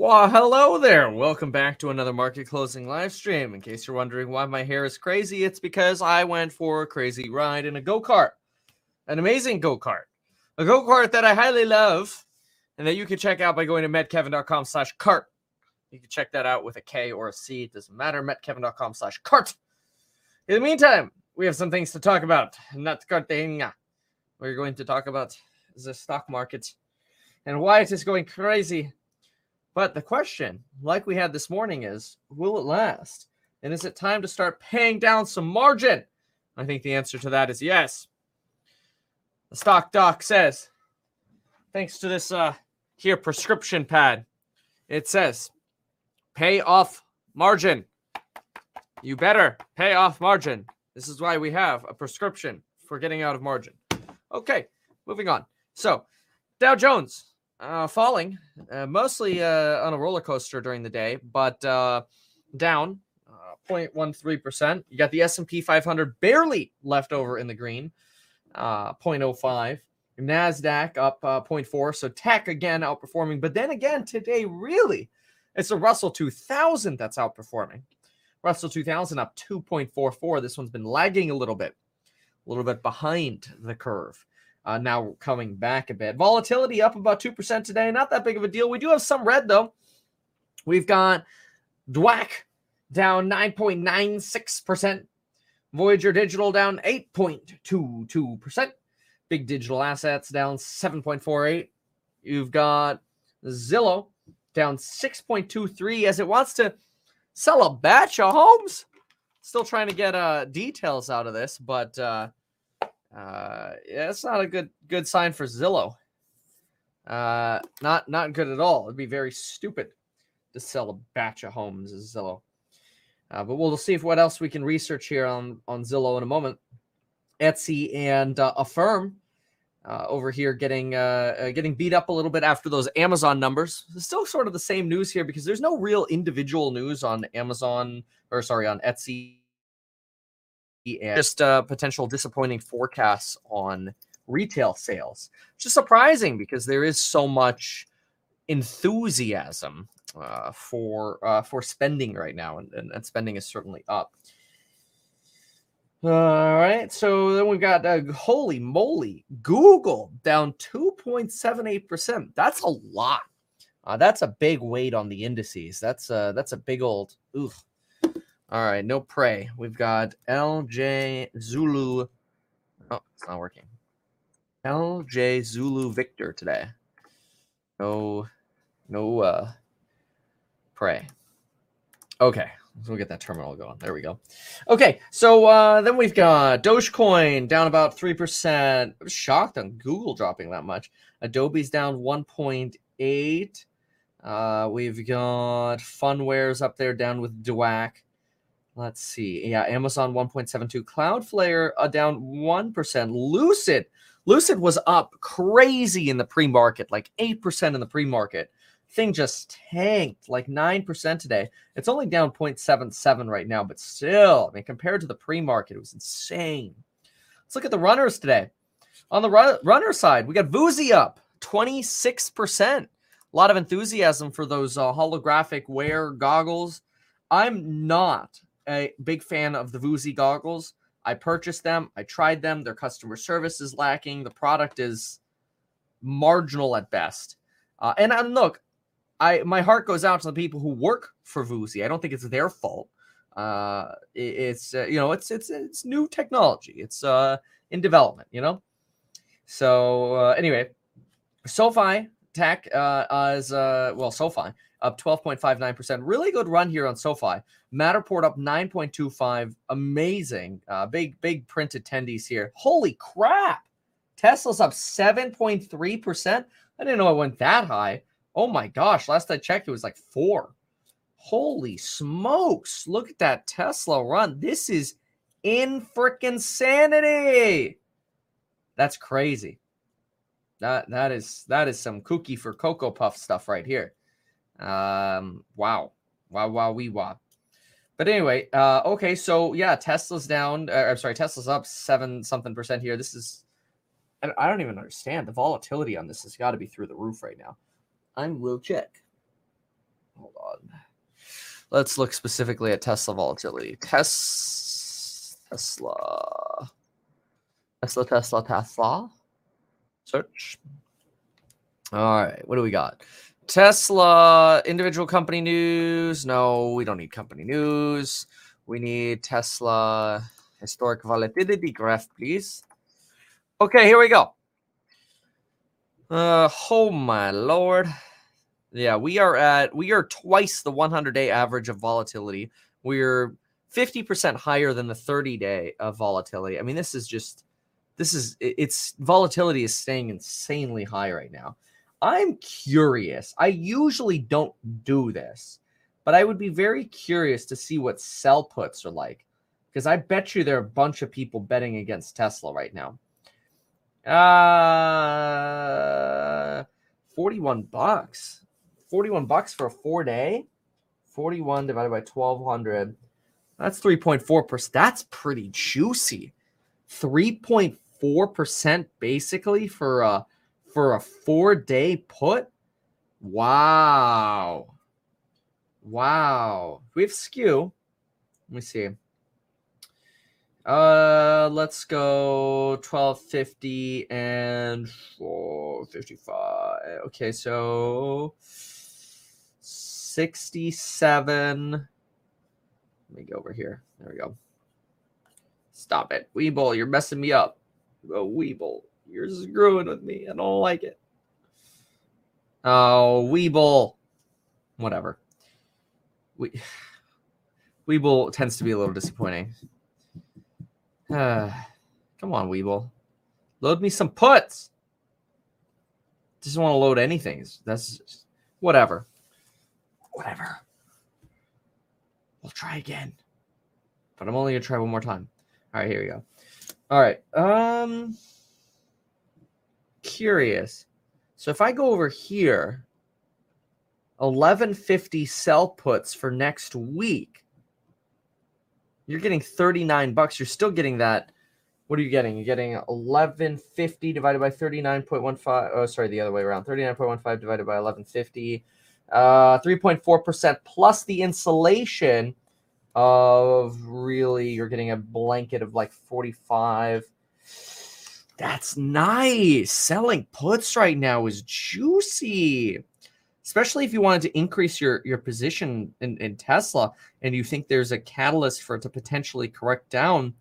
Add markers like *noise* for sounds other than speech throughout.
Well, hello there. Welcome back to another market closing live stream. In case you're wondering why my hair is crazy, it's because I went for a crazy ride in a go kart, an amazing go kart, a go kart that I highly love, and that you can check out by going to metkevin.com slash cart. You can check that out with a K or a C. It doesn't matter. Metkevin.com slash cart. In the meantime, we have some things to talk about. Not carting. We're going to talk about the stock market and why it is going crazy but the question, like we had this morning, is will it last? And is it time to start paying down some margin? I think the answer to that is yes. The stock doc says, thanks to this uh here prescription pad, it says pay off margin. You better pay off margin. This is why we have a prescription for getting out of margin. Okay, moving on. So, Dow Jones uh, falling, uh, mostly uh, on a roller coaster during the day, but uh, down uh, 0.13%. You got the S&P 500 barely left over in the green, uh, 0.05. NASDAQ up uh, 0.4. So tech again outperforming. But then again, today, really, it's a Russell 2000 that's outperforming. Russell 2000 up 2.44. This one's been lagging a little bit, a little bit behind the curve uh, now coming back a bit. Volatility up about 2% today. Not that big of a deal. We do have some red, though. We've got DWAC down 9.96%. Voyager Digital down 8.22%. Big digital assets down 7.48. You've got Zillow down 6.23 as it wants to sell a batch of homes. Still trying to get uh, details out of this, but uh, uh, yeah, it's not a good good sign for Zillow. Uh, not not good at all. It'd be very stupid to sell a batch of homes as Zillow. Uh, but we'll see if what else we can research here on on Zillow in a moment. Etsy and uh, Affirm uh, over here getting uh, uh, getting beat up a little bit after those Amazon numbers. It's still sort of the same news here because there's no real individual news on Amazon or sorry on Etsy and just uh, potential disappointing forecasts on retail sales. Is surprising because there is so much enthusiasm uh, for uh, for spending right now, and, and, and, spending is certainly up. All right, so then we've got uh, holy moly, Google down 2.78%. That's a lot. Uh, that's a big weight on the indices. That's uh that's a big old oof. All right, no prey. We've got LJ Zulu. Oh, it's not working. LJ Zulu Victor today. No, no uh prey. Okay, so we'll get that terminal going. There we go. Okay, so uh then we've got Dogecoin down about three percent. Shocked on Google dropping that much. Adobe's down one point eight. Uh, we've got Phunware's up there down with DWAC. Let's see. Yeah, Amazon 1.72. Cloudflare uh, down 1%. Lucid. Lucid was up crazy in the pre market, like 8% in the pre market. Thing just tanked like 9% today. It's only down 0.77 right now, but still, I mean, compared to the pre market, it was insane. Let's look at the runners today. On the run- runner side, we got Vuzix up 26%. A lot of enthusiasm for those uh, holographic wear goggles. I'm not a big fan of the Vuzix goggles. I purchased them. I tried them. Their customer service is lacking. The product is marginal at best. Uh, and, and look, I my heart goes out to the people who work for Vuzix. I don't think it's their fault. Uh, it, it's uh, you know it's it's it's new technology. It's uh in development. You know. So uh, anyway, SoFi Tech uh, is uh, well SoFi up 12.59%. Really good run here on SoFi. Matterport up 9.25. Amazing. Uh, big, big print attendees here. Holy crap. Tesla's up 7.3%. I didn't know it went that high. Oh my gosh. Last I checked, it was like four. Holy smokes. Look at that Tesla run. This is in freaking sanity. That's crazy. That that is that is some cookie for cocoa puff stuff right here. Um, wow, wow, wow, wee wow. But anyway, uh, okay, so yeah, Tesla's down. Uh, I'm sorry, Tesla's up seven something percent here. This is, I don't even understand the volatility on this has got to be through the roof right now. I will check. hold on. Let's look specifically at Tesla volatility. Tes- Tesla. Tesla, Tesla, Tesla. Search. All right. What do we got? Tesla individual company news. No, we don't need company news. We need Tesla historic volatility graph, please. Okay, here we go. Uh, oh my lord. Yeah, we are at we are twice the 100 day average of volatility. We're 50% higher than the 30 day of volatility. I mean, this is just this is it's volatility is staying insanely high right now. I'm curious. I usually don't do this, but I would be very curious to see what sell puts are like because I bet you there are a bunch of people betting against Tesla right now. Uh 41 bucks. 41 bucks for a 4 day. 41 divided by 1200. That's 3.4%. That's pretty juicy. 3.4% basically for a for a 4-day put. Wow. Wow. We have skew. Let me see. Uh, let's go 1250 and 455. Okay, so 67. Let me go over here. There we go. Stop it. Webull, you're messing me up. Oh, Webull, you're screwing with me. I don't like it. Oh, Webull. Whatever. We *sighs* Webull tends to be a little disappointing. Uh, *sighs* come on, Webull. Load me some puts. Just want to load anything. That's just, whatever. Whatever. We'll try again. But I'm only gonna try one more time. All right, here we go. All right. Um curious. So if I go over here, 1150 sell puts for next week you're getting 39 bucks. You're still getting that. What are you getting? You're getting 1150 divided by 39.15. Oh, sorry, the other way around. 39.15 divided by 1150. Uh, 3.4% plus the insulation of really, you're getting a blanket of like 45. That's nice. Selling puts right now is juicy especially if you wanted to increase your your position in, in Tesla and you think there's a catalyst for it to potentially correct down,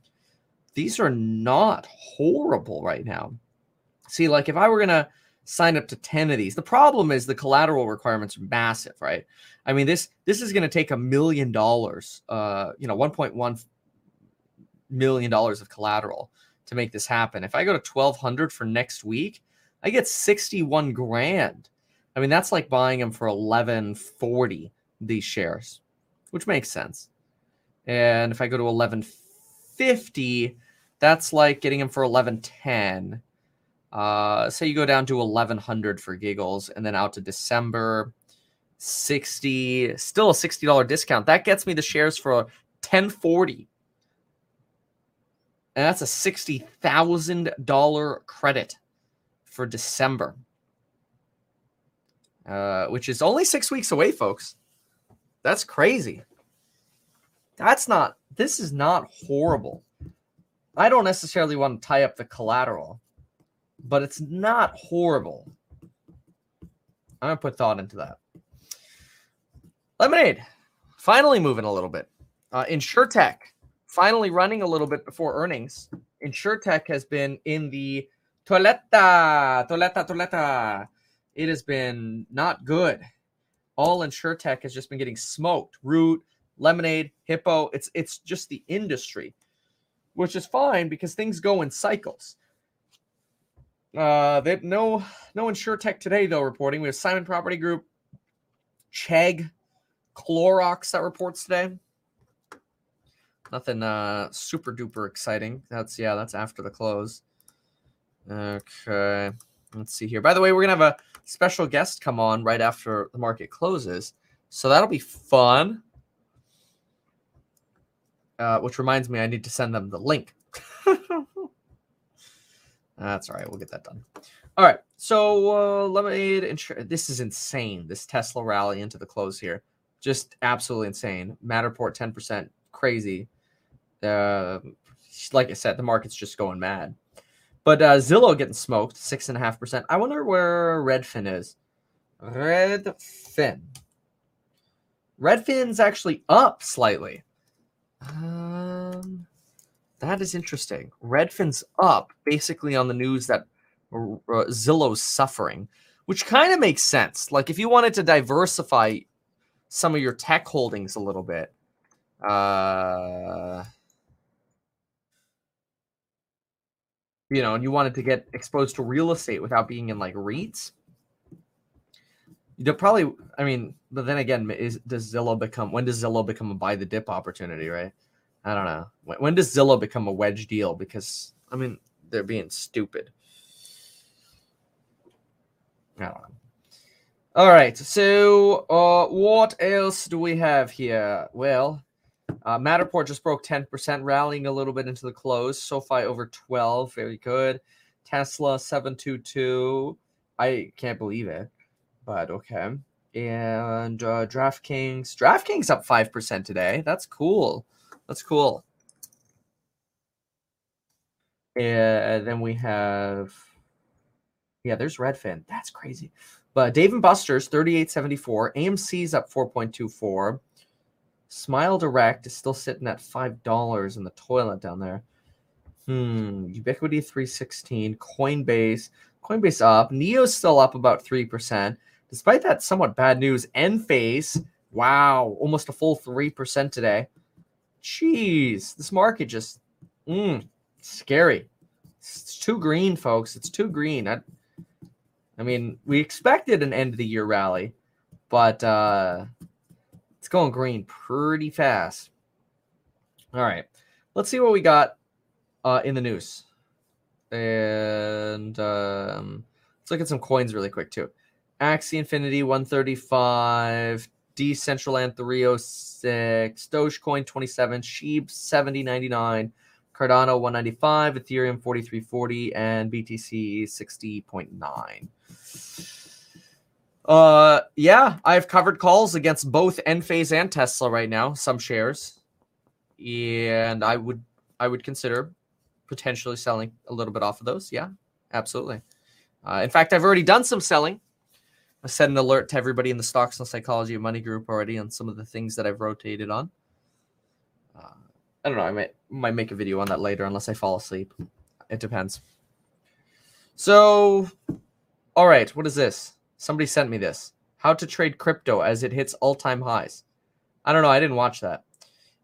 these are not horrible right now. See, like if I were gonna sign up to 10 of these, the problem is the collateral requirements are massive, right? I mean, this this is gonna take a million dollars, uh, you know, 1.1 million dollars of collateral to make this happen. If I go to 1200 for next week, I get 61 grand I mean, that's like buying them for 1140 these shares, which makes sense. And if I go to 1150, that's like getting them for 1110. Uh, say you go down to 1100 for giggles and then out to December 60, still a $60 discount. That gets me the shares for 1040. And that's a $60,000 credit for December. Uh, which is only six weeks away, folks. That's crazy. That's not, this is not horrible. I don't necessarily want to tie up the collateral, but it's not horrible. I'm going to put thought into that. Lemonade, finally moving a little bit. Uh, InsureTech, finally running a little bit before earnings. InsureTech has been in the toiletta, toiletta, toiletta it has been not good. All InsureTech has just been getting smoked. Root, Lemonade, Hippo. It's it's just the industry, which is fine because things go in cycles. Uh, they no no InsureTech today though reporting. We have Simon Property Group, Chegg, Clorox that reports today. Nothing uh super duper exciting. That's yeah, that's after the close. Okay. Let's see here. By the way, we're gonna have a special guest come on right after the market closes, so that'll be fun. Uh, which reminds me, I need to send them the link. *laughs* That's all right. We'll get that done. All right. So uh, let me. Insur- this is insane. This Tesla rally into the close here, just absolutely insane. Matterport ten percent, crazy. Uh, like I said, the market's just going mad. But uh, Zillow getting smoked, six and a half percent. I wonder where Redfin is. Redfin. Redfin's actually up slightly. Um, that is interesting. Redfin's up basically on the news that uh, Zillow's suffering, which kind of makes sense. Like if you wanted to diversify some of your tech holdings a little bit, uh, you know, and you wanted to get exposed to real estate without being in like REITs, you'll probably. I mean, but then again, is does Zillow become when does Zillow become a buy the dip opportunity? Right? I don't know. When, when does Zillow become a wedge deal? Because I mean, they're being stupid. I don't know. All right. So, uh, what else do we have here? Well, uh, Matterport just broke 10%, rallying a little bit into the close. SoFi over 12. Very good. Tesla 722. I can't believe it, but okay. And uh, DraftKings. DraftKings up 5% today. That's cool. That's cool. And then we have yeah, there's Redfin. That's crazy. But Dave and Buster's 38.74. AMC's up 4.24. Smile Direct is still sitting at five dollars in the toilet down there. Hmm. Ubiquiti 316. Coinbase. Coinbase up. Neo's still up about 3%. Despite that somewhat bad news, Enphase, wow, almost a full 3% today. Jeez, this market just mm, scary. It's too green, folks. It's too green. I, I mean, we expected an end of the year rally, but uh, it's going green pretty fast. All right, let's see what we got uh, in the news, and um, let's look at some coins really quick too. Axie Infinity 135, Decentraland 306, Dogecoin 27, Sheep 7099. Cardano 195, Ethereum 4340, and BTC 60.9. Uh, yeah, I've covered calls against both Enphase and Tesla right now, some shares, and I would I would consider potentially selling a little bit off of those. Yeah, absolutely. Uh, in fact, I've already done some selling. I set an alert to everybody in the Stocks and Psychology of Money group already on some of the things that I've rotated on. Uh, I don't know. I might might make a video on that later, unless I fall asleep. It depends. So, all right, what is this? Somebody sent me this. How to trade crypto as it hits all-time highs. I don't know. I didn't watch that.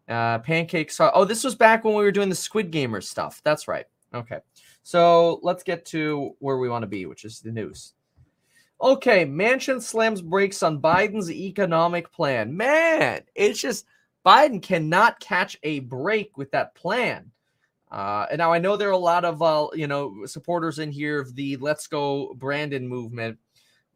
Uh, pancakes. Oh, this was back when we were doing the Squid Gamers stuff. That's right. Okay. So let's get to where we want to be, which is the news. Okay, Manchin slams brakes on Biden's economic plan. Man, it's just Biden cannot catch a break with that plan. Uh, and now I know there are a lot of uh, you know supporters in here of the "Let's Go Brandon" movement,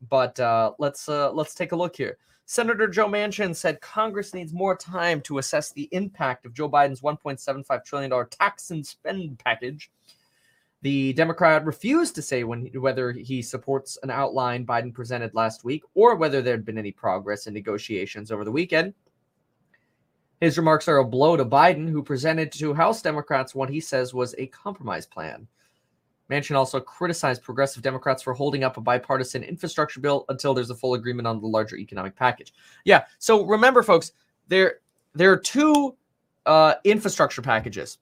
but uh, let's uh, let's take a look here. Senator Joe Manchin said Congress needs more time to assess the impact of Joe Biden's 1.75 trillion dollar tax and spend package. The Democrat refused to say when whether he supports an outline Biden presented last week or whether there had been any progress in negotiations over the weekend. His remarks are a blow to Biden, who presented to House Democrats what he says was a compromise plan. Manchin also criticized progressive Democrats for holding up a bipartisan infrastructure bill until there's a full agreement on the larger economic package. Yeah, so remember, folks, there there are two uh, infrastructure packages.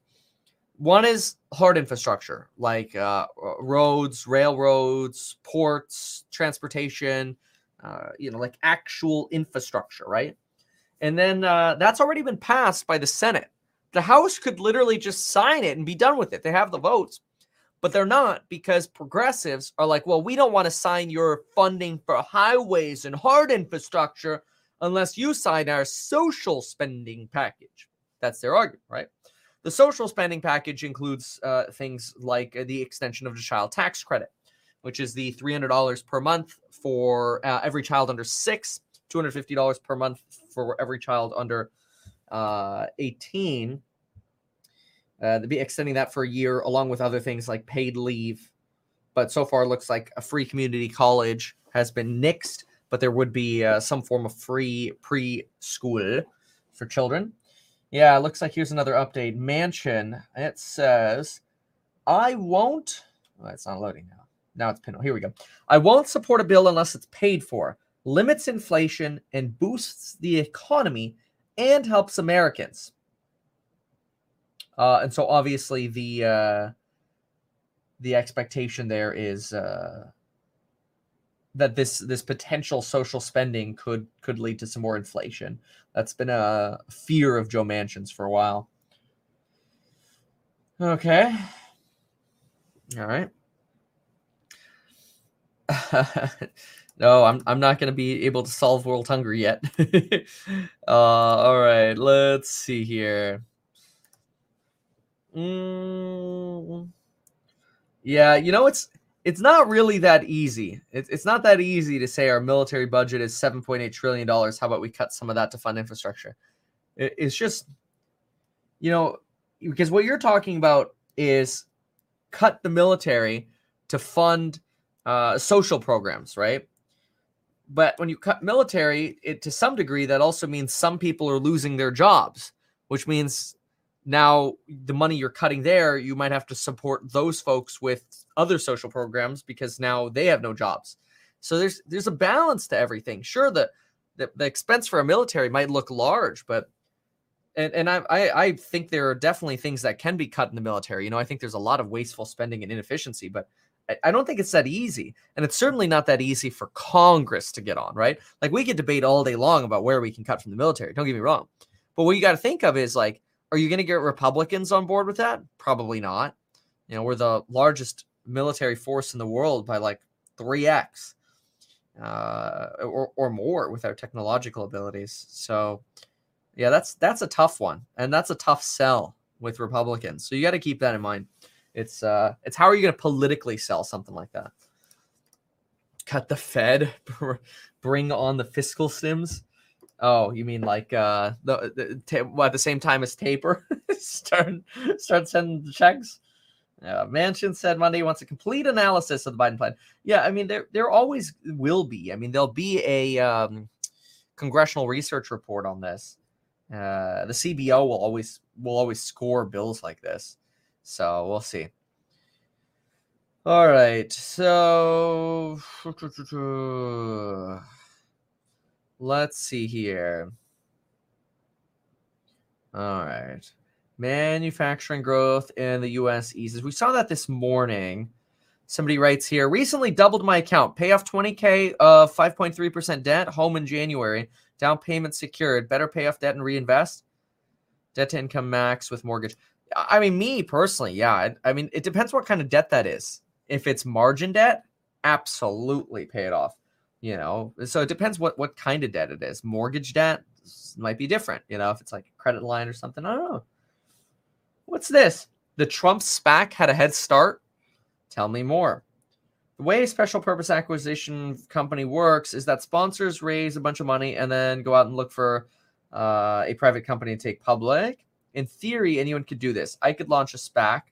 One is hard infrastructure, like uh, roads, railroads, ports, transportation, uh, you know, like actual infrastructure, right? And then uh, that's already been passed by the Senate. The House could literally just sign it and be done with it. They have the votes, but they're not because progressives are like, well, we don't want to sign your funding for highways and hard infrastructure unless you sign our social spending package. That's their argument, right? The social spending package includes uh, things like uh, the extension of the child tax credit, which is the $300 per month for uh, every child under six $250 per month for every child under uh, 18. Uh, to be extending that for a year, along with other things like paid leave, but so far it looks like a free community college has been nixed, but there would be uh, some form of free preschool for children. Yeah, it looks like here's another update. Manchin. it says, I won't. Oh, it's not loading now. Now it's pinned. Here we go. I won't support a bill unless it's paid for, limits inflation, and boosts the economy and helps Americans. Uh, and so obviously the uh, the expectation there is uh, that this this potential social spending could could lead to some more inflation. That's been a fear of Joe Manchin's for a while. Okay. All right. *laughs* no, I'm I'm not going to be able to solve world hunger yet. *laughs* uh, all right, let's see here. Mm, yeah, you know it's it's not really that easy. It's it's not that easy to say our military budget is 7.8 trillion dollars. How about we cut some of that to fund infrastructure? It, it's just, you know, because what you're talking about is cut the military to fund uh, social programs, right? But when you cut military, it to some degree that also means some people are losing their jobs, which means now the money you're cutting there, you might have to support those folks with other social programs because now they have no jobs. So there's there's a balance to everything. Sure, the the, the expense for a military might look large, but and and I, I I think there are definitely things that can be cut in the military. You know, I think there's a lot of wasteful spending and inefficiency, but I, I don't think it's that easy, and it's certainly not that easy for Congress to get on. Right? Like we could debate all day long about where we can cut from the military. Don't get me wrong, but what you got to think of is like, are you going to get Republicans on board with that? Probably not. You know, we're the largest military force in the world by like 3x uh, or, or more with our technological abilities. So, yeah, that's that's a tough one, and that's a tough sell with Republicans. So you got to keep that in mind. It's uh, it's how are you going to politically sell something like that? Cut the Fed, *laughs* bring on the fiscal stims. Oh, you mean like uh, the, the ta- well, at the same time as taper, *laughs* start start sending the checks. Uh, Manchin said Monday wants a complete analysis of the Biden plan. Yeah, I mean there there always will be. I mean there'll be a um, congressional research report on this. Uh, the CBO will always will always score bills like this, so we'll see. All right, so *sighs* let's see here. All right. Manufacturing growth in the US eases. We saw that this morning. Somebody writes here recently doubled my account, pay off 20K of 5.3% debt, home in January, down payment secured, better pay off debt and reinvest. Debt to income max with mortgage. I mean, me personally, yeah. I, I mean, it depends what kind of debt that is. If it's margin debt, absolutely pay it off. You know, so it depends what what kind of debt it is. Mortgage debt might be different. You know, if it's like a credit line or something, I don't know. What's this? The Trump SPAC had a head start? Tell me more. The way a special purpose acquisition company works is that sponsors raise a bunch of money and then go out and look for uh, a private company to take public. In theory, anyone could do this. I could launch a SPAC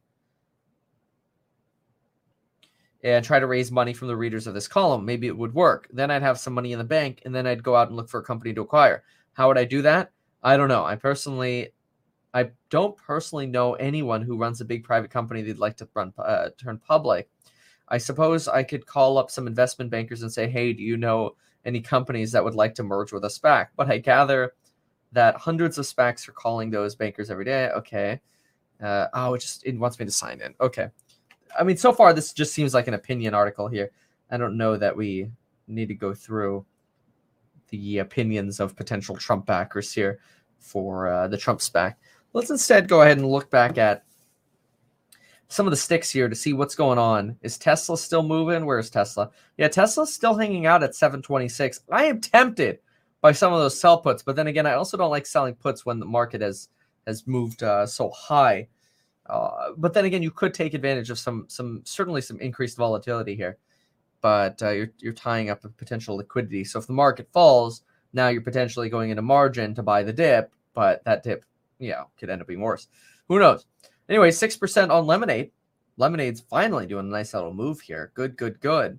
and try to raise money from the readers of this column. Maybe it would work. Then I'd have some money in the bank and then I'd go out and look for a company to acquire. How would I do that? I don't know. I personally I don't personally know anyone who runs a big private company they'd like to run uh, turn public. I suppose I could call up some investment bankers and say, "Hey, do you know any companies that would like to merge with a SPAC?" But I gather that hundreds of SPACs are calling those bankers every day. Okay. Uh, oh, it just it wants me to sign in. Okay. I mean, so far this just seems like an opinion article here. I don't know that we need to go through the opinions of potential Trump backers here for uh, the Trump SPAC. Let's instead go ahead and look back at some of the sticks here to see what's going on. Is Tesla still moving? Where's Tesla? Yeah, Tesla's still hanging out at 726. I am tempted by some of those sell puts, but then again, I also don't like selling puts when the market has has moved uh, so high. Uh, but then again, you could take advantage of some some certainly some increased volatility here, but uh, you're you're tying up a potential liquidity. So if the market falls, now you're potentially going into margin to buy the dip, but that dip yeah, could end up being worse. Who knows? Anyway, 6% on lemonade. Lemonade's finally doing a nice little move here. Good, good, good.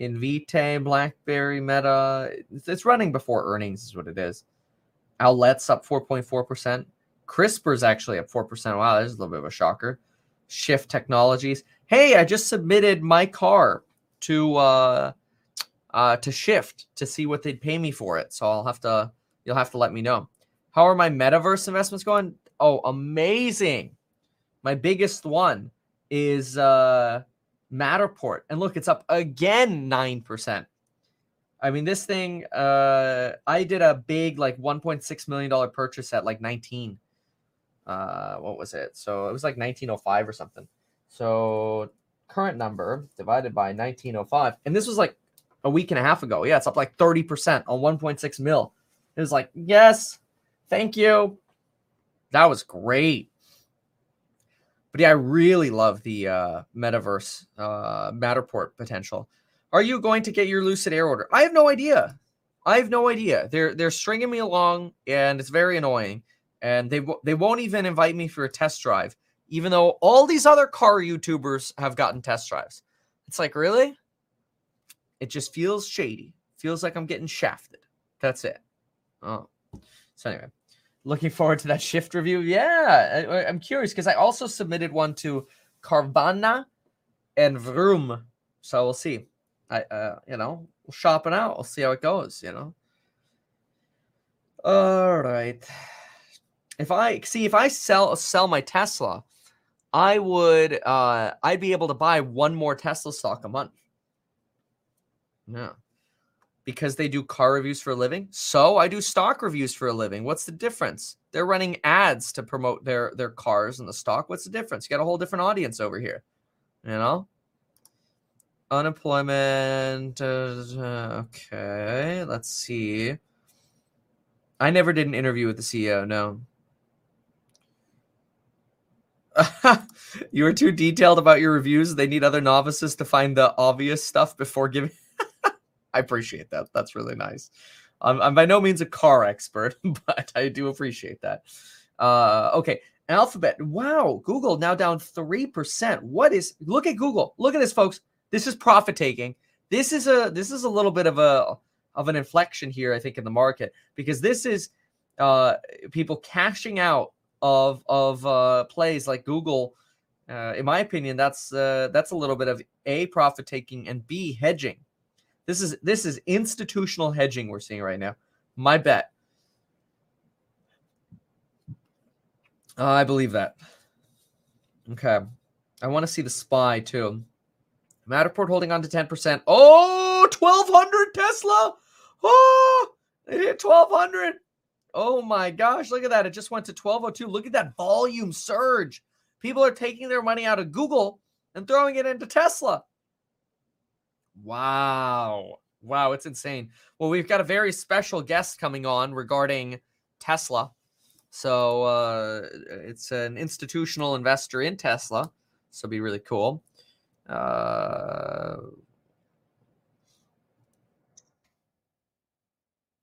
Invitae, BlackBerry, Meta. It's running before earnings, is what it is. Outlets up 4.4%. CRISPR's actually up 4%. Wow, that's a little bit of a shocker. Shift Technologies. Hey, I just submitted my car to uh uh to Shift to see what they'd pay me for it. So I'll have to you'll have to let me know. How are my metaverse investments going? Oh, amazing. My biggest one is uh Matterport. And look, it's up again 9%. I mean, this thing, uh, I did a big like $1.6 million purchase at like 19. Uh, what was it? So it was like 1905 or something. So current number divided by 1905. And this was like a week and a half ago. Yeah, it's up like 30% on 1.6 mil. It was like, yes, thank you. That was great. But yeah, I really love the uh, metaverse uh, Matterport potential. Are you going to get your Lucid Air order? I have no idea. I have no idea. They're they're stringing me along, and it's very annoying. And they they won't even invite me for a test drive, even though all these other car YouTubers have gotten test drives. It's like really, it just feels shady. Feels like I'm getting shafted. That's it. Oh, so anyway, looking forward to that shift review. Yeah, I, am curious because I also submitted one to Carvana and Vroom, so we'll see. I, uh, you know, we'll shop it out. We'll see how it goes. You know. All right. If I see if I sell sell my Tesla, I would uh I'd be able to buy one more Tesla stock a month. No. because they do car reviews for a living. So I do stock reviews for a living. What's the difference? They're running ads to promote their their cars and the stock. What's the difference? You got a whole different audience over here. You know? Unemployment. Uh, okay, let's see. I never did an interview with the CEO. No. *laughs* you were too detailed about your reviews. They need other novices to find the obvious stuff before giving. *laughs* I appreciate that. That's really nice. I'm, I'm by no means a car expert, *laughs* but I do appreciate that. Uh, okay, Alphabet. Wow, Google now down three percent. What is? Look at Google. Look at this, folks. This is profit taking. This is a this is a little bit of a of an inflection here, I think, in the market because this is uh, people cashing out of of uh, plays like Google. Uh, in my opinion, that's uh, that's a little bit of a profit taking and b hedging. This is this is institutional hedging we're seeing right now. My bet. Uh, I believe that. Okay. I want to see the SPY too. Matterport holding on to 10%. Oh, 1200 Tesla. Oh, it hit 1200. Oh my gosh, look at that. It just went to 1202. Look at that volume surge. People are taking their money out of Google and throwing it into Tesla. Wow. Wow, it's insane. Well, we've got a very special guest coming on regarding Tesla. So uh, it's an institutional investor in Tesla. So be really cool. Uh,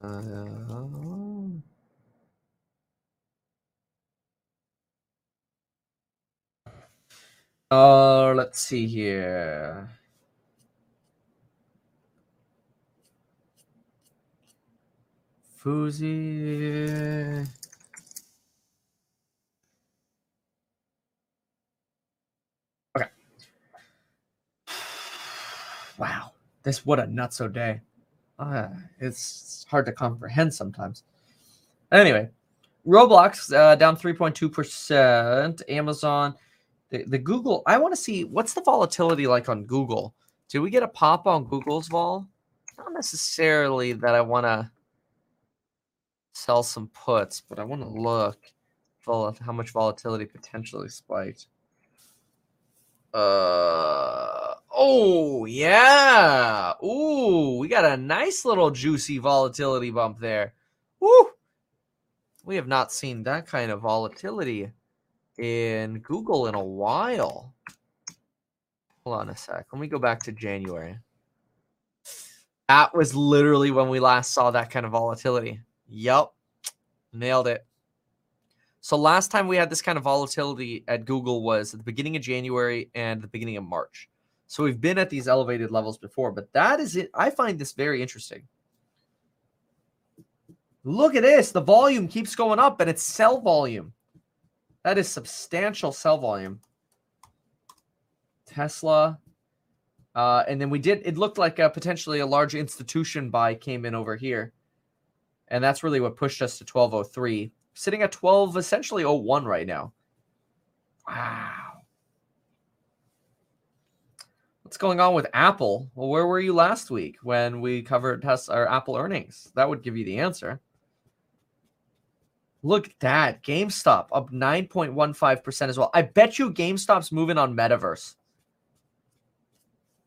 uh, uh, let's see here. Fuzzy. Okay. Wow. This what a nutso day. Uh, it's hard to comprehend sometimes. Anyway, Roblox uh, down 3.2%. Amazon, the, Google. I want to see what's the volatility like on Google. Did we get a pop on Google's vol? Not necessarily that I want to sell some puts, but I want to look how much volatility potentially spiked. Uh oh yeah. Ooh, we got a nice little juicy volatility bump there. Woo! We have not seen that kind of volatility in Google in a while. Hold on a sec. Let me go back to January. That was literally when we last saw that kind of volatility. Yep. Nailed it. So last time we had this kind of volatility at Google was at the beginning of January and the beginning of March. So we've been at these elevated levels before, but that is it. I find this very interesting. Look at this. The volume keeps going up and it's sell volume. That is substantial sell volume. Tesla. Uh, and then we did, it looked like a, potentially a large institution buy came in over here. And that's really what pushed us to 1203. Sitting at 12, essentially 01 right now. Wow. What's going on with Apple? Well, where were you last week when we covered Tesla or Apple earnings? That would give you the answer. Look at that. GameStop up 9.15% as well. I bet you GameStop's moving on metaverse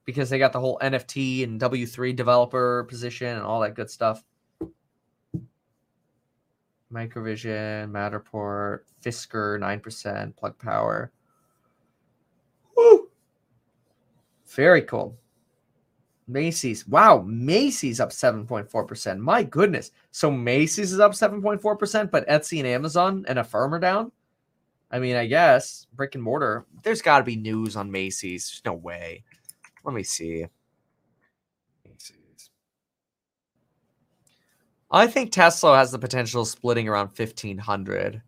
because they got the whole NFT and W3 developer position and all that good stuff. Microvision, Matterport, Fisker, 9%, Plug Power. Woo! Very cool. Macy's. Wow, Macy's up 7.4%. My goodness. So Macy's is up 7.4%, but Etsy and Amazon and Affirm are down? I mean, I guess brick and mortar. There's got to be news on Macy's. There's no way. Let me see. Macy's. I think Tesla has the potential of splitting around 1500.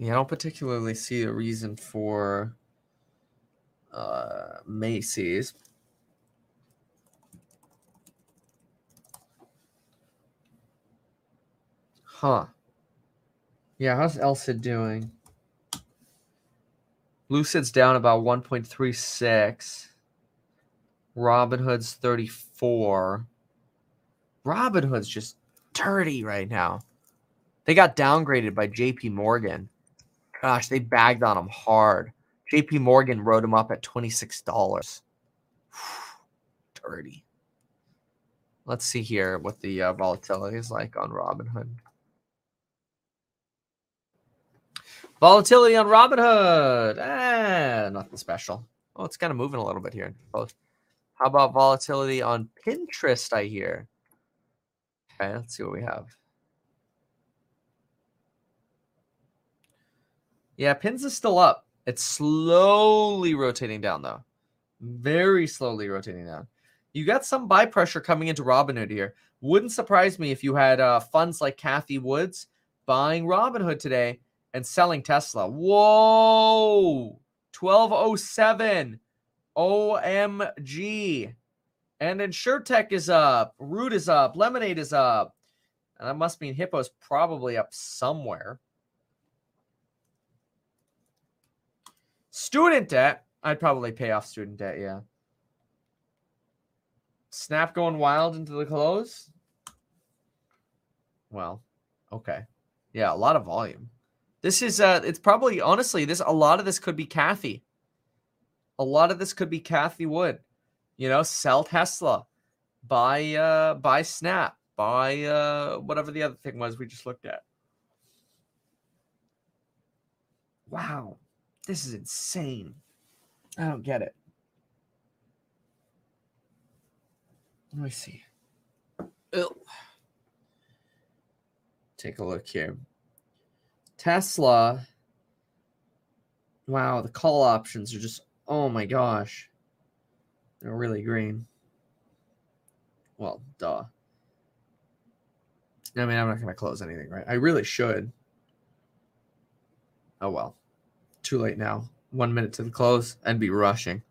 Yeah, I don't particularly see a reason for uh, Macy's. Huh. Yeah, how's Elsa doing? Lucid's down about 1.36. Robinhood's 34. Robinhood's just dirty right now. They got downgraded by JP Morgan. Gosh, they bagged on them hard. JP Morgan wrote them up at $26. *sighs* Dirty. Let's see here what the uh, volatility is like on Robinhood. Volatility on Robinhood. Ah, nothing special. Oh, it's kind of moving a little bit here. How about volatility on Pinterest? I hear. Okay, let's see what we have. Yeah, pins is still up. It's slowly rotating down though. Very slowly rotating down. You got some buy pressure coming into Robinhood here. Wouldn't surprise me if you had uh, funds like Cathie Woods buying Robinhood today and selling Tesla. Whoa! 1207. OMG. And InsureTech is up. Root is up. Lemonade is up. And that must mean Hippo's probably up somewhere. Student debt. I'd probably pay off student debt, yeah. Snap going wild into the close. Well, okay. Yeah, a lot of volume. This is uh it's probably honestly this a lot of this could be Cathie. A lot of this could be Cathie Wood. You know, sell Tesla, buy uh buy Snap, buy uh whatever the other thing was we just looked at. Wow. This is insane. I don't get it. Let me see. Ugh. Take a look here. Tesla. Wow, the call options are just, oh my gosh. They're really green. Well, duh. I mean, I'm not going to close anything, right? I really should. Oh well. Too late now. One minute to the close and be rushing.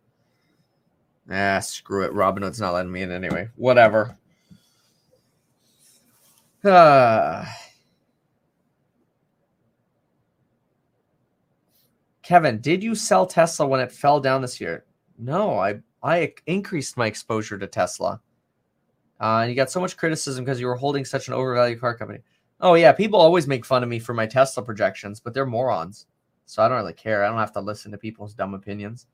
Ah, screw it. Robinhood's not letting me in anyway. Whatever. Ah. *sighs* Kevin, did you sell Tesla when it fell down this year? No, I I increased my exposure to Tesla. Uh, and you got so much criticism because you were holding such an overvalued car company. Oh yeah, people always make fun of me for my Tesla projections, but they're morons. So I don't really care. I don't have to listen to people's dumb opinions.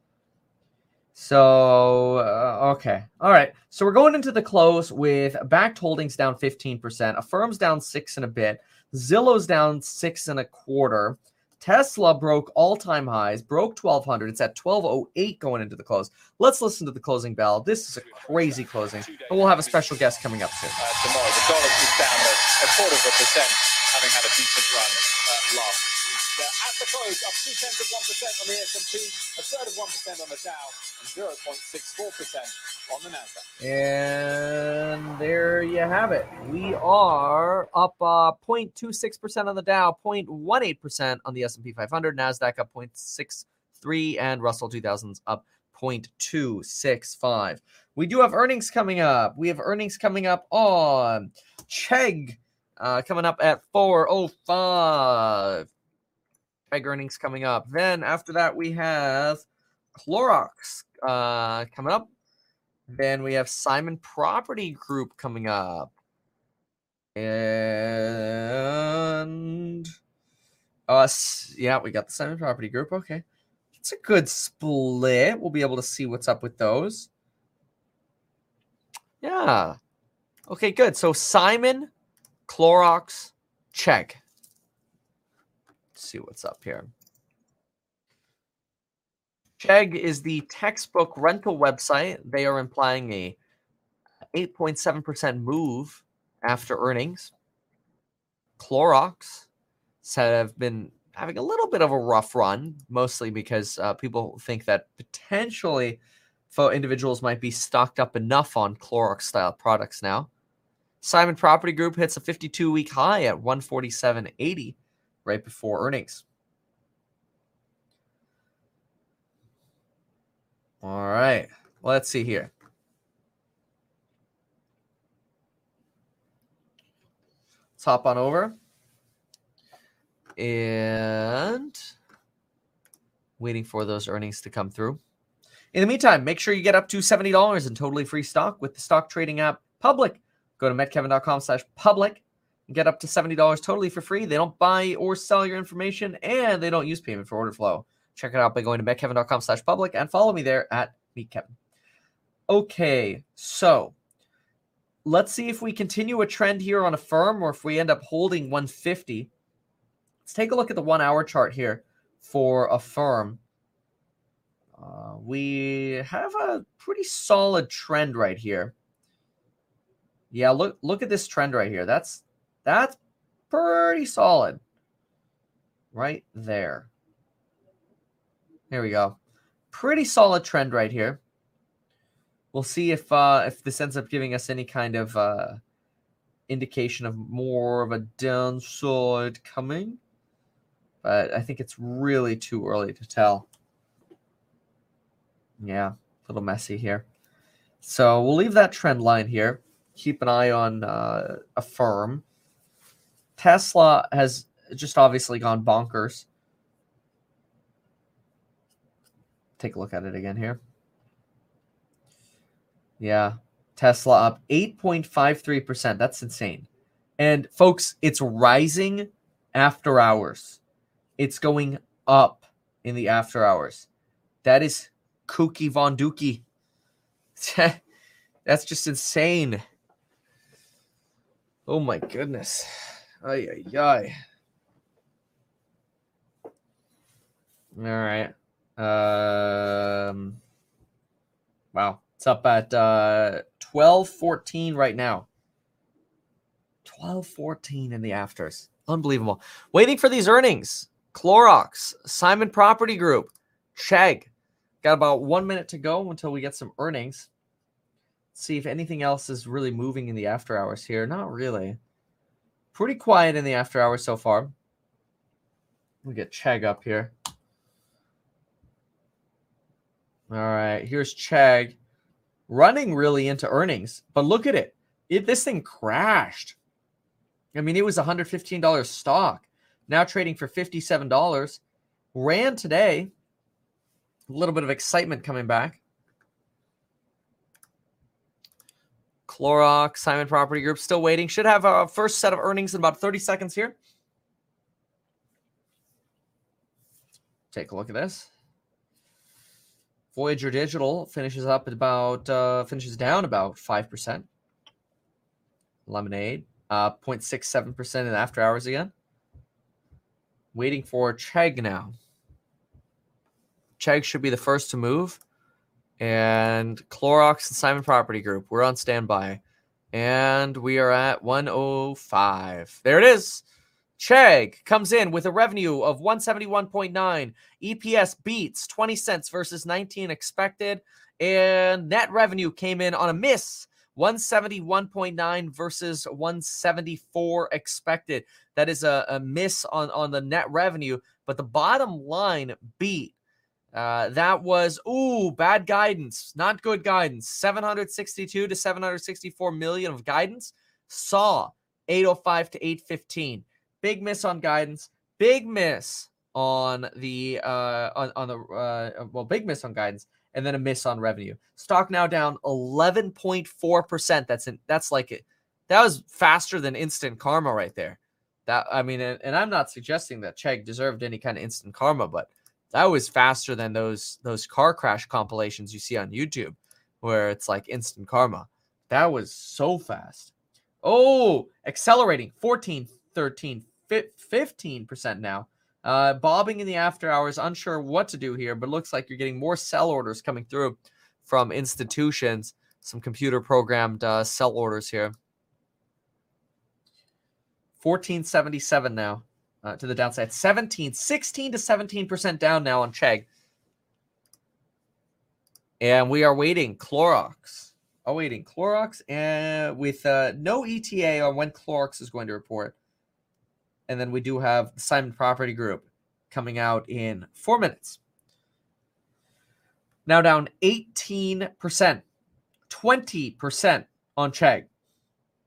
So, uh, okay. All right. So we're going into the close with Bakkt Holdings down 15%, Affirm's down six and a bit, Zillow's down six and a quarter, Tesla broke all-time highs, broke 1200. It's at 1208 going into the close. Let's listen to the closing bell. This is a crazy closing, and we'll have a special guest coming up soon. Uh, tomorrow, the dollar is down a, a quarter of a percent, having had a decent run uh, last close, up two tenths of one percent on the S&P, a third of one percent on the Dow, and zero point six four percent on the Nasdaq. And there you have it. We are up uh, 0.26% on the Dow, 0.18% on the S&P 500, Nasdaq up 0.63 and Russell 2000s up 0.265. We do have earnings coming up. We have earnings coming up on Chegg uh, coming up at 405. Chegg earnings coming up. Then after that we have Clorox uh, coming up. Then we have Simon Property Group coming up. And us, yeah, we got the Simon Property Group. Okay. It's a good split. We'll be able to see what's up with those. Yeah. Okay, good. So Simon, Clorox, check. See what's up here. Chegg is the textbook rental website. They are implying a 8.7% move after earnings. Clorox said have been having a little bit of a rough run, mostly because uh, people think that potentially individuals might be stocked up enough on Clorox style products now. Simon Property Group hits a 52 week high at 147.80 right before earnings. All right, let's see here. Let's hop on over. And waiting for those earnings to come through. In the meantime, make sure you get up to $70 in totally free stock with the stock trading app Public. Go to metkevin.com slash public get up to $70 totally for free. They don't buy or sell your information and they don't use payment for order flow. Check it out by going to metkevin.com slash public and follow me there at meetkevin. Okay, so let's see if we continue a trend here on Affirm or if we end up holding 150. Let's take a look at the one hour chart here for Affirm. Uh, we have a pretty solid trend right here. Yeah, look look at this trend right here. That's that's pretty solid. Right there. There we go. Pretty solid trend right here. We'll see if uh, if this ends up giving us any kind of uh, indication of more of a downside coming. But I think it's really too early to tell. Yeah, a little messy here. So we'll leave that trend line here. Keep an eye on uh, Affirm. Tesla has just obviously gone bonkers. Take a look at it again here. Yeah, Tesla up 8.53%. That's insane. And folks, it's rising after hours. It's going up in the after hours. That is kooky Von Dookie. *laughs* That's just insane. Oh my goodness. Ay, ay, ay. All right. Um, wow. It's up at uh, 1214 right now. 1214 in the afters. Unbelievable. Waiting for these earnings. Clorox, Simon Property Group, Chegg. Got about one minute to go until we get some earnings. see if anything else is really moving in the after hours here. Not really. Pretty quiet in the after hours so far. We get Chegg up here. All right, here's Chegg running really into earnings, but look at it. it this thing crashed. I mean, it was $115 stock, now trading for $57. Ran today. A little bit of excitement coming back. Clorox, Simon Property Group, still waiting. Should have a first set of earnings in about 30 seconds here. Take a look at this. Voyager Digital finishes up about uh, finishes down about five percent. Lemonade, uh, 0.67 percent in after hours again. Waiting for Chegg now. Chegg should be the first to move. And Clorox and Simon Property Group, we're on standby. And we are at 105. There it is. Chegg comes in with a revenue of 171.9. EPS beats 20 cents versus 19 expected. And net revenue came in on a miss 171.9 versus 174 expected. That is a, a miss on, on the net revenue, but the bottom line beat. Uh, that was ooh bad guidance, not good guidance. 762 to 764 million of guidance. Saw 805 to 815. Big miss on guidance. Big miss on the uh on, on the uh well big miss on guidance and then a miss on revenue. Stock now down 11.4%. That's in, that's like it. That was faster than instant karma right there. That I mean, and, and I'm not suggesting that Chegg deserved any kind of instant karma, but that was faster than those those car crash compilations you see on YouTube where it's like instant karma. That was so fast. Oh, accelerating 14, 13, 15% now. Uh, bobbing in the after hours, unsure what to do here, but looks like you're getting more sell orders coming through from institutions. Some computer programmed uh, sell orders here. 1477 now uh, to the downside. 17, 16 to 17% down now on Chegg. And we are waiting Clorox. Awaiting Clorox and with uh, no ETA on when Clorox is going to report. And then we do have the Simon Property Group coming out in four minutes. Now down 18%, 20% on Chegg.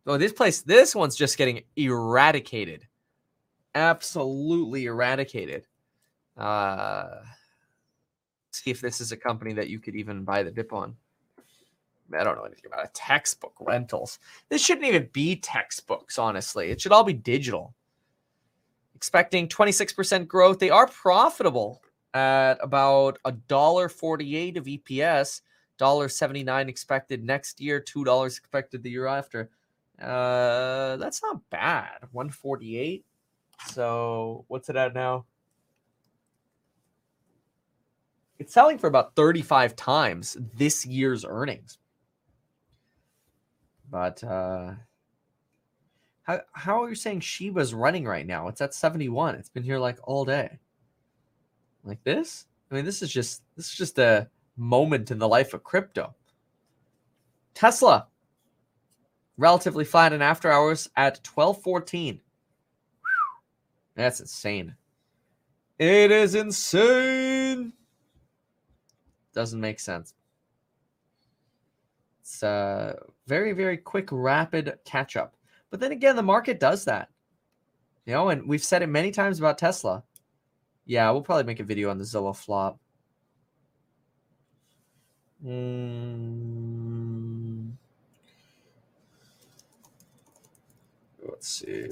Oh, this place, this one's just getting eradicated. Absolutely eradicated. Uh, see if this is a company that you could even buy the dip on. I don't know anything about it. Textbook rentals. This shouldn't even be textbooks, honestly. It should all be digital expecting 26% growth. They are profitable at about a dollar 48 of EPS, dollar 79 expected next year, two dollars expected the year after. Uh, that's not bad. 148. So what's it at now? It's selling for about 35 times this year's earnings. But uh how how are you saying Shiba's running right now? It's at 71. It's been here like all day. Like this? I mean, this is just this is just a moment in the life of crypto. Tesla relatively flat in after hours at 1214. That's insane. It is insane. Doesn't make sense. It's a very, very quick, rapid catch up. But then again, the market does that. You know, and we've said it many times about Tesla. Yeah, we'll probably make a video on the Zillow flop. Mm. Let's see.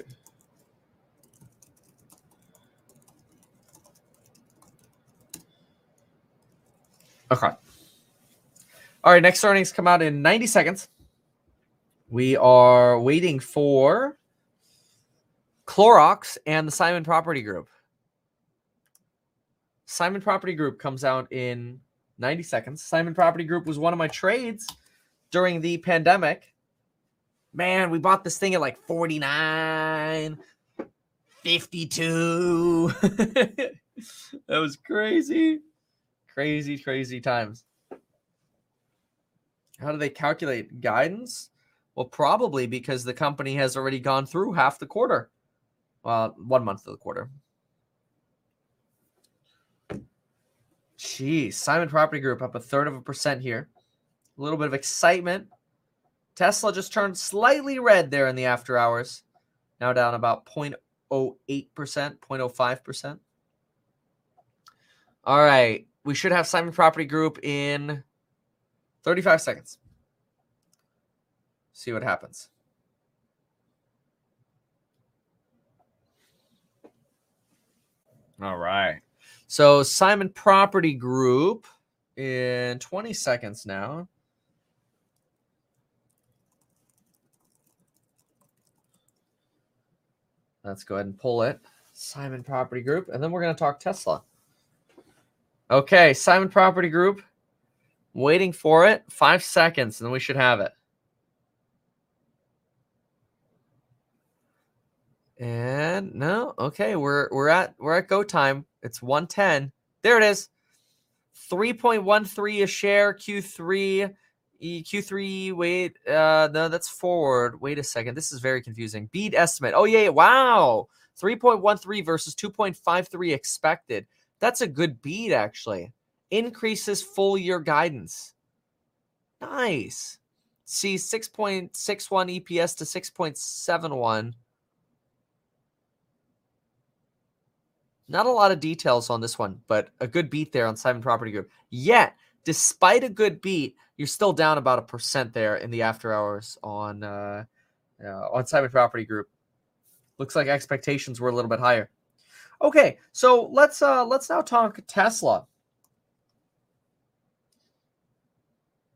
Okay. All right, next earnings come out in 90 seconds. We are waiting for Clorox and the Simon Property Group. Simon Property Group comes out in 90 seconds. Simon Property Group was one of my trades during the pandemic. Man, we bought this thing at like 49, 52. *laughs* that was crazy. Crazy, crazy times. How do they calculate guidance? Well, probably because the company has already gone through half the quarter. Well, one month of the quarter. Geez, Simon Property Group up a third of a percent here. A little bit of excitement. Tesla just turned slightly red there in the after hours. Now down about 0.08%, 0.05%. All right. We should have Simon Property Group in 35 seconds see what happens. All right. So Simon Property Group in 20 seconds now. Let's go ahead and pull it. Simon Property Group, and then we're going to talk Tesla. Okay, Simon Property Group. Waiting for it. Five seconds, and we should have it. And no, okay, we're we're at we're at go time. It's 110. There it is. 3.13 a share, Q3. Q3, wait, uh, no, that's forward. Wait a second. This is very confusing. Beat estimate. Oh, yeah, wow. 3.13 versus 2.53 expected. That's a good beat, actually. Increases full year guidance. Nice. See 6.61 EPS to 6.71. Not a lot of details on this one, but a good beat there on Simon Property Group. Yet, despite a good beat, you're still down about a percent there in the after hours on uh, uh, on Simon Property Group. Looks like expectations were a little bit higher. Okay, so let's uh, let's now talk Tesla.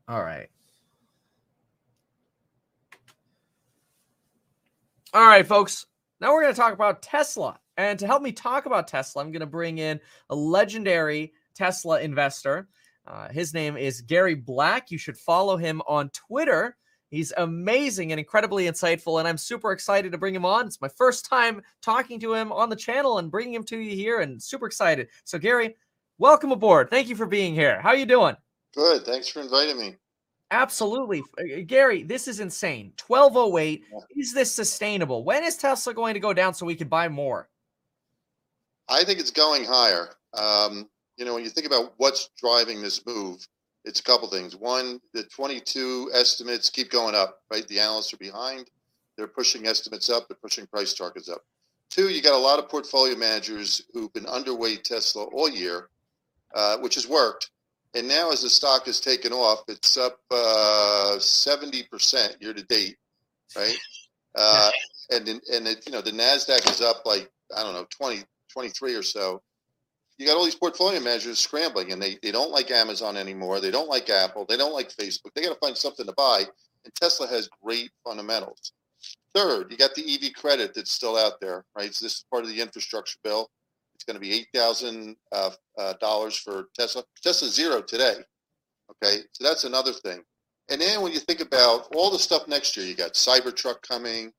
All right. All right, folks. Now we're going to talk about Tesla. And to help me talk about Tesla, I'm going to bring in a legendary Tesla investor. Uh, his name is Gary Black. You should follow him on Twitter. He's amazing and incredibly insightful, and I'm super excited to bring him on. It's my first time talking to him on the channel and bringing him to you here, and super excited. So, Gary, welcome aboard. Thank you for being here. How are you doing? Good. Thanks for inviting me. Absolutely. Uh, Gary, this is insane. 1208. Is this sustainable? When is Tesla going to go down so we can buy more? I think it's going higher. Um, you know, when you think about what's driving this move, it's a couple things. One, the 22 estimates keep going up, right? The analysts are behind. They're pushing estimates up. They're pushing price targets up. Two, you got a lot of portfolio managers who've been underweight Tesla all year, uh, which has worked. And now, as the stock has taken off, it's up uh, 70% year to date, right? *laughs* Uh, and and it, you know the Nasdaq is up like I don't know 20 23 or so, you got all these portfolio managers scrambling and they, they don't like Amazon anymore. They don't like Apple. They don't like Facebook. They got to find something to buy. And Tesla has great fundamentals. Third, you got the EV credit that's still out there, right? So this is part of the infrastructure bill. It's going to be eight thousand uh, uh, dollars for Tesla. Tesla zero today. Okay, so that's another thing. And then when you think about all the stuff next year, you got Cybertruck coming.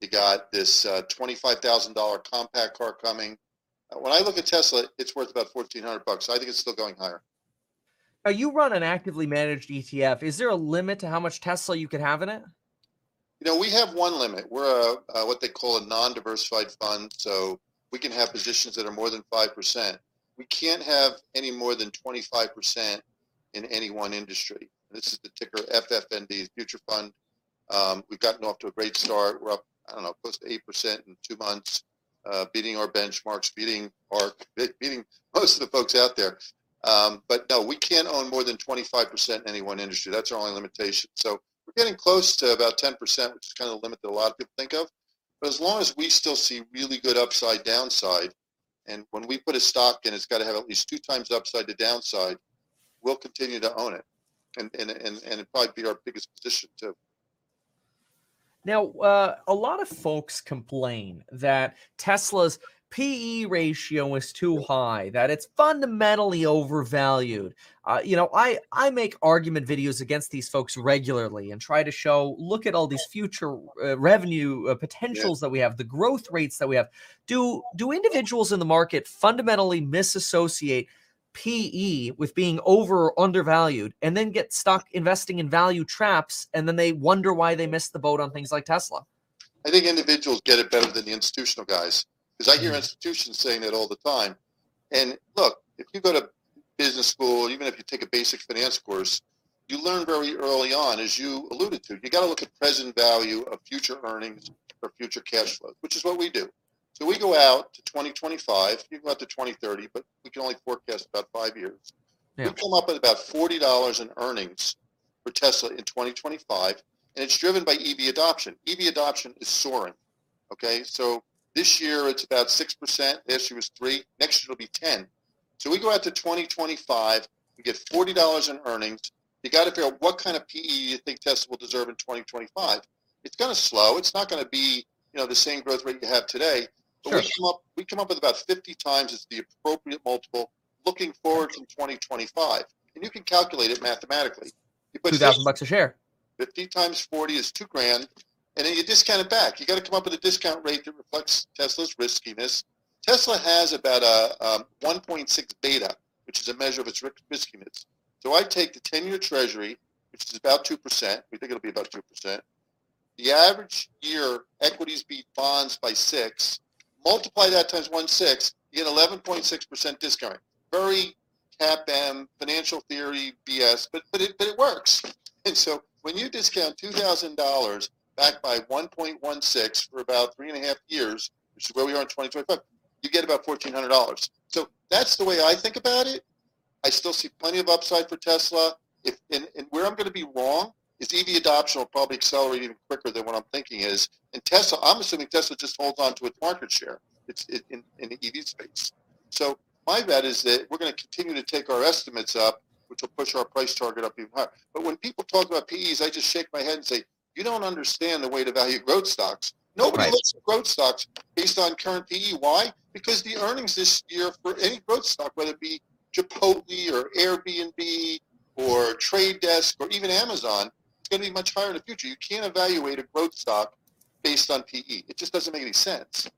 You got this uh, twenty-five thousand dollar compact car coming. When I look at Tesla, it's worth about fourteen hundred bucks. I think it's still going higher. Now you run an actively managed ETF. Is there a limit to how much Tesla you could have in it? You know, we have one limit. We're a, what they call a non-diversified fund, so we can have positions that are more than five percent. We can't have any more than twenty-five percent in any one industry. This is the ticker FFND, Future Fund. Um, we've gotten off to a great start. We're up, I don't know, close to eight percent in two months uh, beating our benchmarks, beating our beating most of the folks out there. Um, but no, we can't own more than 25% in any one industry. That's our only limitation. So we're getting close to about 10%, which is kind of the limit that a lot of people think of. But as long as we still see really good upside downside, and when we put a stock in, it's got to have at least two times upside to downside, we'll continue to own it. And, and, and, and probably be our biggest position too. Now, uh, a lot of folks complain that Tesla's PE ratio is too high, that it's fundamentally overvalued. Uh, you know, I I make argument videos against these folks regularly and try to show, look at all these future uh, revenue uh, potentials yeah. that we have, the growth rates that we have. Do do individuals in the market fundamentally misassociate PE with being over or undervalued and then get stuck investing in value traps and then they wonder why they missed the boat on things like Tesla. I think individuals get it better than the institutional guys because I hear mm-hmm. institutions saying that all the time. And look, if you go to business school, even if you take a basic finance course, you learn very early on, as you alluded to, you got to look at present value of future earnings or future cash flows, which is what we do. So we go out to 2025. You go out to 2030, but we can only forecast about five years. Yeah. We come up with about $40 in earnings for Tesla in 2025, and it's driven by EV adoption. EV adoption is soaring. Okay, so this year it's about 6%. Last year was 3 Next year it'll be 10 So we go out to 2025, we get $40 in earnings. You got to figure out what kind of PE you think Tesla will deserve in 2025. It's going to slow. It's not going to be you know the same growth rate you have today, But Sure. we come up we come up with about 50 times as the appropriate multiple looking forward from 2025. And you can calculate it mathematically. You put Two thousand bucks a share. 50 times 40 is two grand, and then you discount it back. You got to come up with a discount rate that reflects Tesla's riskiness. Tesla has about a um, 1.6 beta, which is a measure of its riskiness. So I take the 10-year Treasury, which is about two percent. We think it'll be about two percent. The average year equities beat bonds by six. Multiply that times one six, you get 11.6 percent discount. Very CAPM financial theory BS, but but it but it works. *laughs* And so when you discount two thousand dollars back by one point one six for about three and a half years, which is where we are in twenty twenty five, you get about fourteen hundred dollars. So that's the way I think about it. I still see plenty of upside for Tesla. If and, and where I'm going to be wrong is EV adoption will probably accelerate even quicker than what I'm thinking is. And Tesla, I'm assuming Tesla just holds on to its market share. It's it, in in the EV space. So my bet is that we're going to continue to take our estimates up, which will push our price target up even higher. But when people talk about PEs, I just shake my head and say, you don't understand the way to value growth stocks. Nobody Right. looks at growth stocks based on current PE. Why? Because the earnings this year for any growth stock, whether it be Chipotle or Airbnb or Trade Desk or even Amazon, going to be much higher in the future. You can't evaluate a growth stock based on PE. It just doesn't make any sense.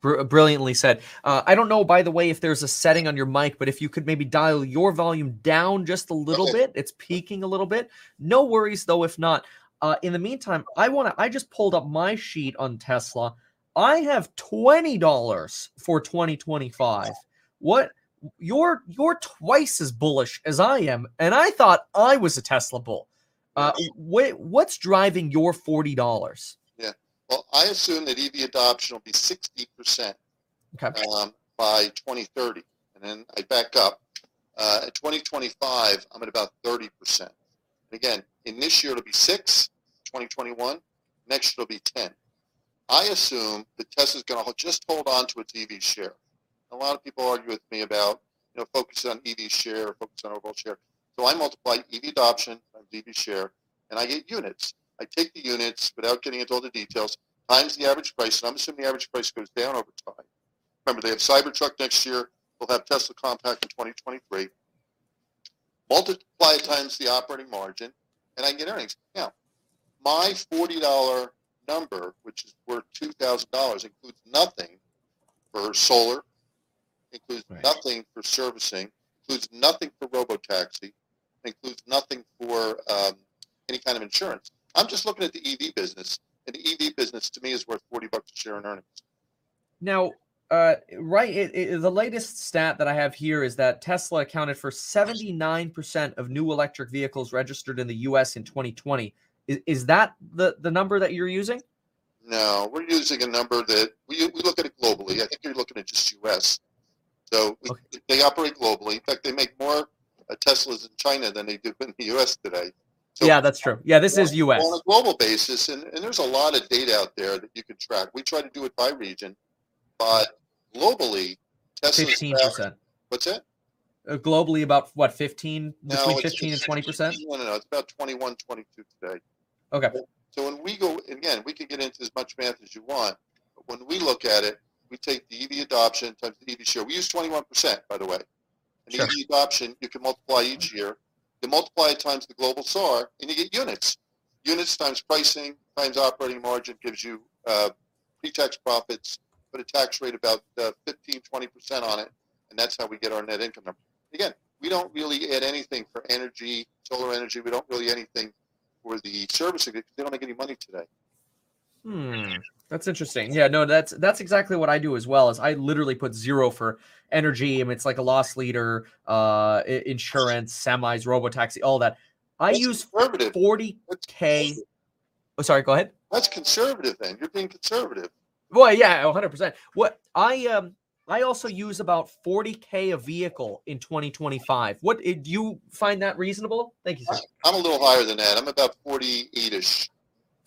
Br- brilliantly said. Uh, I don't know, by the way, if there's a setting on your mic, but if you could maybe dial your volume down just a little Okay. bit, it's peaking a little bit. No worries though, if not. Uh, in the meantime, I want to. I just pulled up my sheet on Tesla. I have twenty dollars for 2025. What? You're you're twice as bullish as I am, and I thought I was a Tesla bull. Uh, wh- what's driving your forty dollars? Yeah, well, I assume that EV adoption will be 60% Okay. um, by 2030. And then I back up. Uh, at 2025, I'm at about 30%. And again, in this year, it'll be 6, 2021. Next year, it'll be 10. I assume that Tesla's going to just hold on to its EV share. A lot of people argue with me about, you know, focus on EV share, focus on overall share. So I multiply EV adoption times EV share, and I get units. I take the units without getting into all the details, times the average price, and I'm assuming the average price goes down over time. Remember, they have Cybertruck next year. They'll have Tesla Compact in 2023. Multiply it times the operating margin, and I can get earnings. Now, my $40 number, which is worth $2,000, includes nothing for solar, includes Right. nothing for servicing, includes nothing for includes nothing for um, any kind of insurance. I'm just looking at the EV business, and the EV business to me is worth 40 bucks a share in earnings. Now, uh, right, it, it- the latest stat that I have here is that Tesla accounted for 79% of new electric vehicles registered in the U.S. in 2020. Is, is that the, the number that you're using? No, we're using a number that we, we look at it globally. I think you're looking at just U.S. So we, Okay. they operate globally. In fact, they make more Teslas in China than they do in the U.S. today. So yeah, that's true. Yeah, this is U.S. On a global basis, and, and there's a lot of data out there that you can track. We try to do it by region, but globally, Tesla's fifteen percent. What's that? Uh, globally, about what 15 No, between 15 and 20 percent. No, no, no. It's about 21, 22 today. Okay. So when we go, again, we can get into as much math as you want, but when we look at it, we take the EV adoption times the EV share. We use 21%, by the way. And Sure. Adoption, you can multiply each year. You multiply it times the global SAR, and you get units. Units times pricing times operating margin gives you uh, pre-tax profits, put a tax rate about uh, 15, 20% on it, and that's how we get our net income number. Again, we don't really add anything for energy, solar energy. We don't really anything for the servicing because they don't make any money today. Hmm. That's interesting. Yeah, no, that's that's exactly what I do as well. Is I literally put zero for energy. I mean, it's like a loss leader, uh, insurance, semis, robo taxi, all that. I that's use forty k. Oh, sorry. Go ahead. That's conservative. Then you're being conservative. Well, yeah, one hundred percent. What I um I also use about forty k a vehicle in twenty twenty five. What eh, do you find that reasonable? Thank you, sir. I'm a little higher than that. I'm about forty eight ish.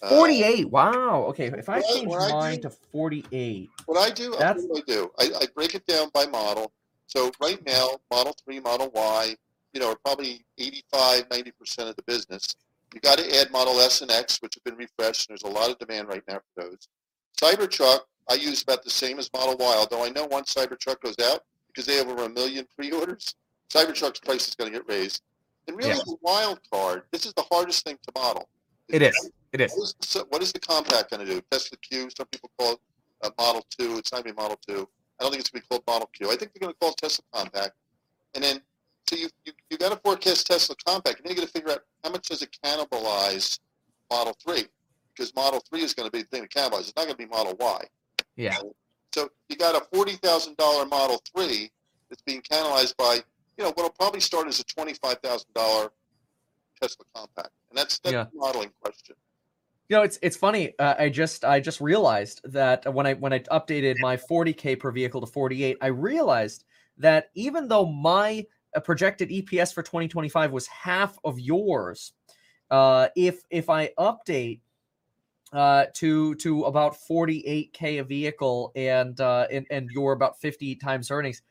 Uh, 48. Uh, wow. Okay. If I change mine do, to 48. What I do, that's... I do. I, I break it down by model. So right now, Model 3, Model Y, you know, are probably 85, 90% of the business. You got to add Model S and X, which have been refreshed, and there's a lot of demand right now for those. Cybertruck, I use about the same as Model Y, although I know once Cybertruck goes out, because they have over a million pre-orders, Cybertruck's price is going to get raised. And really, yeah. the wild card, this is the hardest thing to model. It is. It is. What is, the, what is the compact going to do? Tesla Q, some people call it a Model 2. It's not going to be Model 2. I don't think it's going to be called Model Q. I think they're going to call it Tesla Compact. And then, so you, you, you got to forecast Tesla Compact, and then you got to figure out how much does it cannibalize Model 3? Because Model 3 is going to be the thing to cannibalize. It's not going to be Model Y. Yeah. So you got a forty thousand dollar Model Three that's being cannibalized by, you know, what'll probably start as a twenty five thousand dollar Tesla compact, and that's that's Yeah. the modeling question. You know, it's it's funny. Uh, I just I just realized that when I when I updated my 40k per vehicle to 48, I realized that even though my uh, projected EPS for 2025 was half of yours, uh, if if I update uh, to to about 48k a vehicle and uh, and and you're about 50 times earnings,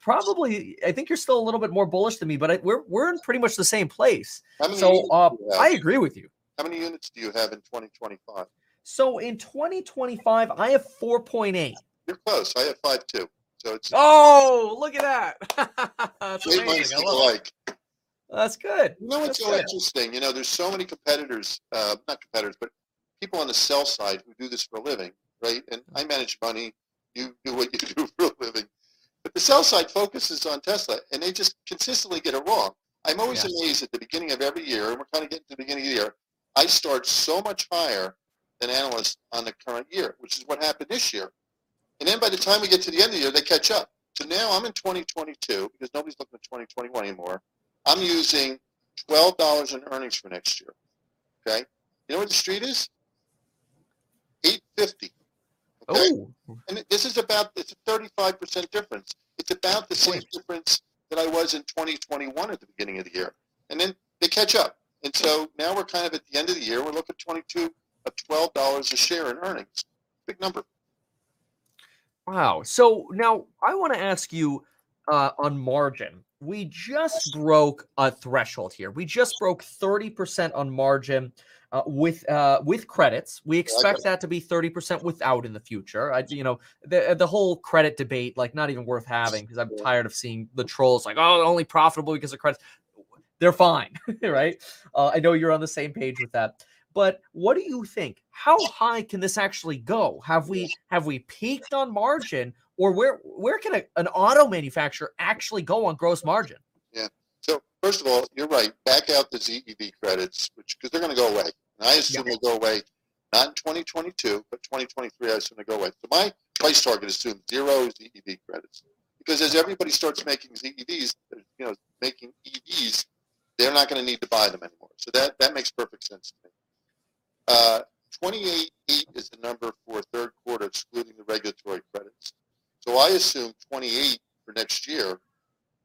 probably I think you're still a little bit more bullish than me, but I, we're we're in pretty much the same place. So uh? I agree with you. How many units do you have in twenty twenty five? So in 2025, I have 4.8. You're close. I have 5.2. So it's Oh, look at that. *laughs* That's amazing. I love it. That's good. You know what's so good. interesting? You know, there's so many competitors, uh, not competitors, but people on the sell side who do this for a living, right? And I manage money. You do what you *laughs* do for a living. But the sell side focuses on Tesla, and they just consistently get it wrong. I'm always Yeah. amazed at the beginning of every year, and we're kind of getting to the beginning of the year. I start so much higher than analysts on the current year, which is what happened this year. And then by the time we get to the end of the year, they catch up. So now I'm in 2022 because nobody's looking at 2021 anymore. I'm using twelve dollars in earnings for next year. Okay, you know what the street is? Eight fifty. Okay, Oh, and this is about it's a thirty-five percent difference. It's about the same difference that I was in 2021 at the beginning of the year, and then they catch up. And so now we're kind of at the end of the year. We're looking at 22 of twelve dollars a share in earnings. Big number. wow. So now I want to ask you uh, on margin. We just broke a threshold here. We just broke 30% on margin uh, with uh, with credits. We expect that to be 30% without in the future. I, you know, the the whole credit debate, like, not even worth having because I'm tired of seeing the trolls like, oh, only profitable because of credits. They're fine, *laughs* right? Uh, I know you're on the same page with that. But what do you think? How high can this actually go? Have we have we peaked on margin, or where where can a, an auto manufacturer actually go on gross margin? Yeah. So first of all, you're right. Back out the ZEV credits, which because they're going to go away. And I assume they'll go away not in 2022, but 2023. I assume they go away. So my price target assumes zero ZEV credits because as everybody starts making ZEVs, you know, making EVs, they're not going to need to buy them anymore. So that that makes perfect sense to me. Uh, 28.8 is the number for third quarter, excluding the regulatory credits. So I assume 28 for next year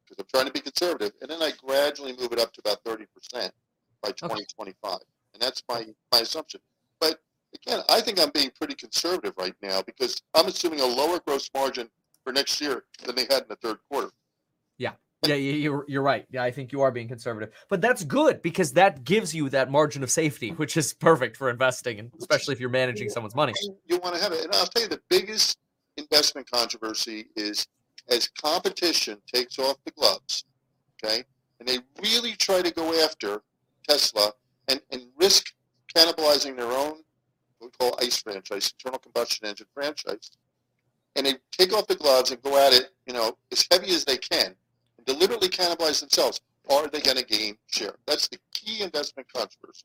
because I'm trying to be conservative, and then I gradually move it up to about 30% by 2025. And that's my, my assumption. But again, I think I'm being pretty conservative right now because I'm assuming a lower gross margin for next year than they had in the third quarter. Yeah, you- you're you're right. Yeah, I think you are being conservative, but that's good because that gives you that margin of safety, which is perfect for investing, and especially if you're managing someone's money. You want to have it. And I'll tell you the biggest investment controversy is as competition takes off the gloves, okay, and they really try to go after Tesla and, and risk cannibalizing their own what we call ICE franchise, internal combustion engine franchise, and they take off the gloves and go at it, you know, as heavy as they can, deliberately cannibalize themselves. Are they going to gain share? That's the key investment controversy.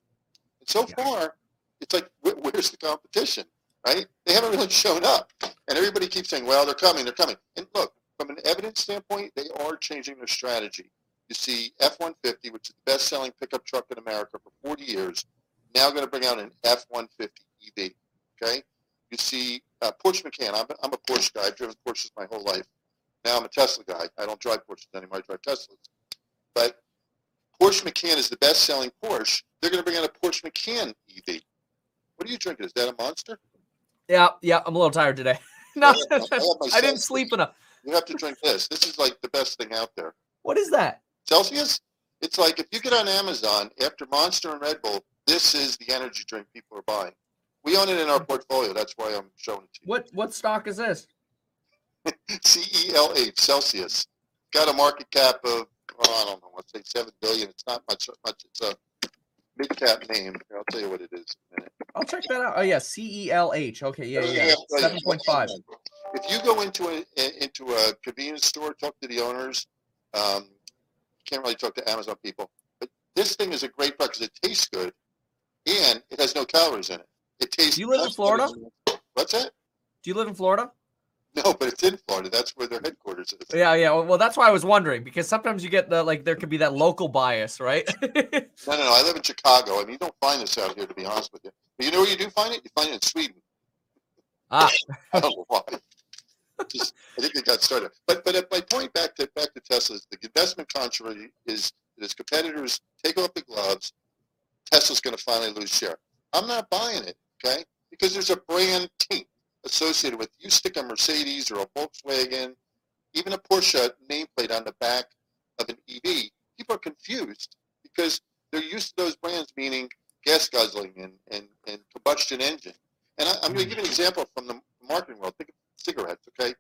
And so Yeah. far, it's like, where, where's the competition? Right? They haven't really shown up, and everybody keeps saying, "Well, they're coming, they're coming." And look, from an evidence standpoint, they are changing their strategy. You see, F-150, which is the best-selling pickup truck in America for 40 years, now going to bring out an F-150 EV. Okay? You see, uh, Porsche Macan. I'm, I'm a Porsche guy. I've driven Porsches my whole life. Now I'm a Tesla guy. I don't drive Porsches anymore. I drive Teslas. But Porsche Macan is the best-selling Porsche. They're going to bring out a Porsche Macan EV. What are you drinking? Is that a Monster? Yeah, yeah, I'm a little tired today. *laughs* no, I I have my I didn't sleep enough. You have to drink this. This is like the best thing out there. What is that? Celsius. It's like if you get on Amazon after Monster and Red Bull, this is the energy drink people are buying. We own it in our hmm. portfolio. That's why I'm showing it to you. What what stock is this? *laughs* CELH Celsius got a market cap of oh, I don't know, let's say seven billion. It's not much. Much. It's a mid cap name. I'll tell you what it is in a minute. I'll check that out. Oh yeah, C E L H. Okay, yeah, yeah, yeah. Seven point five. If you go into a into a convenience store, talk to the owners. Um, can't really talk to Amazon people, but this thing is a great product because it tastes good, and it has no calories in it. It tastes. Do you live in Florida? What's that? Do you live in Florida? *laughs* No, but it's in Florida. That's where their headquarters is. Yeah, yeah. Well, that's why I was wondering because sometimes you get the like there could be that local bias, right? *laughs* No, no, no. I live in Chicago. I mean, you don't find this out here, to be honest with you. But you know where you do find it? You find it in Sweden. ah, I don't know why. Just, I think they got started. But but my point back to back to Tesla is the investment controversy is that as competitors take off the gloves, Tesla's going to finally lose share. I'm not buying it, okay? Because there's a brand taint associated with you stick a Mercedes or a Volkswagen, even a Porsche nameplate on the back of an EV, people are confused because they're used to those brands meaning gas guzzling and, and, and combustion engine. And I, I'm going to give you an example from the marketing world. Think of cigarettes, okay?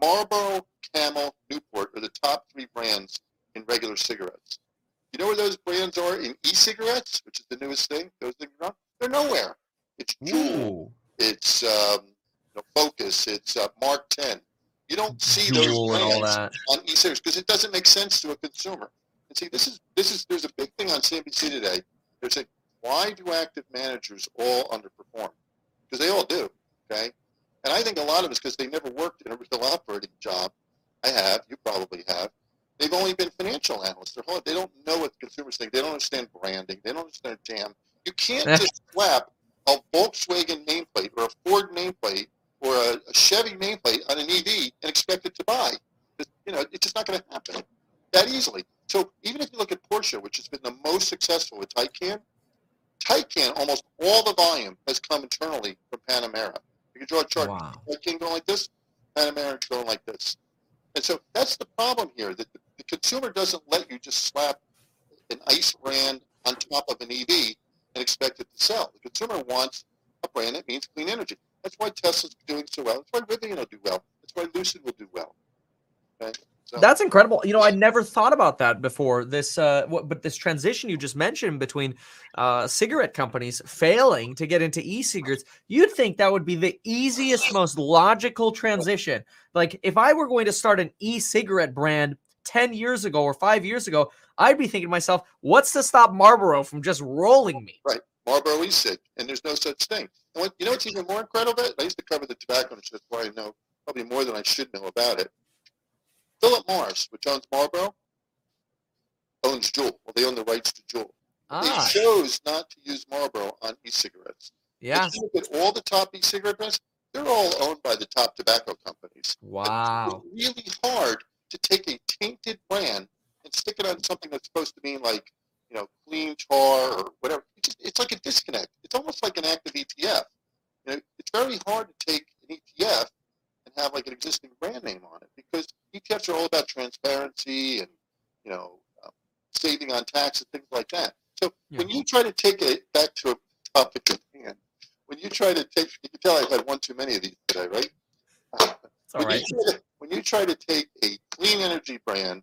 Marlboro, Camel, Newport are the top three brands in regular cigarettes. You know where those brands are in e-cigarettes, which is the newest thing? Those things are on? They're nowhere. It's Juul, it's um, know, Focus, it's uh, Mark 10. You don't see those brands on e-cigarettes because it doesn't make sense to a consumer. And see, this is this is there's a big thing on CNBC today. They're saying, why do active managers all underperform? Because they all do. Okay, and I think a lot of it's because they never worked in a real operating job. I have. You probably have. They've only been financial analysts. Their whole, they don't know what consumers think. They don't understand branding. They don't understand jam. You can't *laughs* just slap a Volkswagen nameplate or a Ford nameplate or a, a Chevy nameplate on an EV and expect it to buy. You know, it's just not going to happen that easily. So even if you look at Porsche, which has been the most successful with Taycan, Taycan, almost all the volume has come internally from Panamera. You can draw a chart. Wow. Taycan going like this, Panamera going like this. And so that's the problem here, that the, the consumer doesn't let you just slap an ICE brand on top of an EV and expect it to sell. The consumer wants a brand that means clean energy. That's why Tesla's doing so well. That's why Rivian will do well. That's why Lucid will do well. Okay? So, That's incredible. You know, I never thought about that before. This, uh, what, but this transition you just mentioned between uh, cigarette companies failing to get into e-cigarettes, you'd think that would be the easiest, most logical transition. Like if I were going to start an e-cigarette brand ten years ago or five years ago, I'd be thinking to myself, "What's to stop Marlboro from just rolling me?" Marlboro e-cig, and there's no such thing. And what, you know what's even more incredible? I used to cover the tobacco industry, that's why I know probably more than I should know about it. Philip Morris, which owns Marlboro, owns Juul. Well, they own the rights to Juul. Ah, They chose not to use Marlboro on e-cigarettes. yeah. If you look at all the top e-cigarette brands, they're all owned by the top tobacco companies. Wow. It's really hard to take a tainted brand and stick it on something that's supposed to mean like, you know, clean tar or whatever. It's, it's like a disconnect. It's almost like an active ETF. You know, it's very hard to take an ETF and have like an existing brand name on it because ETFs are all about transparency and, you know, um, saving on tax and things like that. So when you try to take it back to a topic at hand, when you try to take, you can tell I've had one too many of these today, right? It's all when, right. you try to, when you try to take a clean energy brand,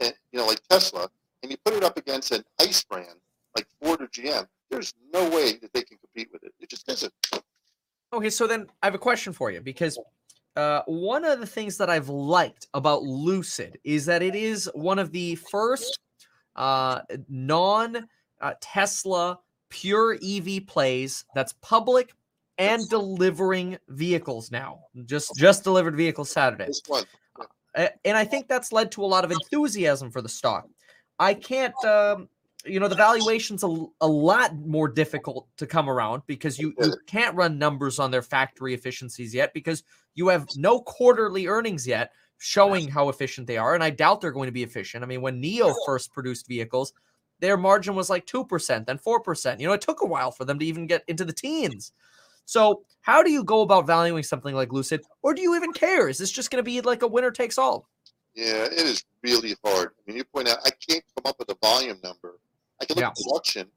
and, you know, like Tesla, and you put it up against an ICE brand like Ford or GM, there's no way that they can compete with it. It just isn't. Okay, so then I have a question for you because uh, one of the things that I've liked about Lucid is that it is one of the first uh, non uh, Tesla pure EV plays that's public and delivering vehicles now. Just just delivered vehicles Saturday. A- and I think that's led to a lot of enthusiasm for the stock. I can't, um, you know, the valuation's a, a lot more difficult to come around because you, you can't run numbers on their factory efficiencies yet because you have no quarterly earnings yet showing how efficient they are. And I doubt they're going to be efficient. I mean, when NIO first produced vehicles, their margin was like 2%, then 4%. You know, it took a while for them to even get into the teens. So, how do you go about valuing something like Lucid, or do you even care? Is this just going to be like a winner takes all? Yeah, it is really hard. I mean, you point out I can't come up with a volume number. I can look Yeah. at production,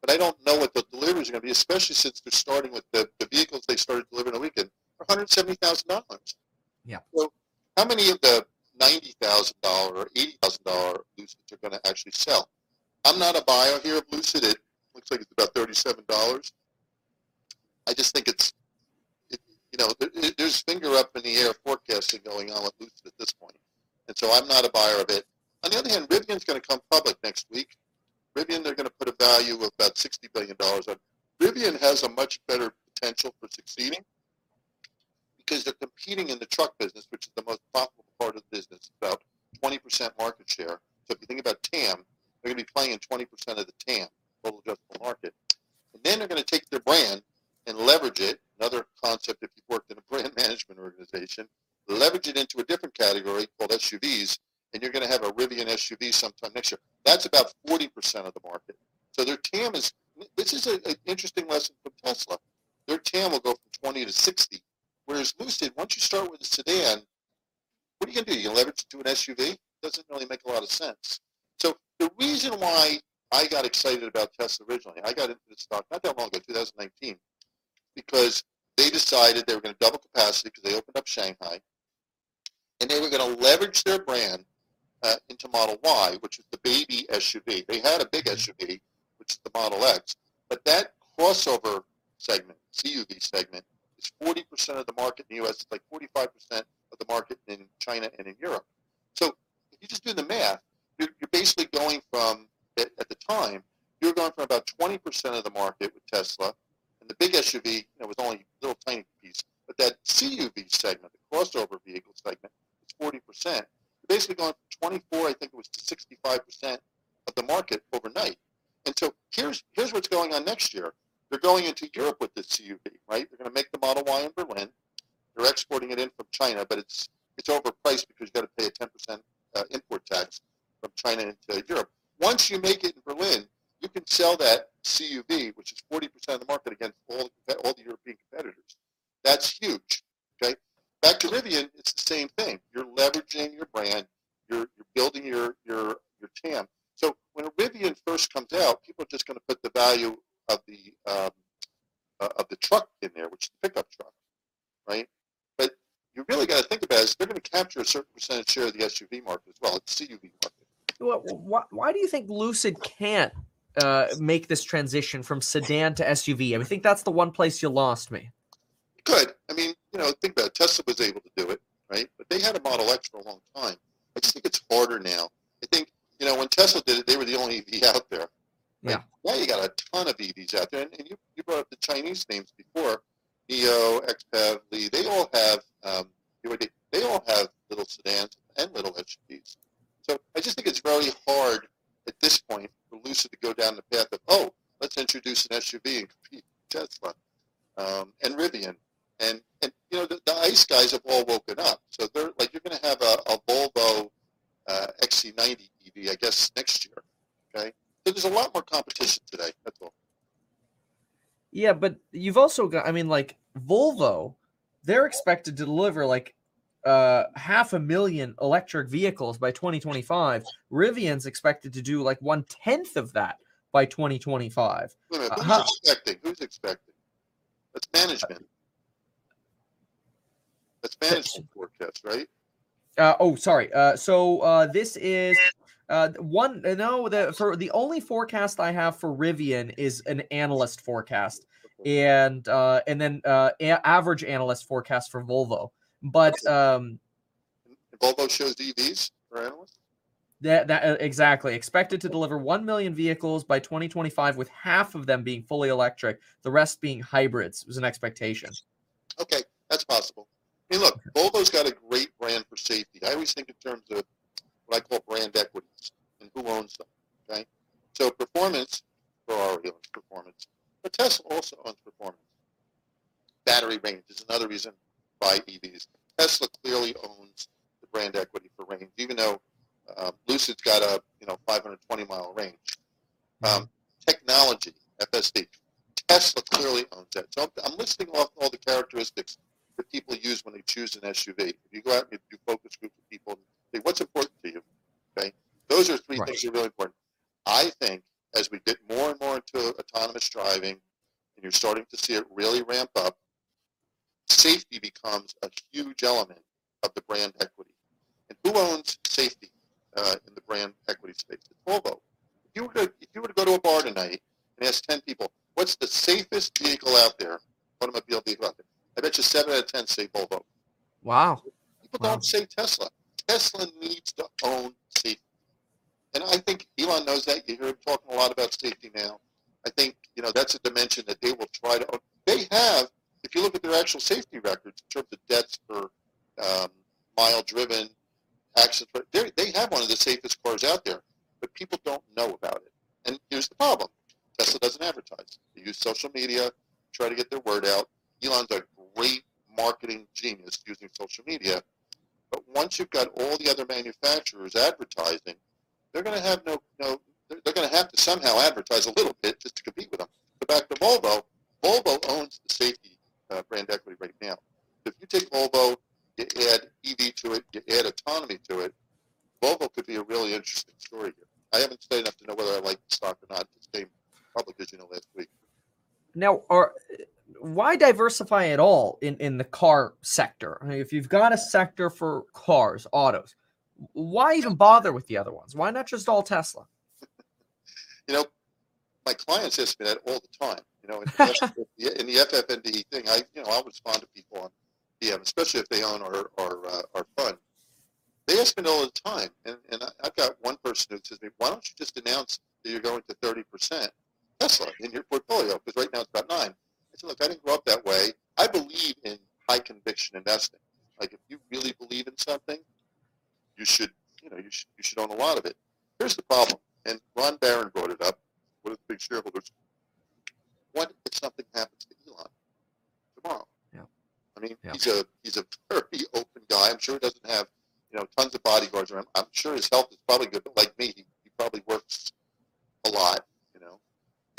but I don't know what the deliveries are going to be, especially since they're starting with the, the vehicles they started delivering a weekend for $170,000. Yeah. So how many of the $90,000 or $80,000 Lucids are going to actually sell? I'm not a buyer here of Lucid. It looks like it's about $37. I just think it's, it, you know, there, there's finger up in the air forecasting going on with Lucid at this point. And so I'm not a buyer of it. On the other hand, Rivian's going to come public next week. Rivian, they're going to put a value of about $60 billion on. Rivian has a much better potential for succeeding because they're competing in the truck business, which is the most profitable part of the business, about 20% market share. So if you think about TAM, they're going to be playing in 20% of the TAM, total addressable market. And then they're going to take their brand and leverage it, another concept if you've worked in a brand *laughs* management organization, leverage it into a different category called SUVs, and you're going to have a Rivian SUV sometime next year. That's about 40% of the market. So their TAM is, this is an interesting lesson from Tesla. Their TAM will go from 20 to 60 Whereas Lucid, once you start with a sedan, what are you going to do? You leverage it to an SUV? Doesn't really make a lot of sense. So the reason why I got excited about Tesla originally, I got into the stock not that long ago, 2019, because they decided they were going to double capacity because they opened up Shanghai, and they were going to leverage their brand uh, into Model Y, which is the baby SUV. They had a big SUV, which is the Model X, but that crossover segment, CUV segment, is 40% of the market in the U.S. It's like 45% of the market in China and in Europe. So if you just do the math, you're, you're basically going from, at, the time, you're going from about 20% of the market with Tesla, and the big SUV you know, was only a little tiny piece. But that CUV segment, the crossover vehicle segment, 40%. You're basically going from 24, I think it was to 65% of the market overnight. And so here's here's what's going on next year. They're going into Europe with this CUV, right? They're going to make the Model Y in Berlin. They're exporting it in from China, but it's it's overpriced because you've got to pay a 10% uh, import tax from China into Europe. Once you make it in Berlin, you can sell that CUV, which is 40% of the market against all, all the European competitors. That's huge. Okay. Back to Rivian, it's the same thing. You're leveraging your brand. You're, you're building your your your TAM. So when a Rivian first comes out, people are just going to put the value of the um, uh, of the truck in there, which is the pickup truck, right? But you really got to think about it. Is they're going to capture a certain percentage share of the SUV market as well. It's the CUV market. Well, why, why do you think Lucid can't uh, make this transition from sedan to SUV? I mean, I think that's the one place you lost me. Good. I mean, you know, think about it. Tesla was able to do it, right? But they had a Model X for a long time. I just think it's harder now. I think, you know, when Tesla did it, they were the only EV out there. Yeah. Now you got a ton of EVs out there, and, and you, you brought up the Chinese names before, NIO, XPEV, Li. They all have um, they all have little sedans and little SUVs. So I just think it's very hard at this point for Lucid to go down the path of oh, let's introduce an SUV and compete with Tesla um, and Rivian. And, and you know the, the ICE guys have all woken up, so they're like you're going to have a, a Volvo uh, XC90 EV, I guess, next year. Okay, so there's a lot more competition today. That's all. Yeah, but you've also got, I mean, like Volvo, they're expected to deliver like uh half a million electric vehicles by 2025. Rivian's expected to do like one tenth of that by 2025. Wait a minute, who's uh, expecting? Who's expecting? That's management. That's management forecast, right? Uh, oh, sorry. Uh, so uh, this is uh, one uh, no, the for the only forecast I have for Rivian is an analyst forecast, and uh, and then uh, a- average analyst forecast for Volvo. But um, Volvo shows EVs for analysts. That that uh, exactly expected to deliver one million vehicles by 2025, with half of them being fully electric, the rest being hybrids. Was an expectation. Okay, that's possible. Mean, look, Volvo's got a great brand for safety. I always think in terms of what I call brand equities and who owns them. Okay, so performance, Ferrari owns performance, but Tesla also owns performance. Battery range is another reason buy EVs. Tesla clearly owns the brand equity for range, even though uh, Lucid's got a you know 520 mile range. Um, technology, FSD, Tesla clearly owns that. So I'm listing off all the characteristics that people use when they choose an SUV. If you go out and do focus groups of people, say, what's important to you? Okay, those are three right. things that are really important. I think as we get more and more into autonomous driving, and you're starting to see it really ramp up, safety becomes a huge element of the brand equity. And who owns safety uh, in the brand equity space? It's Volvo. If you were to if you were to go to a bar tonight and ask ten people, what's the safest vehicle out there, automobile vehicle out there? I bet you seven out of ten say Volvo. Wow. People Wow. don't say Tesla. Tesla needs to own safety. And I think Elon knows that. You hear him talking a lot about safety now. I think, you know, that's a dimension that they will try to own. They have, if you look at their actual safety records in terms of deaths per um, mile driven, accidents, they have one of the safest cars out there, but people don't know about it. And here's the problem. Tesla doesn't advertise. They use social media, try to get their word out. Elon's a great marketing genius using social media. But once you've got all the other manufacturers advertising, they're going to have no, no they're, they're going to have to somehow advertise a little bit just to compete with them. But back to Volvo, Volvo owns the safety uh, brand equity right now. If you take Volvo, you add EV to it, you add autonomy to it, Volvo could be a really interesting story here. I haven't studied enough to know whether I like the stock or not. It's came public, as you know, last week. Now, are why diversify at all in, in the car sector? I mean, if you've got a sector for cars, autos, why even bother with the other ones? Why not just all Tesla? *laughs* you know, my clients ask me that all the time. You know, in the, *laughs* in the FFND thing, I you know I'll respond to people on DM, especially if they own our our, uh, our fund. They ask me all the time, and, and I- I've got one person who says to me, "Why don't you just announce that you're going to 30 percent Tesla in your portfolio? Because right now it's about nine. "Look, I didn't grow up that way. I believe in high conviction investing. Like if you really believe in something, you should you know you should you should own a lot of it. Here's the problem, and Ron Barron brought it up one of the big shareholders. What if something happens to Elon tomorrow? Yeah. I mean, Yeah. he's a he's a very *laughs* open guy. I'm sure he doesn't have you know tons of bodyguards around. I'm sure his health is probably good, but like me, he, he probably works a lot.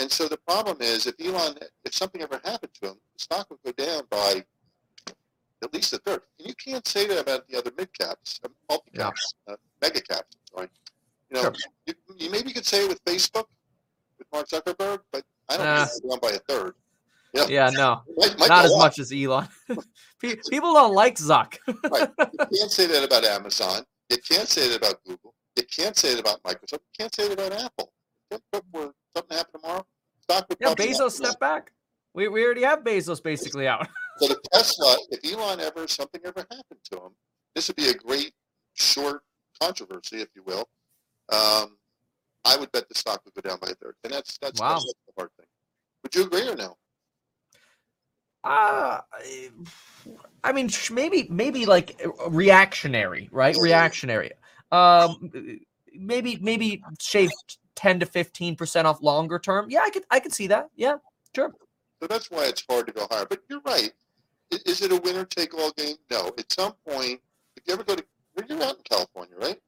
And so the problem is if Elon, if something ever happened to him, the stock would go down by at least a third. And you can't say that about the other mid caps, uh, multi caps, uh, mega caps. Sorry. You know, Sure. you, you maybe could say it with Facebook, with Mark Zuckerberg, but I don't Nah. think it's down by a third. Yeah, no, might- might not as up. much as Elon. *laughs* People don't like Zuck. Right. *laughs* You can't say that about Amazon. You can't say that about Google. You can't say that about Microsoft. You can't say that about Apple. Tim Cook were something happened tomorrow, stock would Yeah, Bezos step back. We, we already have Bezos basically out. *laughs* So the Tesla, if Elon ever something ever happened to him, this would be a great short controversy, if you will. Um, I would bet the stock would go down by a third, and that's that's, Wow. that's the hard thing. Would you agree or no? Uh, I mean, maybe maybe like uh, reactionary, right? Reactionary. Um, maybe maybe shave ten to fifteen percent off longer term. Yeah, I could I could see that. Yeah, sure. So that's why it's hard to go higher. But you're right. Is it a winner take all game? No. At some point, if you ever go to, you're out in California, right?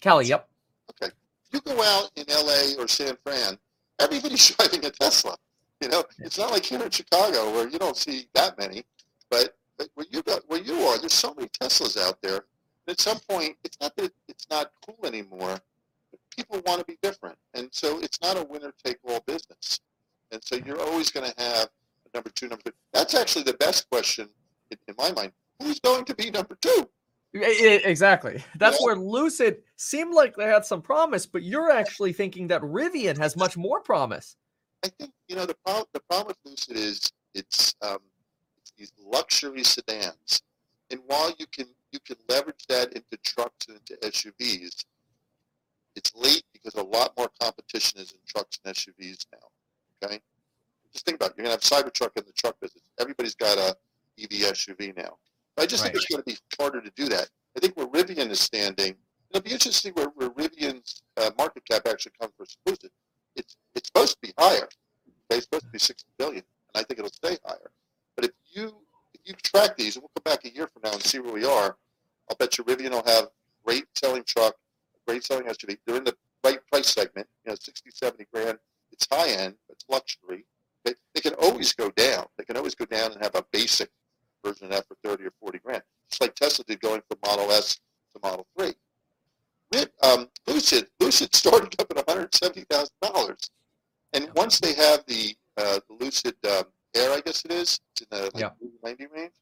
Kelly. Yep. Okay. You go out in LA or San Fran, everybody's *laughs* driving a Tesla. You know, it's not like here in Chicago where you don't see that many, but, but where you got where you are, there's so many Teslas out there. And at some point, it's not that it's not cool anymore. People want to be different, and so it's not a winner take all business. And so you're always going to have a number two, number three. That's actually the best question in, in my mind. Who's going to be number two? Exactly. That's Yeah. where Lucid seemed like they had some promise, but you're actually thinking that Rivian has much more promise. I think you know the problem. The problem with Lucid is it's um, it's these luxury sedans, and while you can you can leverage that into trucks and into SUVs, it's late because a lot more competition is in trucks and SUVs now. Okay, just think about it. You're gonna have Cybertruck in the truck business. Everybody's got a EV SUV now. I just think it's going to be harder to do that. I think where Rivian is standing, it'll be interesting where, where Rivian's uh, market cap actually comes versus Lucid. It's it's supposed to be higher. Okay, it's supposed to be 60 billion, and I think it'll stay higher. But if you if you track these, and we'll come back a year from now and see where we are, I'll bet you Rivian will have great selling truck, great selling. They're in the right price segment, you know, 60, 70 grand. It's high end, but it's luxury. They, they can always go down. They can always go down and have a basic version of that for 30 or 40 grand. It's like Tesla did going from Model S to Model 3. Rid- Um, Lucid, Lucid *laughs* started up at $170,000. And once they have the uh, the Lucid um, Air, I guess it is, it's in the like, Yeah. 90 range.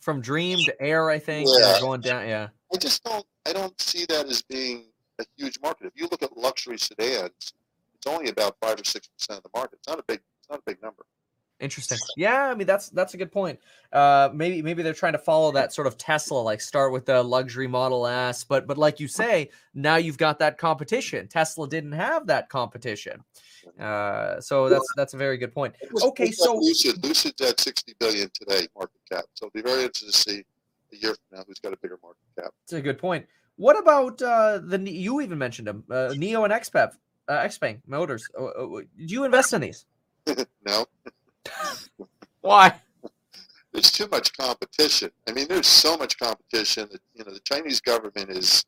From Dream to Air, I think. they're Yeah. going down. Yeah. I just don't I don't see that as being a huge market. If you look at luxury sedans, it's only about five or six percent of the market. It's not a big it's not a big number. Interesting. Yeah, I mean that's that's a good point. Uh, maybe maybe they're trying to follow that sort of Tesla, like start with the luxury Model S, but but like you say, now you've got that competition. Tesla didn't have that competition, uh, so that's that's a very good point. Okay, like so- Lucid Lucid's at sixty billion today market cap. So it'll be very interesting to see a year from now who's got a bigger market cap. That's a good point. What about uh, the you even mentioned them, uh, NIO and XPEV, uh, XPeng Motors? Uh, uh, did you invest in these? *laughs* no, *laughs* Why? there's too much competition. I mean, there's so much competition that you know the Chinese government is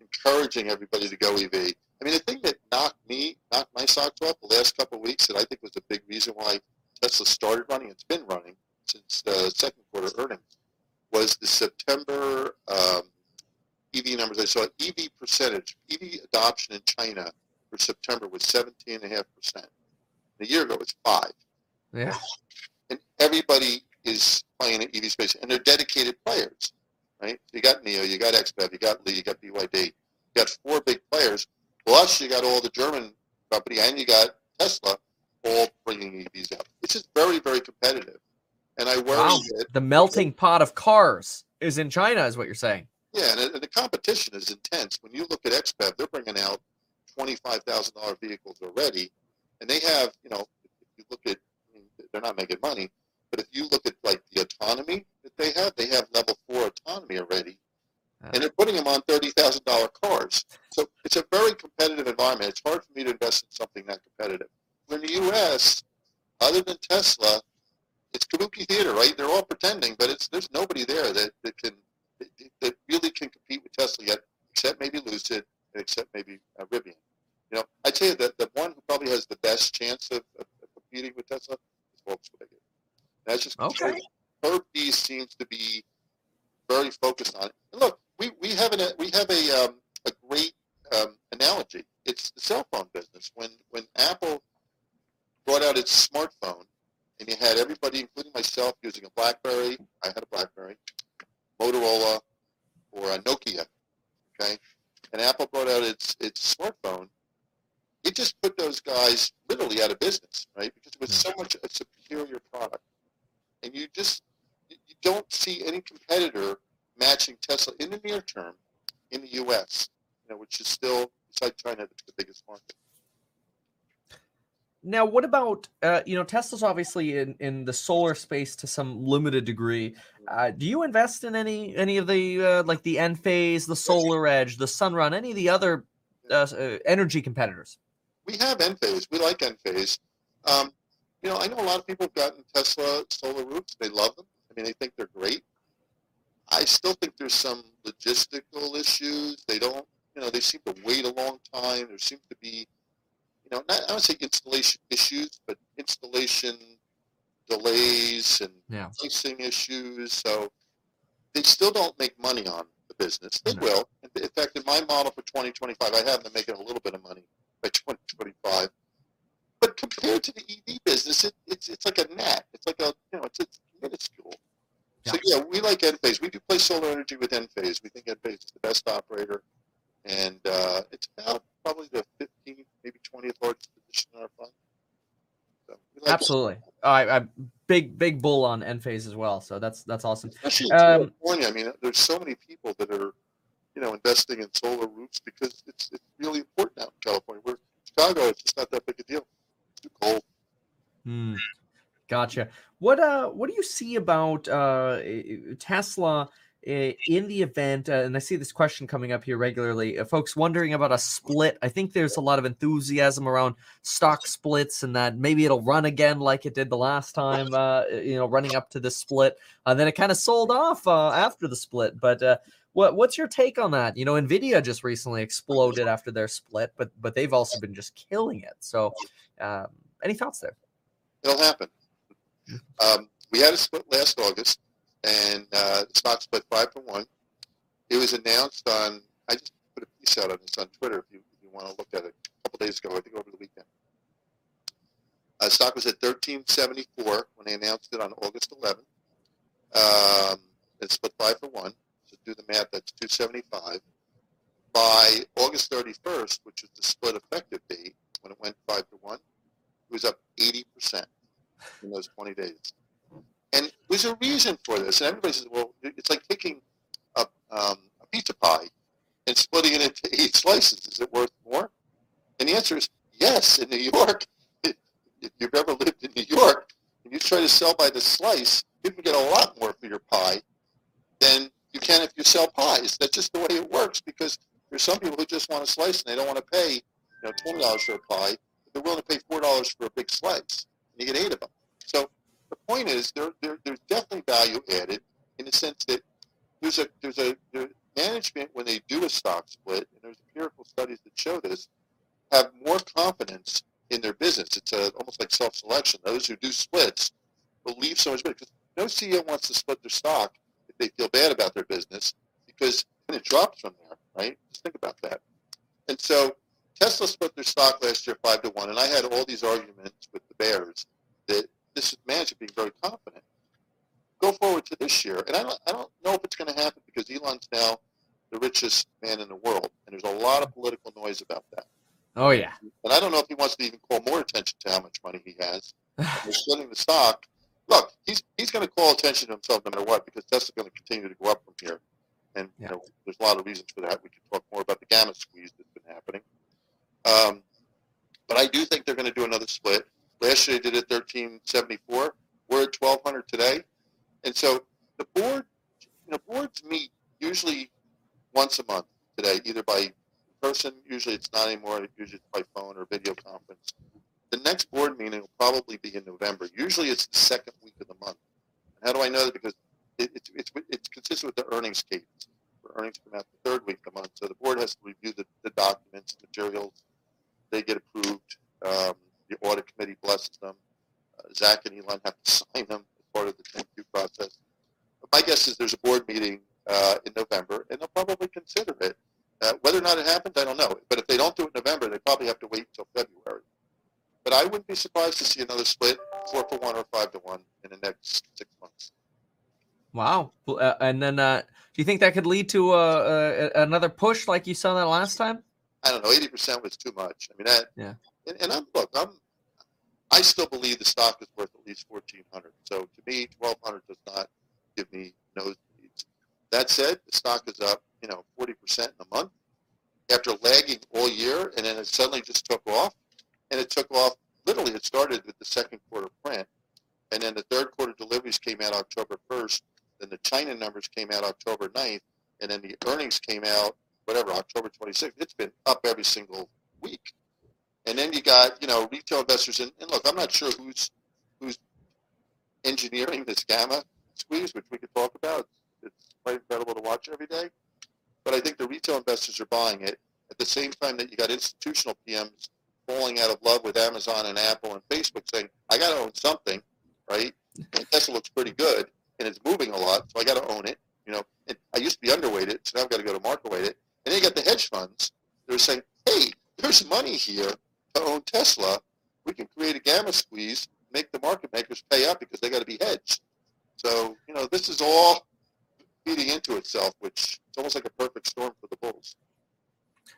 encouraging everybody to go EV. I mean, the thing that knocked me, knocked my stocks off the last couple of weeks, that I think was a big reason why Tesla started running. It's been running since the second quarter earnings. Was the September um, EV numbers I saw? EV percentage, EV adoption in China for September was 17.5 percent. A year ago, it was five Yeah. and everybody is playing in EV space, and they're dedicated players, right? You got NIO, you got XPEV, you got Li, you got BYD, you got four big players. Plus, you got all the German company, and you got Tesla, all bringing EVs out. It's just very, very competitive, and I worry Wow. that The melting pot of cars is in China, is what you're saying. Yeah, and, and the competition is intense. When you look at XPEV, they're bringing out twenty-five thousand dollar vehicles already, and they have, you know, if you look at, I mean, they're not making money, but if you look at like the autonomy that they have, they have level four autonomy already, and they're putting them on thirty thousand dollar cars. So it's a very competitive environment. It's hard for me to invest in something that competitive. In the U.S., other than Tesla, it's kabuki theater, right? They're all pretending, but it's there's nobody there that, that can that, that really can compete with Tesla yet, except maybe Lucid and except maybe uh, Rivian. You know, I'd say that the one who probably has the best chance of, of, of competing with Tesla is Volkswagen. That's just Okay. Herbert Diess seems to be very focused on it. And look, we, we have an, we have a um, a great um, analogy. It's the cell phone business. When when Apple brought out its smartphone, and you had everybody, including myself, using a BlackBerry. I had a BlackBerry, Motorola, or a Nokia. Okay, and Apple brought out its its smartphone. It just put those guys literally out of business, right? Because it was so much a superior product, and you just you don't see any competitor matching Tesla in the near term in the U.S. You know, which is still besides China the biggest market. Now, what about uh, you know Tesla's obviously in in the solar space to some limited degree. Uh, do you invest in any any of the uh, like the Enphase, the SolarEdge, the Sunrun, any of the other uh, uh, energy competitors? we have Enphase. We like Enphase. Um, you know, I know a lot of people have gotten Tesla solar roofs. They love them. I mean, they think they're great. I still think there's some logistical issues. They don't, you know, they seem to wait a long time. There seems to be, know, not, I don't say installation issues, but installation delays and Yeah. pricing issues. So they still don't make money on the business. They No. will. In fact, in my model for 2025, I have them making a little bit of money by 2025. But compared to the EV business, it, it's it's like a gnat. It's like a you know it's, it's minuscule. So yeah, we like Enphase. We do play solar energy with Enphase. We think Enphase is the best operator, and uh, it's about probably the 15th, maybe 20th largest position in our fund. So like. Absolutely. I, I'm big big bull on Enphase as well. So that's that's awesome. Especially in Um, California. I mean, there's so many people that are, you know, investing in solar roofs because it's it's really important out in California. Where Chicago, it's just not that big a deal. It's too cold. Hmm. Gotcha. What uh what do you see about uh i- i- Tesla i- in the event uh, and I see this question coming up here regularly. Uh, folks wondering about a split. I think there's a lot of enthusiasm around stock splits and that maybe it'll run again like it did the last time uh you know running up to the split. And then it kind of sold off uh, after the split. But uh what what's your take on that? You know, Nvidia just recently exploded after their split, but but they've also been just killing it. So um any thoughts there? It'll happen. Um, we had a split last August, and uh, the stock split five to one. It was announced on. I just put a piece out on this on Twitter. If you, if you want to look at it, a couple days ago, I think over the weekend. Uh, stock was at 1374 when they announced it on August 11th. Um, it split five for one. So do the math. That's 275. By August 31st, which was the split effective date, when it went five to one, it was up 80% in those 20 days. And there's a reason for this. And everybody says, well, it's like taking a, um, a pizza pie and splitting it into *laughs* eight slices. Is it worth more? And the answer is yes. In New York, *laughs* if you've ever lived in New York and you try to sell by the slice, you can get a lot more for your pie than you can if you sell pies. That's just the way it works because there's some people who just want a slice and they don't want to pay, you know, twenty dollars for a pie. They're willing to pay four dollars for a big slice, and you get eight of them. So the point is, there, there there's definitely value added in the sense that there's a there's a there, management when they do a stock split, and there's empirical studies that show this, have more confidence in their business. It's a, almost like self-selection. Those who do splits believe so much better because no CEO wants to split their stock if they feel bad about their business because then it drops from there, right? Just think about that. And so Tesla split their stock last year five to one, and I had all these arguments with the bears that this is management being very confident. Go forward to this year, and I don't, I don't know if it's going to happen because Elon's now the richest man in the world, and there's a lot of political noise about that. Oh yeah. And I don't know if he wants to even call more attention to how much money he has. *sighs* They're splitting the stock. Look, he's he's going to call attention to himself no matter what because Tesla's going to continue to go up from here. And Yeah. you know, there's a lot of reasons for that. We can talk more about the gamma squeeze that's been happening. Um, but I do think they're going to do another split. Last year they did it 1374. We're at 1200 today. And so the board, you know, boards meet usually once a month today, either by person. Usually it's not anymore. Usually it's by phone or video conference. The next board meeting will probably be in November. Usually it's the second week of the month. How do I know that? Because it, it's, it's, it's consistent with the earnings cadence. The earnings come out the third week of the month. So the board has to review the, the documents, materials. They get approved. Um, the audit committee blesses them. Uh, Zach and Elon have to *laughs* sign them as part of the 10Q process. But my guess is there's a board meeting uh, in November, and they'll probably consider it. Uh, whether or not it happens, I don't know. But if they don't do it in November, they probably have to wait until February. But I wouldn't be surprised to see another split, four for one or five to one, in the next six months. Wow. Well, Uh, and then, uh, do you think that could lead to uh, uh, another push like you saw that last time? I don't know. Eighty percent was too much. I mean that. Yeah. And, and I'm look. I'm. I still believe the stock is worth at least fourteen hundred. So to me, twelve hundred does not give me nosebleeds. That said, the stock is up, you know, forty percent in a month after lagging all year, and then it suddenly just took off. And it took off. Literally, it started with the second quarter print, and then the third quarter deliveries came out October first. Then the China numbers came out October 9th, and then the earnings came out whatever, October 26th. It's been up every single week. And then you got, you know, retail investors. And, and look, I'm not sure who's who's engineering this gamma squeeze, which we could talk about. It's quite incredible to watch every day. But I think the retail investors are buying it at the same time that you got institutional PMs falling out of love with Amazon and Apple and Facebook saying, I got to own something, right? And Tesla looks pretty good and it's moving a lot, so I got to own it. You know, and I used to be underweighted, so now I've got to go to market weight it. And then you got the hedge funds. They're saying, hey, there's money here own Tesla. We can create a gamma squeeze, make the market makers pay up because they got to be hedged. So, you know, this is all feeding into itself, which it's almost like a perfect storm for the bulls.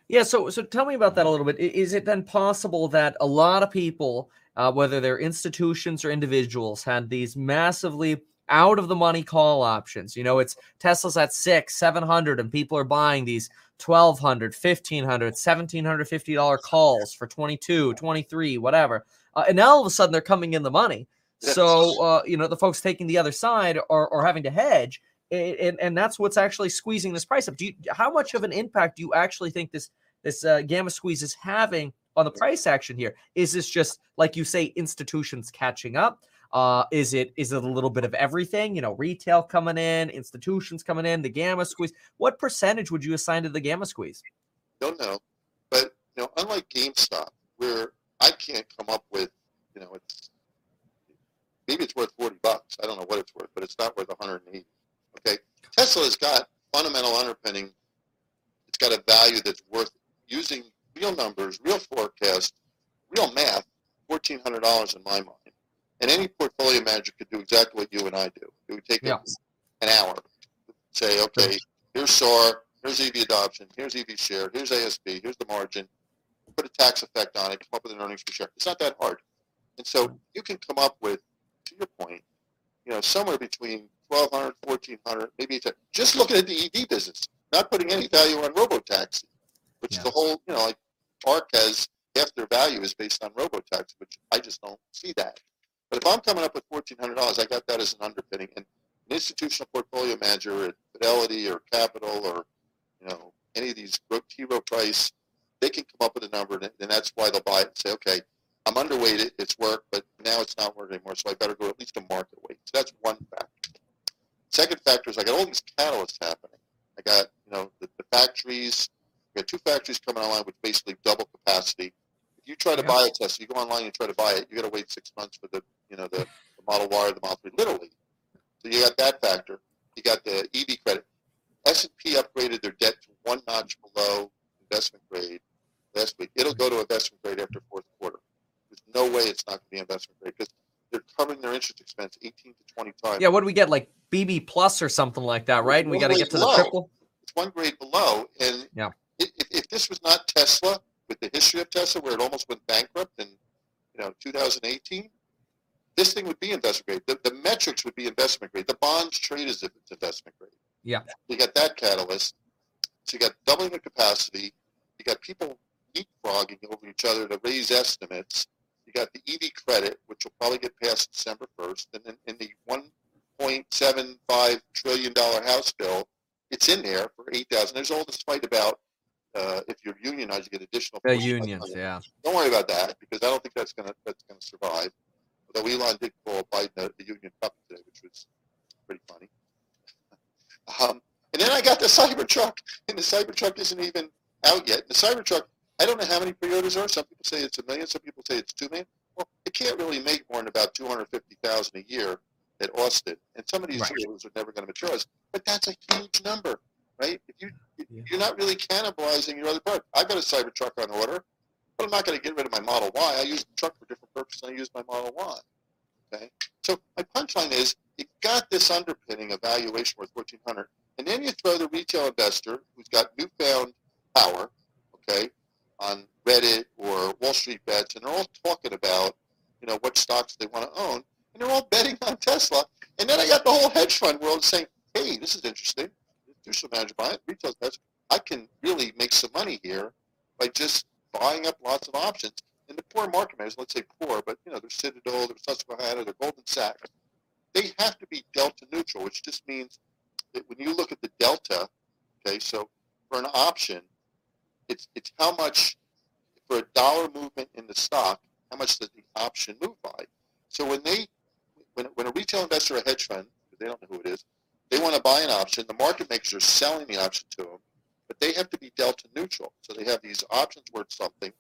Yeah. So, so tell me about that a little bit. Is it then possible that a lot of people, uh, whether they're institutions or individuals, had these massively out of the money call options? You know, it's Tesla's at six, 700, and people are buying these 1200 1500 1750 dollar calls for 22 23 whatever. Uh, and now all of a sudden they're coming in the money. So uh, you know the folks taking the other side are, are having to hedge and and that's what's actually squeezing this price up. Do you how much of an impact do you actually think this this uh, gamma squeeze is having on the price action here? Is this just like you say institutions catching up uh, is it is it a little bit of everything? You know, retail coming in, institutions coming in, the gamma squeeze. What percentage would you assign to the gamma squeeze? Don't know. But, you know, unlike GameStop, where I can't come up with, you know, it's maybe it's worth 40 bucks. I don't know what it's worth, but it's not worth 180. Okay. Tesla's got fundamental underpinning. It's got a value that's worth using real numbers, real forecast, real math fourteen hundred dollars in my mind. And any portfolio manager could do exactly what you and I do. It would take Yeah. an hour. Say, okay, here's SAAR, here's EV adoption, here's EV share, here's ASP, here's the margin. Put a tax effect on it, come up with an earnings per share. It's not that hard. And so you can come up with, to your point, you know, somewhere between 1200 1400 maybe it's a, just looking at the EV business, not putting any value on robotaxi, which Yeah. is the whole, you know, like ARK has half their value is based on robotaxi, which I just don't see that. But if I'm coming up with fourteen hundred dollars, I got that as an underpinning. And an institutional portfolio manager at Fidelity or Capital or you know any of these T. Rowe Price, they can come up with a number, and, and that's why they'll buy it and say, okay, I'm underweight it, it's worked, but now it's not working anymore, so I better go at least a market weight. So that's one factor. Second factor is I got all these catalysts happening. I got you know the, the factories. I got two factories coming online with basically double capacity. If you try to Yeah. buy a Tesla, you go online and try to buy it, you got to wait six months for the you know the, the Model Y or the Model 3, literally. So you got that factor. You got the EV credit. S&P upgraded their debt to one notch below investment grade last week. It'll go to investment grade after fourth quarter. There's no way it's not going to be investment grade because they're covering their interest expense 18 to 20 times. Yeah, what do we get? Like BB plus or something like that, right? And we got to get to the triple. It's one grade below. And Yeah. if, if- if this was not Tesla, with the history of Tesla, where it almost went bankrupt in you know 2018, this thing would be investment grade. The, the metrics would be investment grade. The bonds trade as if it's investment grade. Yeah. You got that catalyst. So you got doubling the capacity. You got people leapfrogging over each other to raise estimates. You got the EV credit, which will probably get passed December 1st. And then in the $1.75 trillion House bill, it's in there for 8000 There's all this fight about uh, if you're unionized, you get additional. The unions, yeah. Don't worry about that because I don't think that's gonna that's gonna survive. Although Elon did call Biden the, the union puppet today, which was pretty funny. *laughs* Um, and then I got the Cybertruck, and the Cybertruck isn't even out yet. The Cybertruck, I don't know how many pre-orders are. Some people say it's a million. Some people say it's two million. Well, it can't really make more than about two hundred fifty thousand a year at Austin, and some of these Right. are never going to materialize. But that's a huge number, right? If you Yeah. you're not really cannibalizing your other product. I've got a Cybertruck on order, but I'm not going to get rid of my Model Y. I use the truck for different purposes I use my Model Y. Okay, so my punchline is you've got this underpinning of valuation worth 1400 and then you throw the retail investor who's got newfound power, okay, on Reddit or Wall Street bets, and they're all talking about, you know, what stocks they want to own, and they're all betting on Tesla. And then I got the whole hedge fund world saying, hey, this is interesting. Institutional manager buy it, retail investor. I can really make some money here by just buying up lots of options. And the poor market makers, let's say poor, but you know, they're Citadel, they're Susquehanna, they're Goldman Sachs. They have to be delta neutral, which just means that when you look at the delta, okay, so for an option, it's it's how much for a dollar movement in the stock, how much does the option move by? So when they when, when a retail investor or a hedge fund, they don't know who it is, they want to buy an option, the market makers are selling the option to them, but they have to be delta neutral. So they have these options worth something.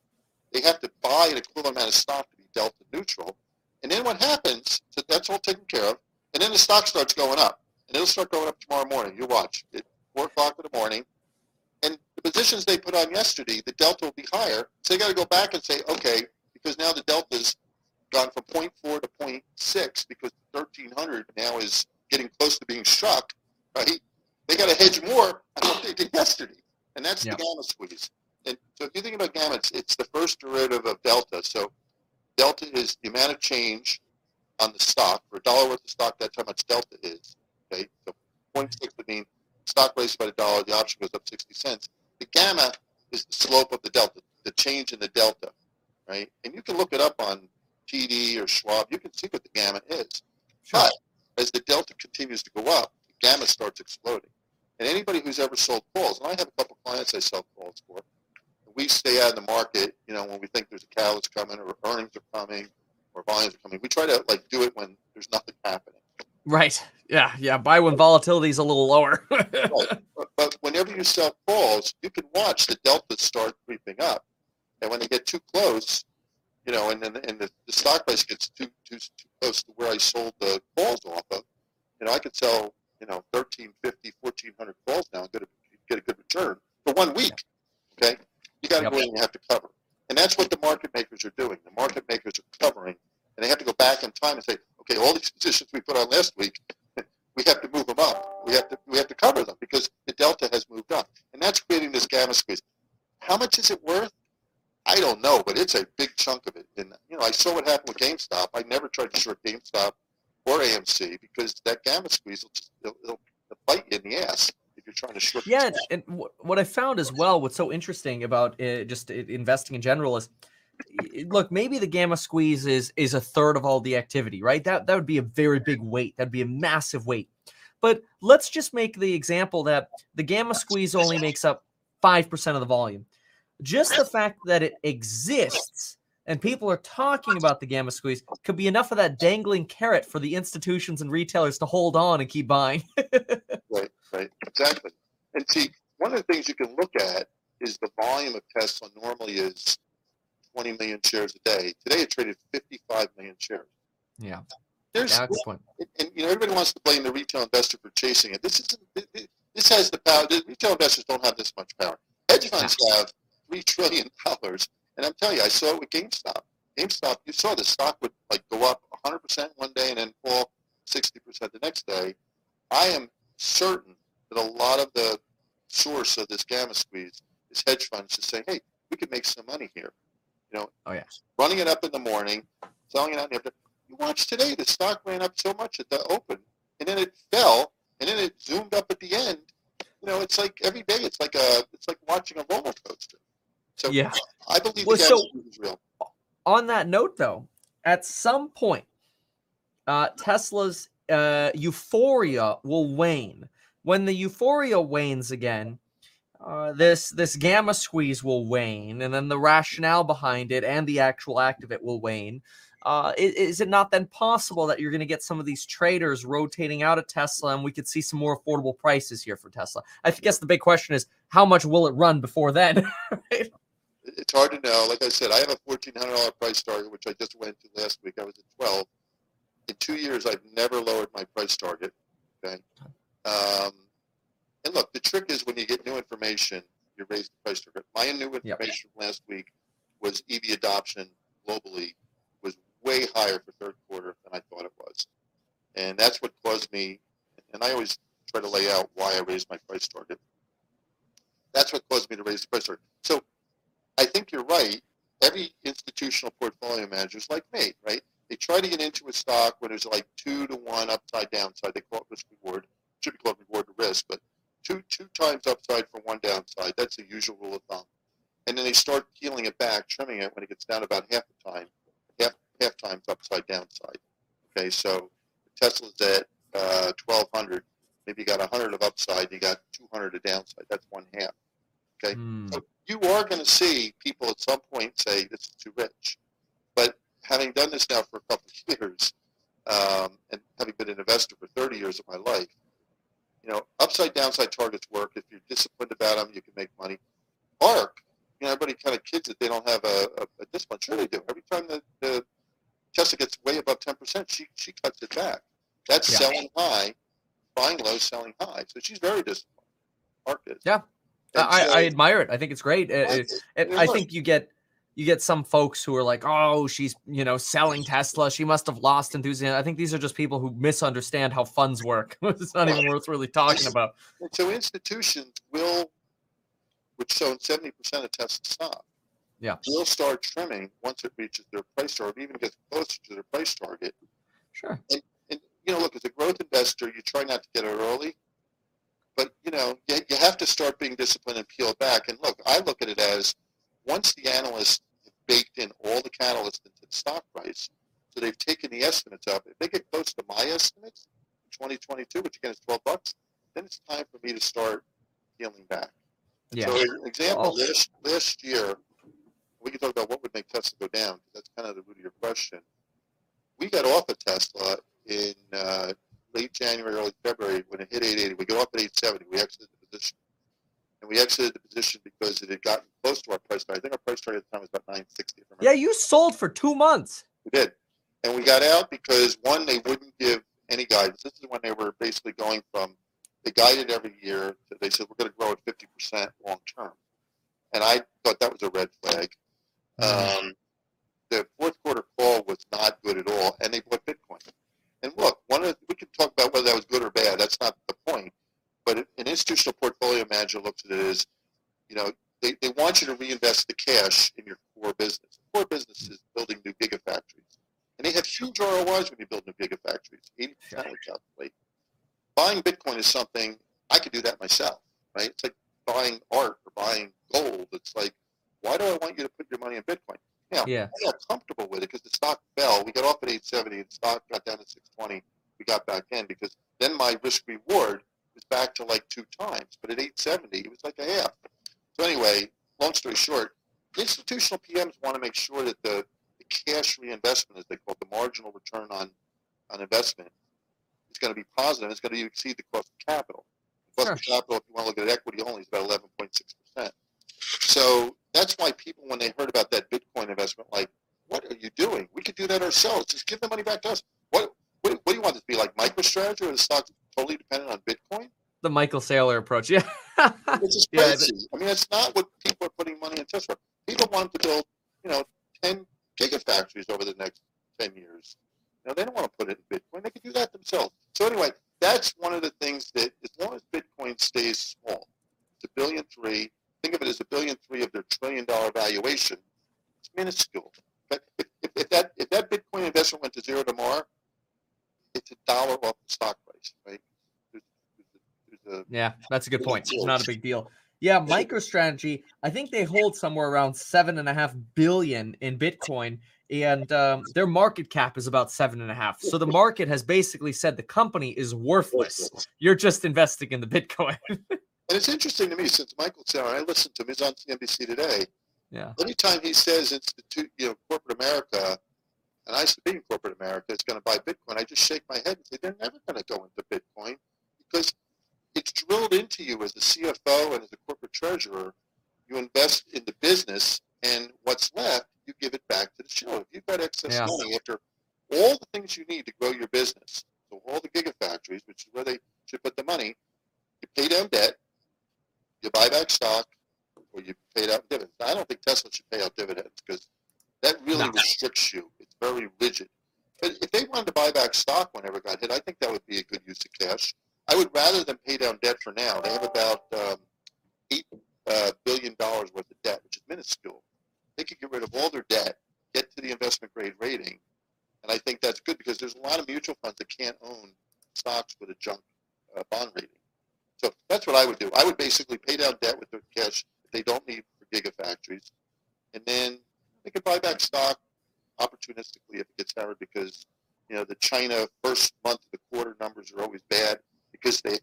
They have to buy an equivalent amount of stock to be delta neutral. And then what happens, so that's all taken care of, and then the stock starts going up. And it'll start going up tomorrow morning. You watch. At 4 o'clock in the morning. And the positions they put on yesterday, the delta will be higher. So they got to go back and say, okay, because now the delta's gone from 0.4 to 0.6 because 1300 now is getting close to being struck, right? They got to hedge more on what they did yesterday. And that's Yeah. the gamma squeeze. And so if you think about gamma, it's, it's the first derivative of delta. So delta is the amount of change on the stock. For a dollar worth of stock, that's how much delta is. Okay, so 0.6 would mean stock raises by a dollar, the option goes up 60 cents. The gamma is the slope of the delta, the change in the delta, right? And you can look it up on TD or Schwab. You can see what the gamma is. Sure. But as the delta continues to go up, the gamma starts exploding. And anybody who's ever sold calls, and I have a couple clients I sell calls for, we stay out of the market, you know, when we think there's a catalyst coming or earnings are coming or volumes are coming. We try to like do it when there's nothing happening. Right. Yeah. Yeah. Buy when volatility is a little lower. *laughs* But, but whenever you sell calls, you can watch the deltas start creeping up. And when they get too close, you know, and then and the, the stock price gets too, too too close to where I sold the calls off of, you know, I could sell, you know, 1350, 1400 calls now and get a, get a good return for one week. Okay? You got to Yep. go in and you have to cover. And that's what the market makers are doing. The market makers are covering and they have to go back in time and say, okay, all these positions we put on last week, *laughs* we have to move them up. We have to we have to cover them because the delta has moved up, and that's creating this gamma squeeze. How much is it worth? I don't know, but it's a big chunk of it. And you know, I saw what happened with GameStop. I never tried to short GameStop or AMC because that gamma squeeze will just, it'll, it'll, bite you in the ass if you're trying to short. Yeah, and, wh- what I found as well, what's so interesting about uh, just uh, investing in general is, look, maybe the gamma squeeze is is a third of all the activity, right? That that would be a very big weight. That'd be a massive weight. But let's just make the example that the gamma squeeze only makes up five percent of the volume. Just the fact that it exists and people are talking about the gamma squeeze could be enough of that dangling carrot for the institutions and retailers to hold on and keep buying. *laughs* Right, right, exactly. And see, one of the things you can look at is the volume of Tesla normally is 20 million shares a day. Today it traded 55 million shares. yeah, There's, that's one. and, and you know, everybody wants to blame the retail investor for chasing it. This isn't. it- it- This has the power. The retail investors don't have this much power. Hedge funds have three trillion dollars, and I'm telling you, I saw it with GameStop. GameStop, you saw the stock would like go up 100 percent one day and then fall 60 percent the next day. I am certain that a lot of the source of this gamma squeeze is hedge funds just saying, "Hey, we could make some money here." You know, Oh, yeah. running it up in the morning, selling it out in the afternoon. You watch today, the stock ran up so much at the open, and then it fell, and then it zoomed up at the end. You know, it's like every day, it's like a, it's like watching a roller coaster. So Yeah. I believe Well, so- is real. on that note, though, at some point, uh, Tesla's uh, euphoria will wane. When the euphoria wanes again, uh, this this gamma squeeze will wane, and then the rationale behind it and the actual act of it will wane. Uh, i- is, it not then possible that you're going to get some of these traders rotating out of Tesla, and we could see some more affordable prices here for Tesla? I guess the big question is how much will it run before then? *laughs* It- It's hard to know. Like I said, I have a fourteen hundred dollar price target, which I just went to last week. I was at twelve. In two years, I've never lowered my price target. Okay. Um, and look, the trick is when you get new information, you raise the price target. My new information from last week was EV adoption globally was way higher for third quarter than I thought it was, and that's what caused me. And I always try to lay out why I raised my price target. That's what caused me to raise the price target. So I think you're right. Every institutional portfolio manager is like me, right? They try to get into a stock when there's like two to one upside downside. They call it risk reward. Should be called reward to risk, but two two times upside for one downside. That's the usual rule of thumb. And then they start peeling it back, trimming it when it gets down about half the time, half half times upside downside. Okay, so Tesla's at uh, 1200. Maybe you got 100 of upside, you got 200 of downside. That's one half. Okay. Hmm. So you are going to see people at some point say this is too rich. But having done this now for a couple of years, um, and having been an investor for 30 years of my life, you know, upside downside targets work. If you're disciplined about them, you can make money. ARK, you know, everybody kind of kids that they don't have a, a, a discipline. Sure, they do. Every time the, the Tesla gets way above 10%, she, she cuts it back. That's Yeah. selling high, buying low, selling high. So she's very disciplined. ARK is. Yeah. And I, I admire it. I think it's great. It- it- I think you get you get some folks who are like, "Oh, she's you know selling Tesla. She must have lost enthusiasm." I think these are just people who misunderstand how funds work. *laughs* it's not even worth really talking about. So institutions will, which own seventy percent of Tesla stock, Yeah. will start trimming once it reaches their price target, even gets closer to their price target. Sure. And you know, look, as a growth investor, you try not to get it early, but you know, you, you have to start being disciplined and peel back. And look, I look at it as once the analysts have baked in all the catalysts into the stock price, so they've taken the estimates up. If they get close to my estimates in 2022, which again is 12 bucks, then it's time for me to start peeling back. Yeah. So, an example, Well- last, last year, we can talk about what would make Tesla go down, that's kind of the root of your question. We got off of Tesla in uh, late January, early February when it hit 880. We got up at 870. We exited the position. And we exited the position because it had gotten close to our price target. I think our price target at the time was about 960. If I Yeah, you sold for two months. we did. And we got out because one, they wouldn't give any guidance. This is when they were basically going from they guided every year. To, they said we're going to grow at fifty percent long term, and I thought that was a red flag. Um, the fourth quarter call was not good at all, and they bought Bitcoin. And look, one of the, we can talk about whether that was good or bad. That's not the point. But an institutional portfolio manager looks at it as, you know, they, they want you to reinvest the cash in your core business. The core business is building new gigafactories. And they have huge ROIs when you build new gigafactories. 80% would calculate. Buying Bitcoin is something, I could do that myself, right? It's like buying art or buying gold. It's like, why do I want you to put your money in Bitcoin? Yeah. I got comfortable with it because the stock fell. We got off at 870 and the stock got down to 620. We got back in because then my risk reward was back to like two times. But at 870, it was like a half. So anyway, long story short, institutional PMs want to make sure that the, the cash reinvestment, as they call it, the marginal return on, on investment, is going to be positive. It's going to exceed the cost of capital. The cost of capital, if you want to look at equity only, is about 11.6%. So that's why people, when they heard about that Bitcoin investment, like, what are you doing? We could do that ourselves. Just give the money back to us. What, what, what do you want this to be like MicroStrategy or the stock's totally dependent on Bitcoin? The Michael Saylor approach. Yeah. *laughs* Which is Yeah, crazy. I mean, that's not what people are putting money into for. People want to build, you know, 10 gigafactories over the next 10 years. You know, they don't want to put it in Bitcoin. They can do that themselves. So anyway, that's one of the things that, as long as Bitcoin stays small, it's a billion three. Think of it as a billion three of their trillion dollar valuation. It's minuscule. But if, if, if that if that Bitcoin investment went to zero tomorrow, it's a dollar off the stock price, right? There's, there's, a, Yeah, that's a good point. It's not a big deal. Yeah, MicroStrategy, I think they hold somewhere around seven and a half billion in Bitcoin, and um, their market cap is about seven and a half. So the market has basically said the company is worthless. You're just investing in the Bitcoin. *laughs* And it's interesting to me since Michael Saylor, I listened to him. He's on CNBC today. yeah. Anytime he says institute, you know, corporate America, and I used to corporate America, is going to buy Bitcoin, I just shake my head and say they're never going to go into Bitcoin because it's drilled into you as a CFO and as a corporate treasurer. You invest in the business, and what's left, you give it back to the shareholder. If you've got excess Yeah. money after all the things you need to grow your business, so all the gigafactories, which is where they should put the money, you pay down debt, you buy back stock, or you pay out dividends. Now, I don't think Tesla should pay out dividends because that really No. restricts you. It's very rigid. But if they wanted to buy back stock whenever it got hit, I think that would be a good use of cash. I would rather than pay down debt for now. They have about um, eight uh, billion dollars worth of debt, which is minuscule. They could get rid of all their debt, get to the investment grade rating, and I think that's good because there's a lot of mutual funds that can't own stocks with a junk uh, bond rating. So that's what I would do. I would basically pay down debt with the cash that they don't need for gigafactories, and then they could buy back stock opportunistically if it gets hammered because you know the China first month of the quarter numbers are always bad because they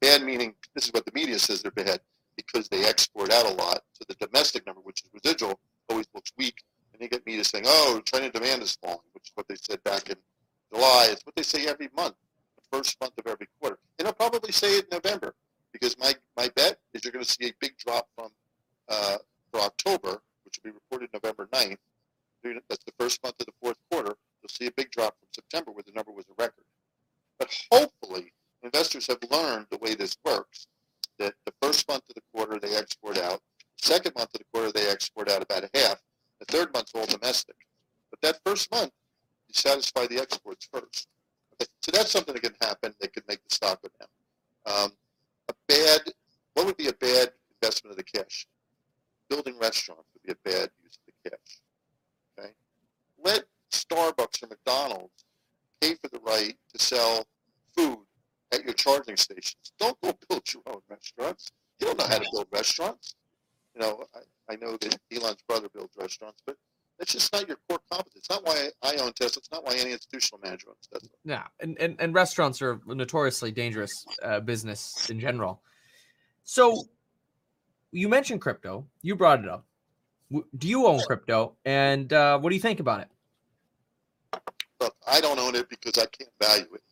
bad meaning this is what the media says they're bad because they export out a lot. So the domestic number, which is residual, always looks weak, and they get media saying, "Oh, China demand is falling," which is what they said back in July. It's what they say every month, first month of every quarter, and they'll probably say it in November because my my bet is you're going to see a big drop from uh, for October, which will be reported November 9th. That's the first month of the fourth quarter. You'll see a big drop from September where the number was a record. But hopefully, investors have learned the way this works. That the first month of the quarter they export out, second month of the quarter they export out about a half, the third month's all domestic. But that first month, you satisfy the exports first. So that's something that can happen that could make the stock go down. Um, a bad, what would be a bad investment of the cash? Building restaurants would be a bad use of the cash. Okay, let Starbucks or McDonald's pay for the right to sell food at your charging stations. Don't go *laughs* build your own restaurants. You don't know how to build restaurants. You know, I, I know that Elon's brother builds restaurants, but that's just not your core competence. It's not why I own Tesla. It's not why any institutional manager owns Tesla. Yeah, and, and, and restaurants are notoriously dangerous uh, business in general. So you mentioned crypto. You brought it up. Do you own crypto? And uh, what do you think about it? Look, I don't own it because I can't value it.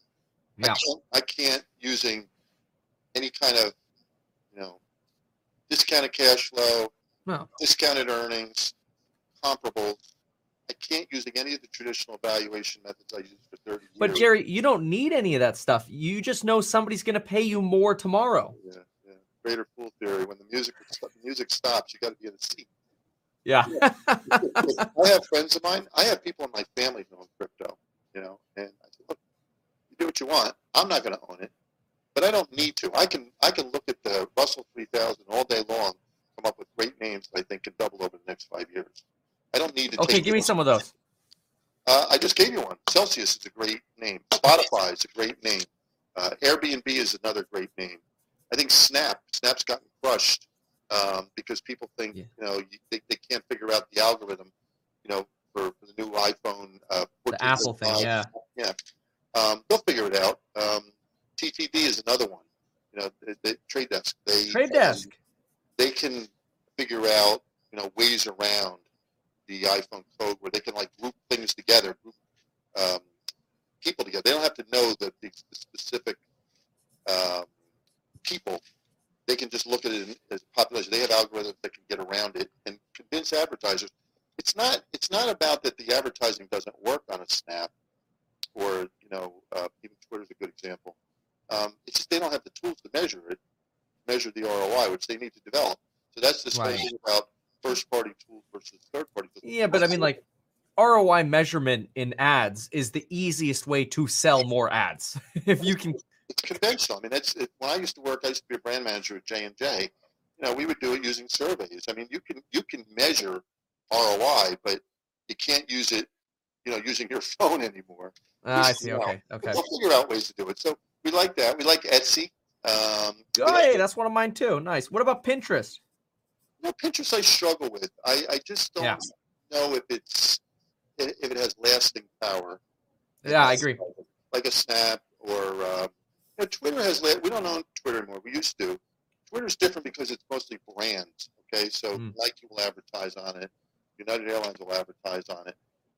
Yeah. I can't, I can't using any kind of, you know, discounted cash flow, No. discounted earnings, comparables. I can't using any of the traditional valuation methods I used for 30 years. But Jerry, you don't need any of that stuff. You just know somebody's going to pay you more tomorrow. Yeah, yeah. Greater fool theory. When the music the music stops, you got to be in the seat. Yeah. *laughs* I have friends of mine. I have people in my family who own crypto. You know, and I said, look, you do what you want. I'm not going to own it, but I don't need to. I can I can look at the Russell 3000 all day long, come up with great names that I think can double over the next five years. I don't need to. Okay, give me it. some of those. Uh, I just gave you one. Celsius is a great name. Spotify is a great name. Uh, Airbnb is another great name. I think Snap. Snap's gotten crushed um, because people think Yeah. you know you, they, they can't figure out the algorithm. You know, for, for the new iPhone. Uh, The Apple thing, 14, yeah. yeah. Um, they'll figure it out. Um, TTD is another one. You know, they, they, Trade Desk. They Trade desk. they can figure out you know ways around the iPhone code where they can like group things together, group um, people together. They don't have to know the, the specific um, people. They can just look at it as population. They have algorithms that can get around it and convince advertisers. It's not. It's not about that the advertising doesn't work on a Snap, or you know, uh, even Twitter's a good example. Um, it's just they don't have the tools to measure it, measure the ROI, which they need to develop. So that's this whole Right. thing about first party tools versus third party tools. Yeah, but I mean, like ROI measurement in ads is the easiest way to sell more ads. *laughs* if you can, it's conventional. I mean, that's it, when I used to work. I used to be a brand manager at J and J. You know, we would do it using surveys. I mean, you can you can measure ROI, but you can't use it. You know, using your *laughs* phone anymore. Ah, I see. Okay, okay. We'll figure out ways to do it. So we like that. We like Etsy. Um, Oh, like- hey, that's one of mine too. Nice. What about Pinterest? You know, Pinterest I struggle with. I, I just don't Yeah. know if it's if it has lasting power. Yeah, I agree. Like a Snap or um, you know, Twitter has. la- We don't own Twitter anymore. We used to. Twitter's different because it's mostly brands. Okay, so Mm. Nike will advertise on it. United Airlines will advertise on it.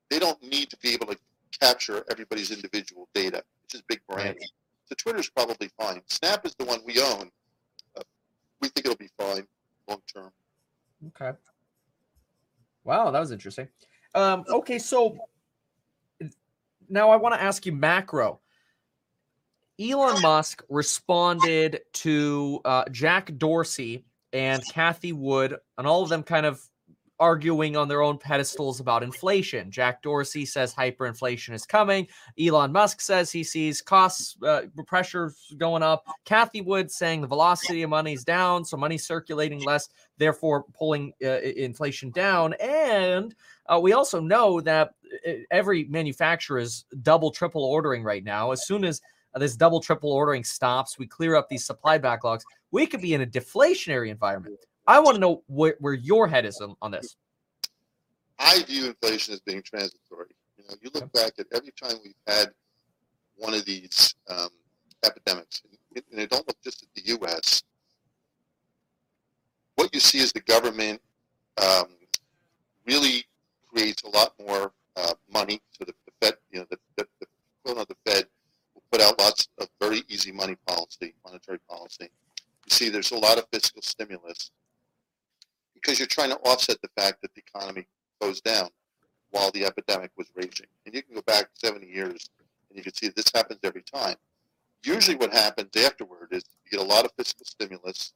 They don't need to be able to capture everybody's individual data. It's just big brand. Right. So Twitter's probably fine. Snap is the one we own. Uh, we think it'll be fine long term. Okay. Wow, that was interesting. Um, okay, so now I want to ask you macro. Elon Musk responded to uh, Jack Dorsey and Cathie Wood, and all of them kind of arguing on their own pedestals about inflation. Jack Dorsey says hyperinflation is coming. Elon Musk says he sees costs uh, going up. Cathie Wood saying the velocity of money is down, so money's circulating less, therefore pulling uh, inflation down. And uh, we also know that uh, every manufacturer is double, triple ordering right now. As soon as this double, triple ordering stops, we clear up these supply backlogs. We could be in a deflationary environment. I want to know where, where your head is on, on this. I view inflation as being transitory. You know, you look back at every time we've had one of these um, epidemics, and, and they don't look just at the U.S. What you see is the government um, really creates a lot more uh, money. So the, the Fed, you know, the, the, the equivalent of the Fed will put out lots of very easy money policy, monetary policy. You see, there's a lot of fiscal stimulus because you're trying to offset the fact that the economy goes down while the epidemic was raging. And you can go back 70 years and you can see this happens every time. Usually what happens afterward is you get a lot of fiscal stimulus.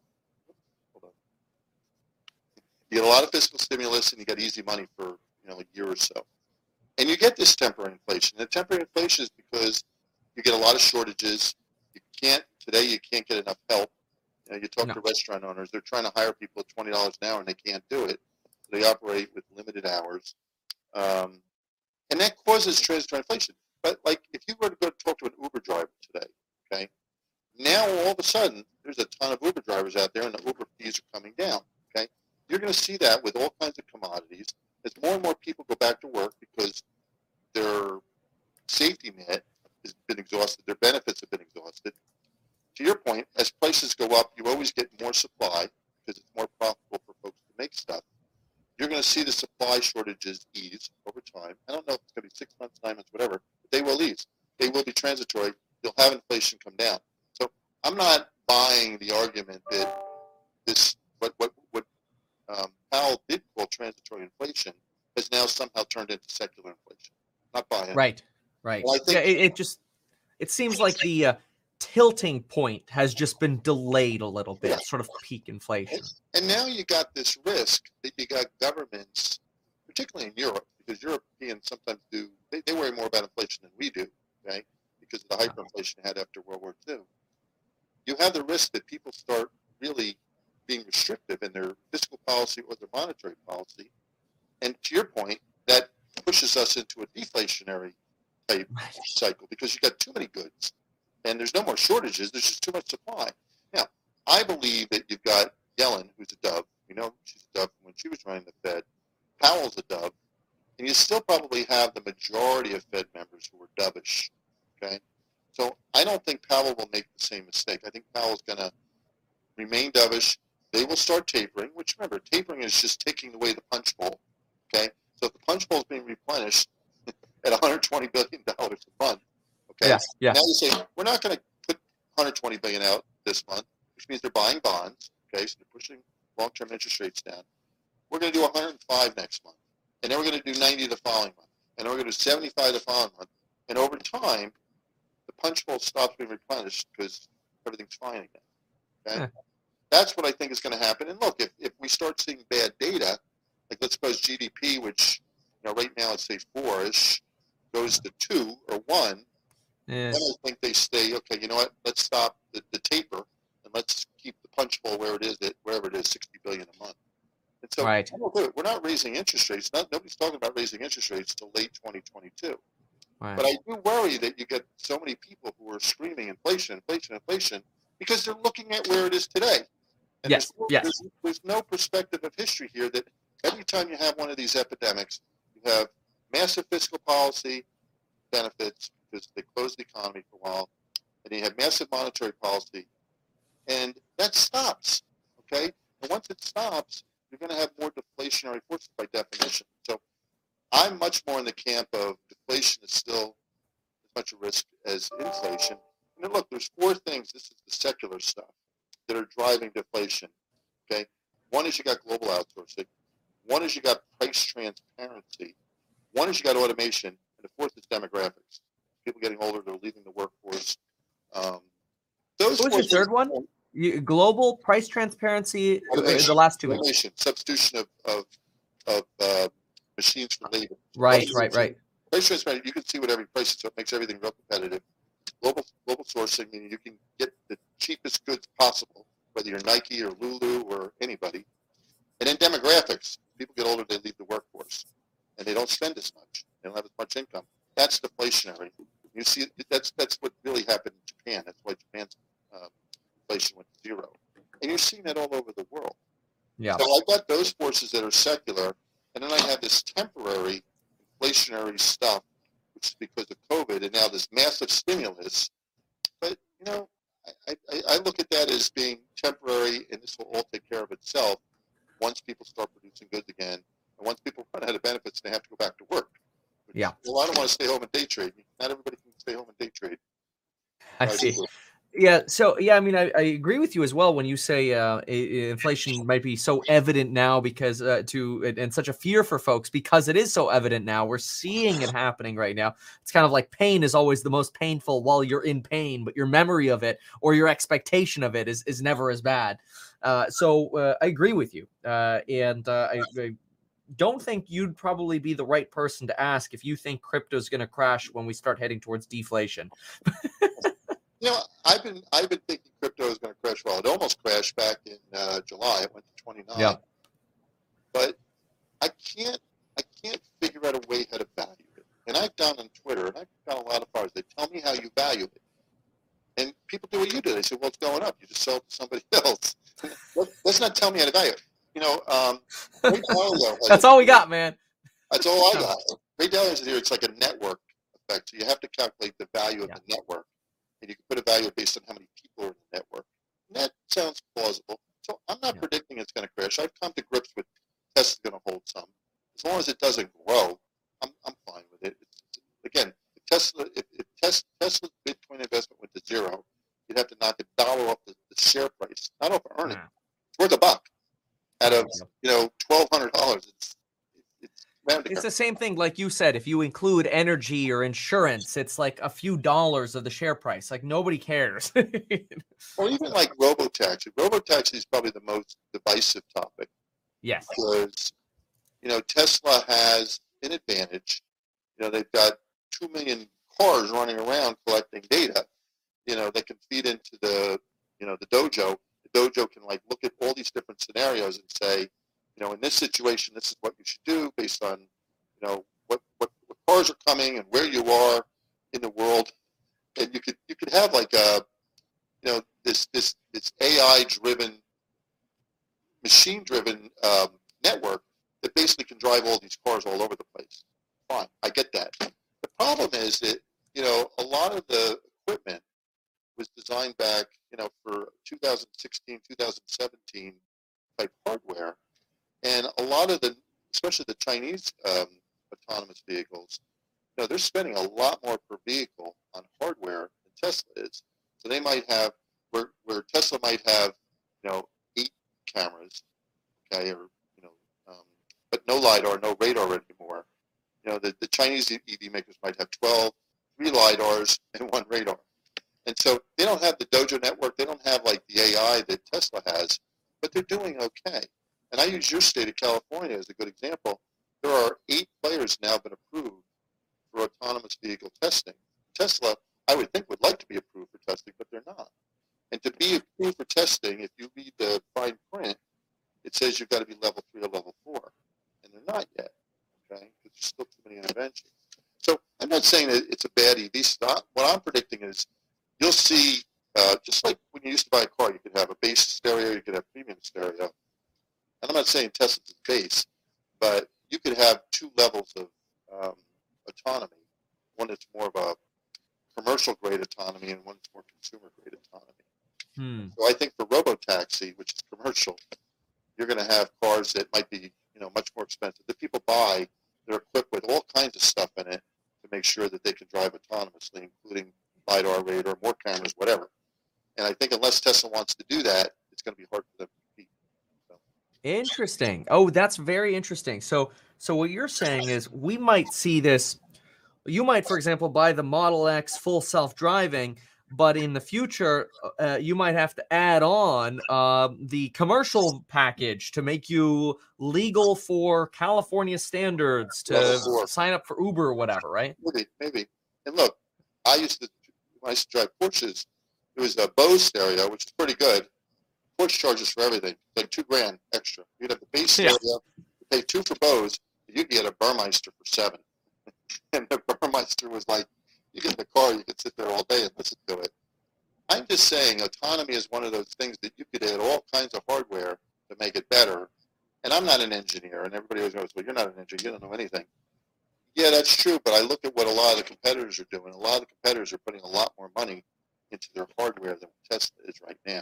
You get a lot of fiscal stimulus and you get easy money for you know a year or so. And you get this temporary inflation. And temporary inflation is because you get a lot of shortages. You can't today you can't get enough help. You, know, you talk No. to restaurant owners, they're trying to hire people at twenty dollars an hour and they can't do it. They operate with limited hours, um, and that causes transitory inflation. But like, if you were to go talk to an Uber driver today, okay, now all of a sudden there's a ton of Uber drivers out there, and the Uber fees are coming down. Okay, you're going to see that with all kinds of commodities as more and more people go back to work because their safety net has been exhausted, their benefits have been exhausted. To your point, as prices go up, you always get more supply because it's more profitable for folks to make stuff you're going to see the supply shortages ease over time. I don't know if it's going to be six months, nine months, whatever, but they will ease. They will be transitory. You'll have inflation come down. So I'm not buying the argument that this what what what um, Powell did call transitory inflation has now somehow turned into secular inflation. Not buying. it. Right, right. Well, I yeah, it, it just it seems like the uh, tilting point has just been delayed a little bit, Yeah. sort of peak inflation. And now you got this risk that you got governments, particularly in Europe, because Europeans sometimes do, they, they worry more about inflation than we do, okay, because of the hyperinflation they had after World War II. You have the risk that people start really being restrictive in their fiscal policy or their monetary policy. And to your point, that pushes us into a deflationary type cycle because you've got too many goods and there's no more shortages. There's just too much supply. Now, I believe that you've got Yellen, who's a dove. You know, she's a dove when she was running the Fed. Powell's a dove. And you still probably have the majority of Fed members who are dovish. Okay? So I don't think Powell will make the same mistake. I think Powell's going to remain dovish. They will start tapering, which remember, tapering is just taking away the punch bowl. Okay? So if the punch bowl is being replenished *laughs* at $120 billion a month, okay? Yeah, yeah. Now you say we're not going to put 120 billion out this month, which means they're buying bonds. Okay, so they're pushing long-term interest rates down. We're going to do 105 next month, and then we're going to do 90 the following month, and then we're going to do 75 the following month. And over time, the punch bowl stops being replenished because everything's fine again. Okay, Yeah. that's what I think is going to happen. And look, if, if we start seeing bad data, like let's suppose GDP, which you know right now it's say four-ish, goes to two or one, Yeah. then I think they stay, okay, you know what, let's stop the, the taper and let's keep the punch bowl where it is, at wherever it is, 60 billion a month. And so Right. I'm okay with it. we're not raising interest rates. Not, nobody's talking about raising interest rates till late 2022. Right. But I do worry that you get so many people who are screaming inflation, inflation, inflation, because they're looking at where it is today. And Yes, there's, yes. There's, there's no perspective of history here that every time you have one of these epidemics, you have massive fiscal policy benefits because they close the economy for a while, and you have massive monetary policy, and that stops. Okay, and once it stops, you're going to have more deflationary forces by definition. So I'm much more in the camp of deflation is still as much a risk as inflation. And look, there's four things. This is the secular stuff that are driving deflation. Okay, one is you got global outsourcing. One is you got price transparency. One is you got automation, and the fourth is demographics. People getting older, they're leaving the workforce. Um, those What was your third one? You, global price transparency. Automation. The last two. Automation, substitution of of, of uh, machines for labor. Right, right, right. Price transparent, you can see what every price is, so it makes everything real competitive. Global global sourcing, meaning you can get the cheapest goods possible, whether you're Nike or Lulu or anybody. And then demographics. People get older, they leave the workforce, and they don't spend as much. They don't have as much income. That's deflationary. You see, that's that's what really happened in Japan. That's why Japan's uh, inflation went to zero. And you're seeing that all over the world. Yeah. So I've got those forces that are secular, and then I have this temporary inflationary stuff, which is because of COVID, and now this massive stimulus. But you know, I, I, I look at that as being temporary, and this will all take care of itself once people start producing goods again, and once people run out of benefits, they have to go back to work. Which, Yeah. Well, I don't want to stay home and day trade. Not everybody can stay home and day trade. I see. Yeah. So yeah, I mean, I, I agree with you as well when you say uh, inflation might be so evident now because uh, to and, and such a fear for folks because it is so evident now. We're seeing it happening right now. It's kind of like pain is always the most painful while you're in pain, but your memory of it or your expectation of it is is never as bad. Uh, so uh, I agree with you, uh, and uh, I, I don't think you'd probably be the right person to ask if you think crypto's going to crash when we start heading towards deflation. *laughs* You know, I've been I've been thinking crypto is going to crash. Well, it almost crashed back in uh, July. It went to 29. Yeah. But I can't I can't figure out a way how to value it. And I've done on Twitter, and I've got a lot of followers. They tell me how you value it, and people do what you do. They say, "Well, it's going up. You just sell it to somebody *laughs* else." Let- Let's not tell me how to value it. You know, um, Ray Dalio has That's all we got, man. That's all I got. Ray Dalio's here. It's like a network effect. So you have to calculate the value of Yeah. the network, and you can put a value based on how many people are in the network. And that sounds plausible. So I'm not Yeah. predicting it's going to crash. I've come to grips with Tesla's going to hold some. As long as it doesn't grow, I'm, I'm fine with it. It's, again, if Tesla, if, if Tes- Tesla's Bitcoin investment went to zero, you'd have to knock a dollar off the, the share price, not off earnings. Yeah. It's worth a buck out of you know twelve hundred dollars. It's, it's It's the same thing, like you said. If you include energy or insurance, it's like a few dollars of the share price. Like nobody cares. *laughs* Or even like robotaxi. Robotaxi is probably the most divisive topic yes. because, you know, Tesla has an advantage. You know, they've got 2 million cars running around collecting data. You know, they can feed into the, you know, the dojo. Dojo can like look at all these different scenarios and say, you know, in this situation, this is what you should do based on, you know, what, what, what cars are coming and where you are in the world. And you could, you could have like a, you know, this, this, this AI driven, machine driven um, network that basically can drive all these cars all over the place. Fine, I get that. The problem is that you know a lot of the equipment was designed back, you know, for 2016, 2017 type hardware, and a lot of the, especially the Chinese um, autonomous vehicles, you know, they're spending a lot more per vehicle on hardware than Tesla is. So they might have where where Tesla might have, you know, eight cameras, okay, or you know, um, but no lidar, no radar anymore. You know, the, the Chinese EV makers might have 12, three lidars and one radar. And so they don't have the Dojo network. They don't have like the AI that Tesla has, but they're doing okay. And I use your state of California as a good example. There are eight players now been approved for autonomous vehicle testing. Tesla, I would think, would like to be approved for testing, but they're not. And to be approved for testing, if you read the fine print, it says you've got to be level three or level four, and they're not yet. Okay, because there's still too many interventions. So I'm not saying that it's a bad EV stop. What I'm predicting is you'll see, uh, just like when you used to buy a car, you could have a base stereo, you could have premium stereo. And I'm not saying Tesla's is base, but you could have two levels of um, autonomy. One that's more of a commercial grade autonomy, and one that's more consumer grade autonomy. Hmm. So I think for robotaxi, which is commercial, you're going to have cars that might be, you know, much more expensive. That people buy, they're equipped with all kinds of stuff in it to make sure that they can drive autonomously, including lidar, radar, more cameras, whatever. And I think unless Tesla wants to do that, it's going to be hard for them to compete. Interesting. Oh, that's very interesting. So, so what you're saying is we might see this. You might, for example, buy the Model X full self-driving, but in the future, uh, you might have to add on uh, the commercial package to make you legal for California standards to sign up for Uber or whatever, right? Maybe, maybe. And look, I used to I used to drive Porsches. It was a Bose stereo, which is pretty good. Porsche charges for everything, like two grand extra. You'd have the base Yeah. stereo, you pay two for Bose, you'd get a Burmester for seven. *laughs* and the Burmester was like, you get in the car, you could sit there all day and listen to it. I'm just saying, autonomy is one of those things that you could add all kinds of hardware to make it better. And I'm not an engineer, and everybody always goes, "Well, you're not an engineer; you don't know anything." Yeah, that's true, but I look at what a lot of the competitors are doing. A lot of the competitors are putting a lot more money into their hardware than Tesla is right now.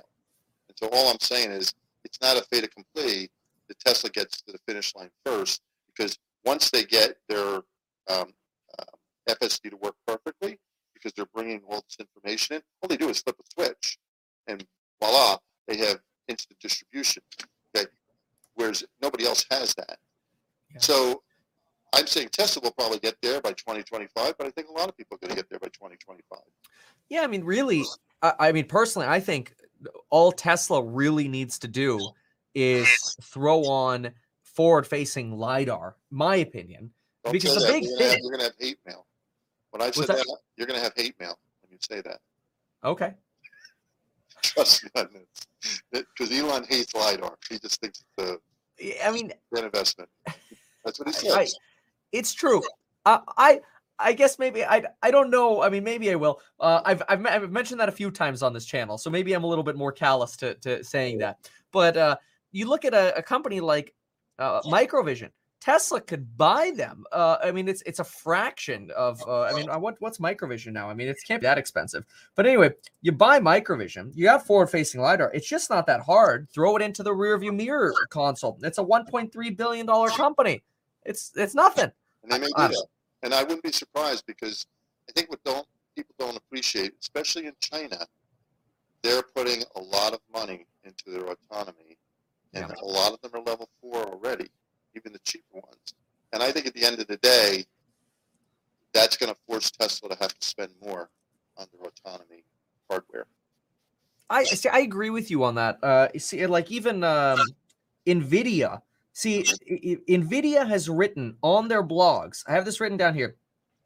And so all I'm saying is it's not a fait accompli that Tesla gets to the finish line first, because once they get their um, uh, FSD to work perfectly, because they're bringing all this information in, all they do is flip a switch, and voila, they have instant distribution. Okay, whereas nobody else has that. Yeah. So I'm saying Tesla will probably get there by 2025, but I think a lot of people are going to get there by 2025. Yeah, I mean, really, I, I mean, personally, I think all Tesla really needs to do is throw on forward-facing lidar. My opinion. Don't Because the big you're gonna have- thing- you're going to have hate mail. When I said that? that, you're going to have hate mail when you say that. Okay. *laughs* Trust me on this. Because Elon hates LiDAR. He just thinks it's a I mean, good investment. That's what he I- I- says. It's true. Uh, I I guess maybe I I don't know. I mean, maybe I will. Uh, I've I've, I've mentioned that a few times on this channel, so maybe I'm a little bit more callous to to saying that. But uh, you look at a, a company like uh, Microvision. Tesla could buy them. Uh, I mean, it's it's a fraction of. Uh, I mean, uh, what what's Microvision now? I mean, it can't be that expensive. But anyway, you buy Microvision. You have forward-facing lidar. It's just not that hard. Throw it into the rearview mirror console. It's a 1.3 billion dollar company. It's it's nothing. And they may do I- that. And I wouldn't be surprised because I think what don't people don't appreciate, especially in China, they're putting a lot of money into their autonomy, and Yeah. a lot of them are level four already, even the cheaper ones. And I think at the end of the day, that's going to force Tesla to have to spend more on their autonomy hardware. I see. I agree with you on that. Uh, see, like even um, Nvidia. See, Nvidia has written on their blogs. I have this written down here.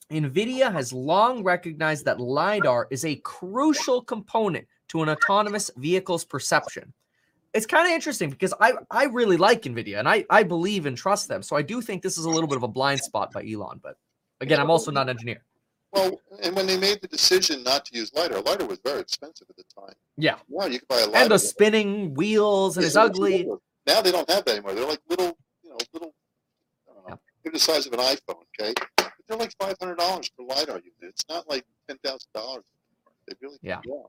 Nvidia has long recognized that lidar is a crucial component to an autonomous vehicle's perception. It's kind of interesting because I I really like Nvidia and I I believe and trust them. So I do think this is a little bit of a blind spot by Elon. But again, I'm also not an engineer. Well, and when they made the decision not to use LiDAR, LiDAR was very expensive at the time. Yeah, Now you could buy a LiDAR. and the spinning wheels and it's Yeah, ugly. Now they don't have that anymore. They're like little, you know, little, I don't know, they're the size of an iPhone, okay? But they're like $500 per LiDAR unit. It's not like $10,000. They really, Yeah.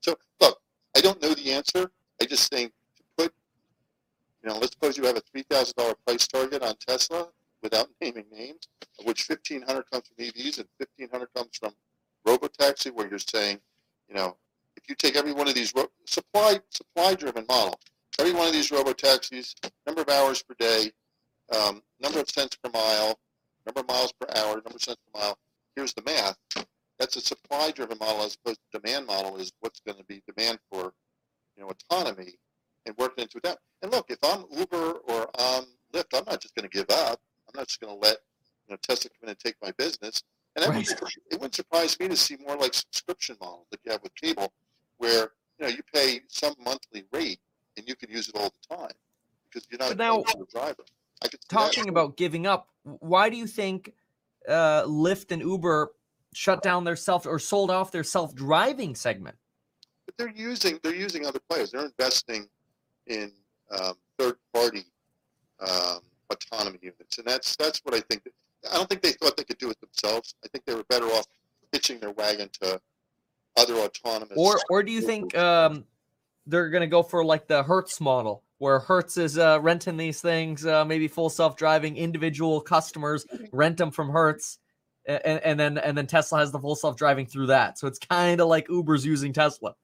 So, look, I don't know the answer. I just think to put, you know, let's suppose you have a $3,000 price target on Tesla without *laughs* naming names, of which 1500 comes from EVs and 1500 comes from robotaxi, where you're saying, you know, if you take every one of these ro- supply supply driven model, every one of these robo taxis, number of hours per day, um, number of cents per mile, number of miles per hour, number of cents per mile. Here's the math. That's a supply driven model as opposed to demand model is what's going to be demand for, you know, autonomy and working into that. And look, if I'm Uber or I'm Lyft, I'm not just going to give up. I'm not just going to let you know Tesla come in and take my business. And that Right. would, it wouldn't surprise me to see more like subscription models that you have with cable, where you know you pay some monthly rate and you can use it all the time because you're not now- the driver. I could talking about giving up, why do you think uh, Lyft and Uber shut down their self or sold off their self-driving segment? but they're using they're using other players. They're investing in um, third party um, autonomy units, and that's that's what I think. I don't think they thought they could do it themselves. I think they were better off pitching their wagon to other autonomous. Or or do you think um, they're going to go for like the Hertz model, where Hertz is uh, renting these things, uh, maybe full self-driving, individual customers rent them from Hertz, and, and then and then Tesla has the full self-driving through that. So it's kind of like Uber's using Tesla.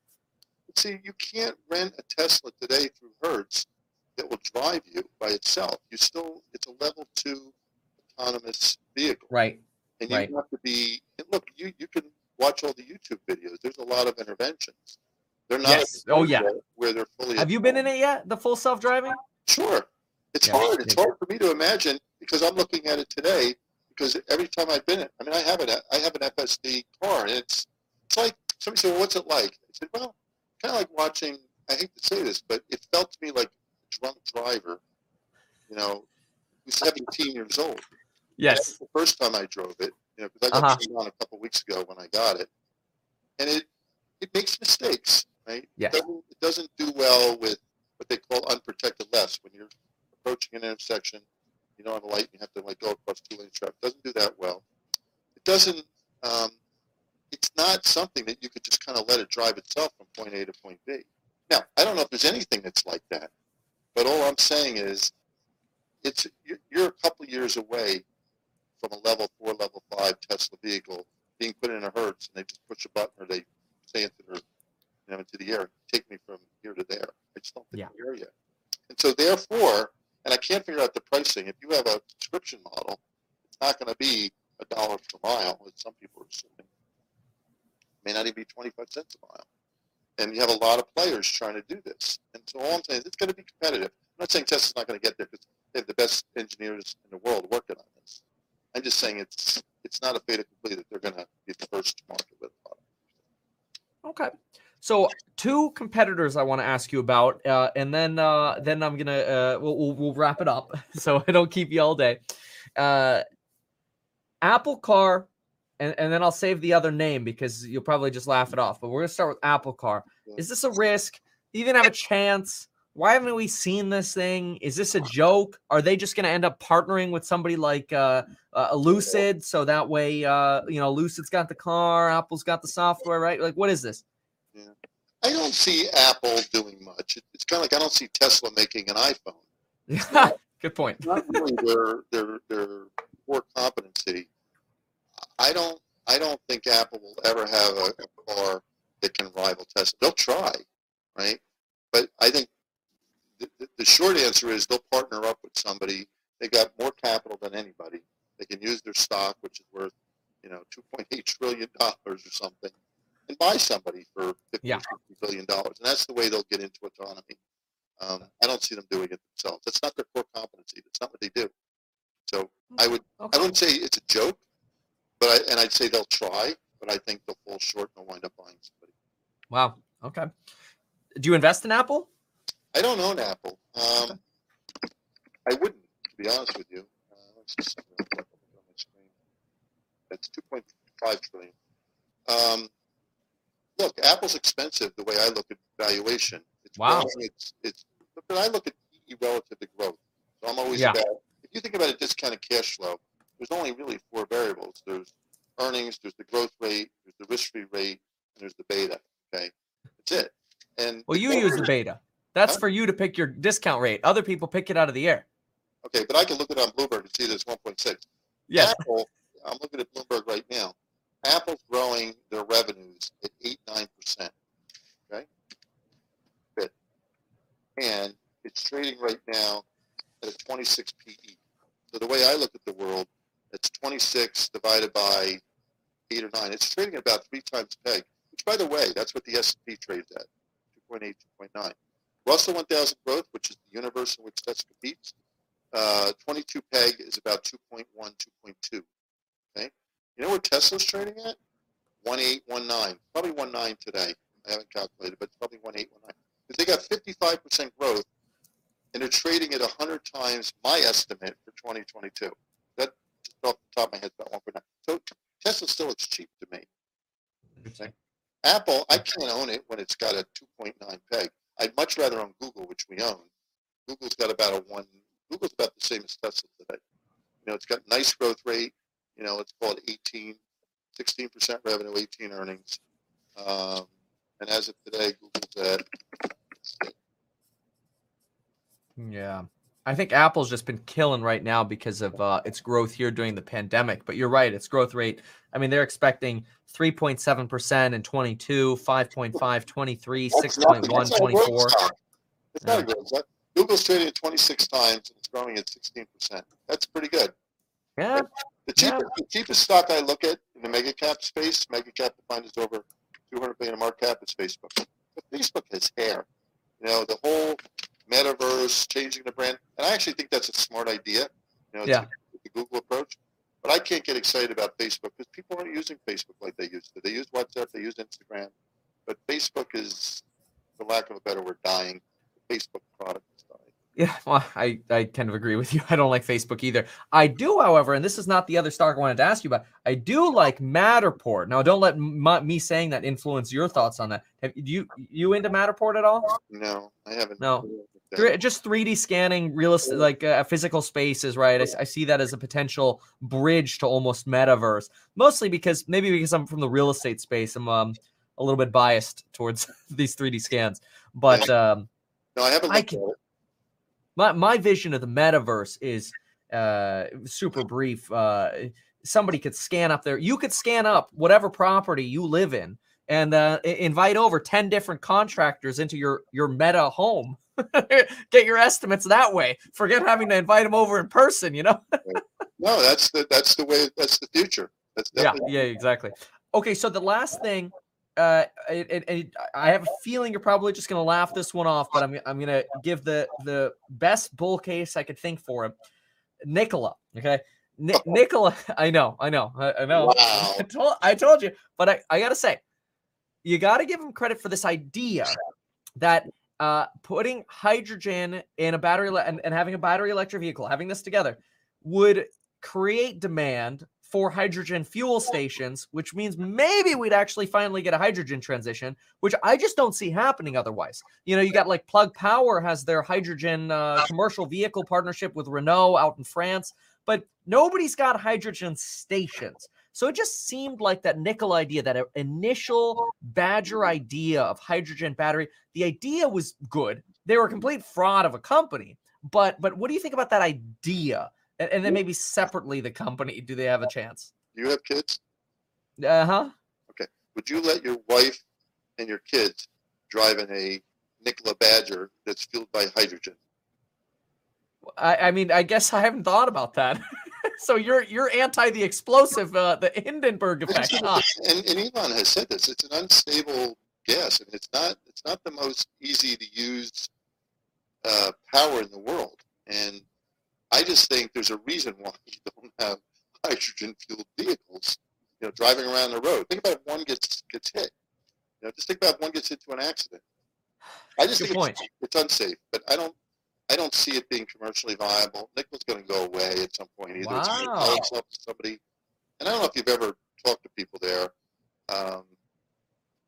See, you can't rent a Tesla today through Hertz that will drive you by itself. You still, it's a level two autonomous vehicle, Right. and you right. have to be. And look, you you can watch all the YouTube videos. There's a lot of interventions. They're not. Yes. Oh, yeah. where- they're fully. Have you been in it yet? The full self-driving? Sure. It's Yeah, hard. It's me hard for me to imagine because I'm looking at it today. Because every time I've been in, it, I mean, I have an I have an FSD car, and it's it's like somebody said, well, "What's it like?" I said, "Well, kind of like watching." I hate to say this, but it felt to me like a drunk driver. You know, who's 17 years old. Yes. The first time I drove it, you know, because I got Uh-huh. on a couple weeks ago when I got it, and it it makes mistakes, right? Yes. It doesn't, it doesn't do well with what they call unprotected lefts when you're approaching an intersection. You don't have a light, you have to like go across two lanes traffic. It doesn't do that well. It doesn't. Um, it's not something that you could just kind of let it drive itself from point A to point B. Now, I don't know if there's anything that's like that, but all I'm saying is, it's you're, you're a couple years away from a level four, level five Tesla vehicle being put in a Hertz, and they just push a button or they say into their, you know, into the air, take me from here to there. I just don't think Yeah. we're there yet. And so therefore, and I can't figure out the pricing. If you have a subscription model, it's not going to be a dollar per mile, as some people are assuming. It may not even be 25 cents a mile. And you have a lot of players trying to do this. And so all I'm saying is it's going to be competitive. I'm not saying Tesla's not going to get there because they have the best engineers in the world working on this. I'm just saying it's it's not a fait accompli that they're going to be the first to market with it. Okay. So two competitors I want to ask you about, uh, and then uh, then I'm gonna uh, we'll, we'll we'll wrap it up *laughs* so I don't keep you all day. Uh, Apple Car, and, and then I'll save the other name because you'll probably just laugh it off. But we're gonna start with Apple Car. Is this a risk? Do you even have a chance? Why haven't we seen this thing? Is this a joke? Are they just going to end up partnering with somebody like uh, uh, Lucid so that way, uh, you know, Lucid's got the car, Apple's got the software, right? Like, what is this? I don't see Apple doing much. It's kind of like I don't see Tesla making an iPhone. *laughs* Good point. It's not really their their their core competency. I don't I don't think Apple will ever have a, a car that can rival Tesla. They'll try, right? But I think the, the, the short answer is they'll partner up with somebody. They got more capital than anybody, They can use their stock, which is worth, you know, 2.8 trillion dollars or something, and buy somebody for 50 Yeah. 60 billion dollars. And that's the way they'll get into autonomy. Um, I don't see them doing it themselves. That's not their core competency. That's not what they do. So I would, I Okay. wouldn't say it's a joke, but I, and I'd say they'll try, but I think they'll fall short and they'll wind up buying somebody. Wow. Okay. Do you invest in Apple? I don't own Apple. Um, I wouldn't, to be honest with you. Uh, let's just have a on my screen. That's 2.5 trillion. Um, look, Apple's expensive the way I look at valuation. It's Wow. growing, It's, it's, but I look at PE relative to growth. So I'm always Yeah. about, if you think about a discounted cash flow, there's only really four variables. There's earnings, there's the growth rate, there's the risk-free rate, and there's the beta. Okay, that's it. And Well, you use the beta. That's Huh? for you to pick your discount rate. Other people pick it out of the air. Okay, but I can look at it on Bloomberg and see there's 1.6. Yeah. Apple, I'm looking at Bloomberg right now. Apple's growing their revenues at 8 9%. Okay? And it's trading right now at a 26 PE. So the way I look at the world, it's 26 divided by 8 or 9. It's trading at about three times PEG, which, by the way, that's what the S&P trades at, 2.8, 2.9. Russell 1000 growth, which is the universe in which Tesla competes, uh, 22 peg is about 2.1, 2.2. You know where Tesla's trading at? 1819, probably 19 today. I haven't calculated, but it's probably 1819 because they got 55% growth, and they're trading at 100 times my estimate for 2022. That just off the top of my head, is about 1.9. So Tesla still looks cheap to me. Apple, I can't own it when it's got a 2.9 peg. I'd much rather own Google, which we own. Google's got about a one. Google's about the same as Tesla today. You know, it's got nice growth rate. You know, let's call it 18, 16% revenue, 18 earnings. Um, and as of today, Google's at Yeah. I think Apple's just been killing right now because of uh, its growth here during the pandemic. But you're right, its growth rate. I mean, they're expecting 3.7% in 22, 5.5, 23, That's 6.1, That's not a growth 24. It's not Yeah. a growth. Google's trading at 26 times and it's growing at 16%. That's pretty good. Yeah. The Yeah. cheapest, the cheapest stock I look at in the mega cap space, mega cap defined as over 200 billion market cap, is Facebook. But Facebook has hair. You know, the whole metaverse, changing the brand, and I actually think that's a smart idea. You know, Yeah. the Google approach. But I can't get excited about Facebook because people aren't using Facebook like they used to. They use WhatsApp, they use Instagram, but Facebook is, for lack of a better word, dying. The Facebook product is dying. Yeah, well, I, I kind of agree with you. *laughs* I don't like Facebook either. I do, however, and this is not the other stock I wanted to ask you about. I do like Matterport. Now, don't let m- me saying that influence your thoughts on that. Have you you into Matterport at all? No, I haven't. No. Three- Just 3D scanning real estate, like uh, physical spaces, right? I see that as a potential bridge to almost metaverse. Mostly because maybe because I'm from the real estate space, I'm um, a little bit biased towards *laughs* these 3D scans. But um, No, I haven't I can-. My my vision of the metaverse is uh super brief uh somebody could scan up there you could scan up whatever property you live in and uh invite over 10 different contractors into your your meta home *laughs* get your estimates that way forget having to invite them over in person you know *laughs* No, that's the that's the way. That's the future. That's yeah yeah exactly okay so the last thing uh it, it, it- i have a feeling you're probably just gonna laugh this one off but i'm, I'm gonna give the the best bull case i could think for him. Nikola okay? Ni- *laughs* Nikola i know i know i, I know. Wow. *laughs* I, told, I told you but I, I gotta say you gotta give him credit for this idea that uh putting hydrogen in a battery le- and, and having a battery electric vehicle having this together would create demand for hydrogen fuel stations, which means maybe we'd actually finally get a hydrogen transition, which I just don't see happening otherwise. You know, you got like Plug Power has their hydrogen uh, commercial vehicle partnership with Renault out in France, but nobody's got hydrogen stations. So it just seemed like that Nikola idea, that initial Badger idea of hydrogen battery, the idea was good. They were a complete fraud of a company. But but what do you think about that idea? And, and then maybe separately the company, do they have a chance? You have kids. Uh huh. Okay. Would you let your wife and your kids drive in a Nikola Badger that's fueled by hydrogen? I, I mean, I guess I haven't thought about that. *laughs* so you're you're anti the explosive, uh, the Hindenburg effect. Huh? And, and Elon has said this. It's an unstable gas, and it's not. It's not the most easy to use uh, power in the world. And I just think there's a reason why you *laughs* don't have hydrogen fueled vehicles. You know, driving around the road. Think about if one gets gets hit. You know, just think about if one gets into an accident. I just Good think point. It's, it's unsafe, but I don't. I don't see it being commercially viable. Nikola's going to go away at some point. Either it's going to Wow. sell itself to somebody, and I don't know if you've ever talked to people there. Um,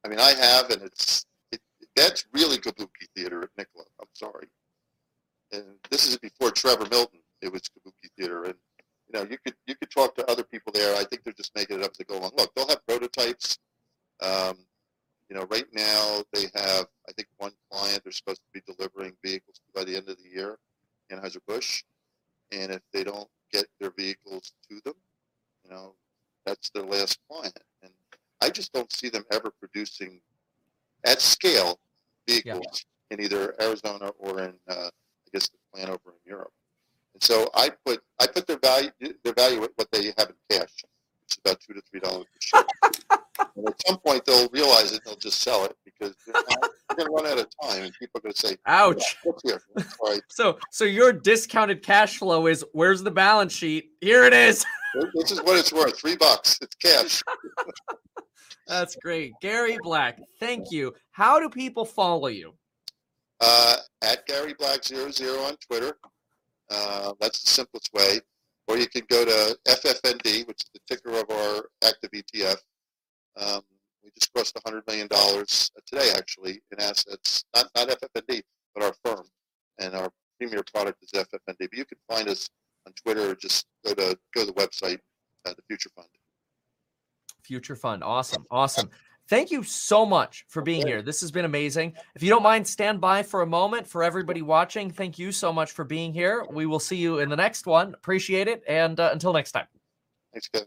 I mean, I have, and it's it, that's really kabuki theater at Nikola. I'm sorry, and this is before Trevor Milton. It was kabuki theater, and you know, you could you could talk to other people there. I think they're just making it up as they go along. Look, they'll have prototypes. Um, you know, right now they have, I think, one client they're supposed to be delivering vehicles by the end of the year, Anheuser Busch, and if they don't get their vehicles to them, you know, that's their last client. And I just don't see them ever producing at scale vehicles in either Arizona or in, uh, I guess, the plant over in Europe. And so I put I put their value their value at what they have in cash, which is about two to three dollars share. *laughs* and at some point they'll realize it, and they'll just sell it because they're, not- they're going to run out of time, and people are going to say, Ouch. All right, So so your discounted cash flow is where's the balance sheet? Here it is. *laughs* this is what it's worth. Three bucks. It's cash. *laughs* That's great. Gary Black, thank you. How do people follow you? uh, at Gary Black 00 on Twitter. Uh, that's the simplest way. Or you can go to FFND, which is the ticker of our active ETF. Um, we just crossed $100 million today, actually, in assets. Not, not FFND, but our firm. And our premier product is FFND. But you can find us on Twitter. Or just go to go to the website, uh, the Future Fund. Future Fund. Awesome. Awesome. Thank you so much for being here. This has been amazing. If you don't mind, stand by for a moment for everybody watching. Thank you so much for being here. We will see you in the next one. Appreciate it. And uh, until next time. Thanks, guys.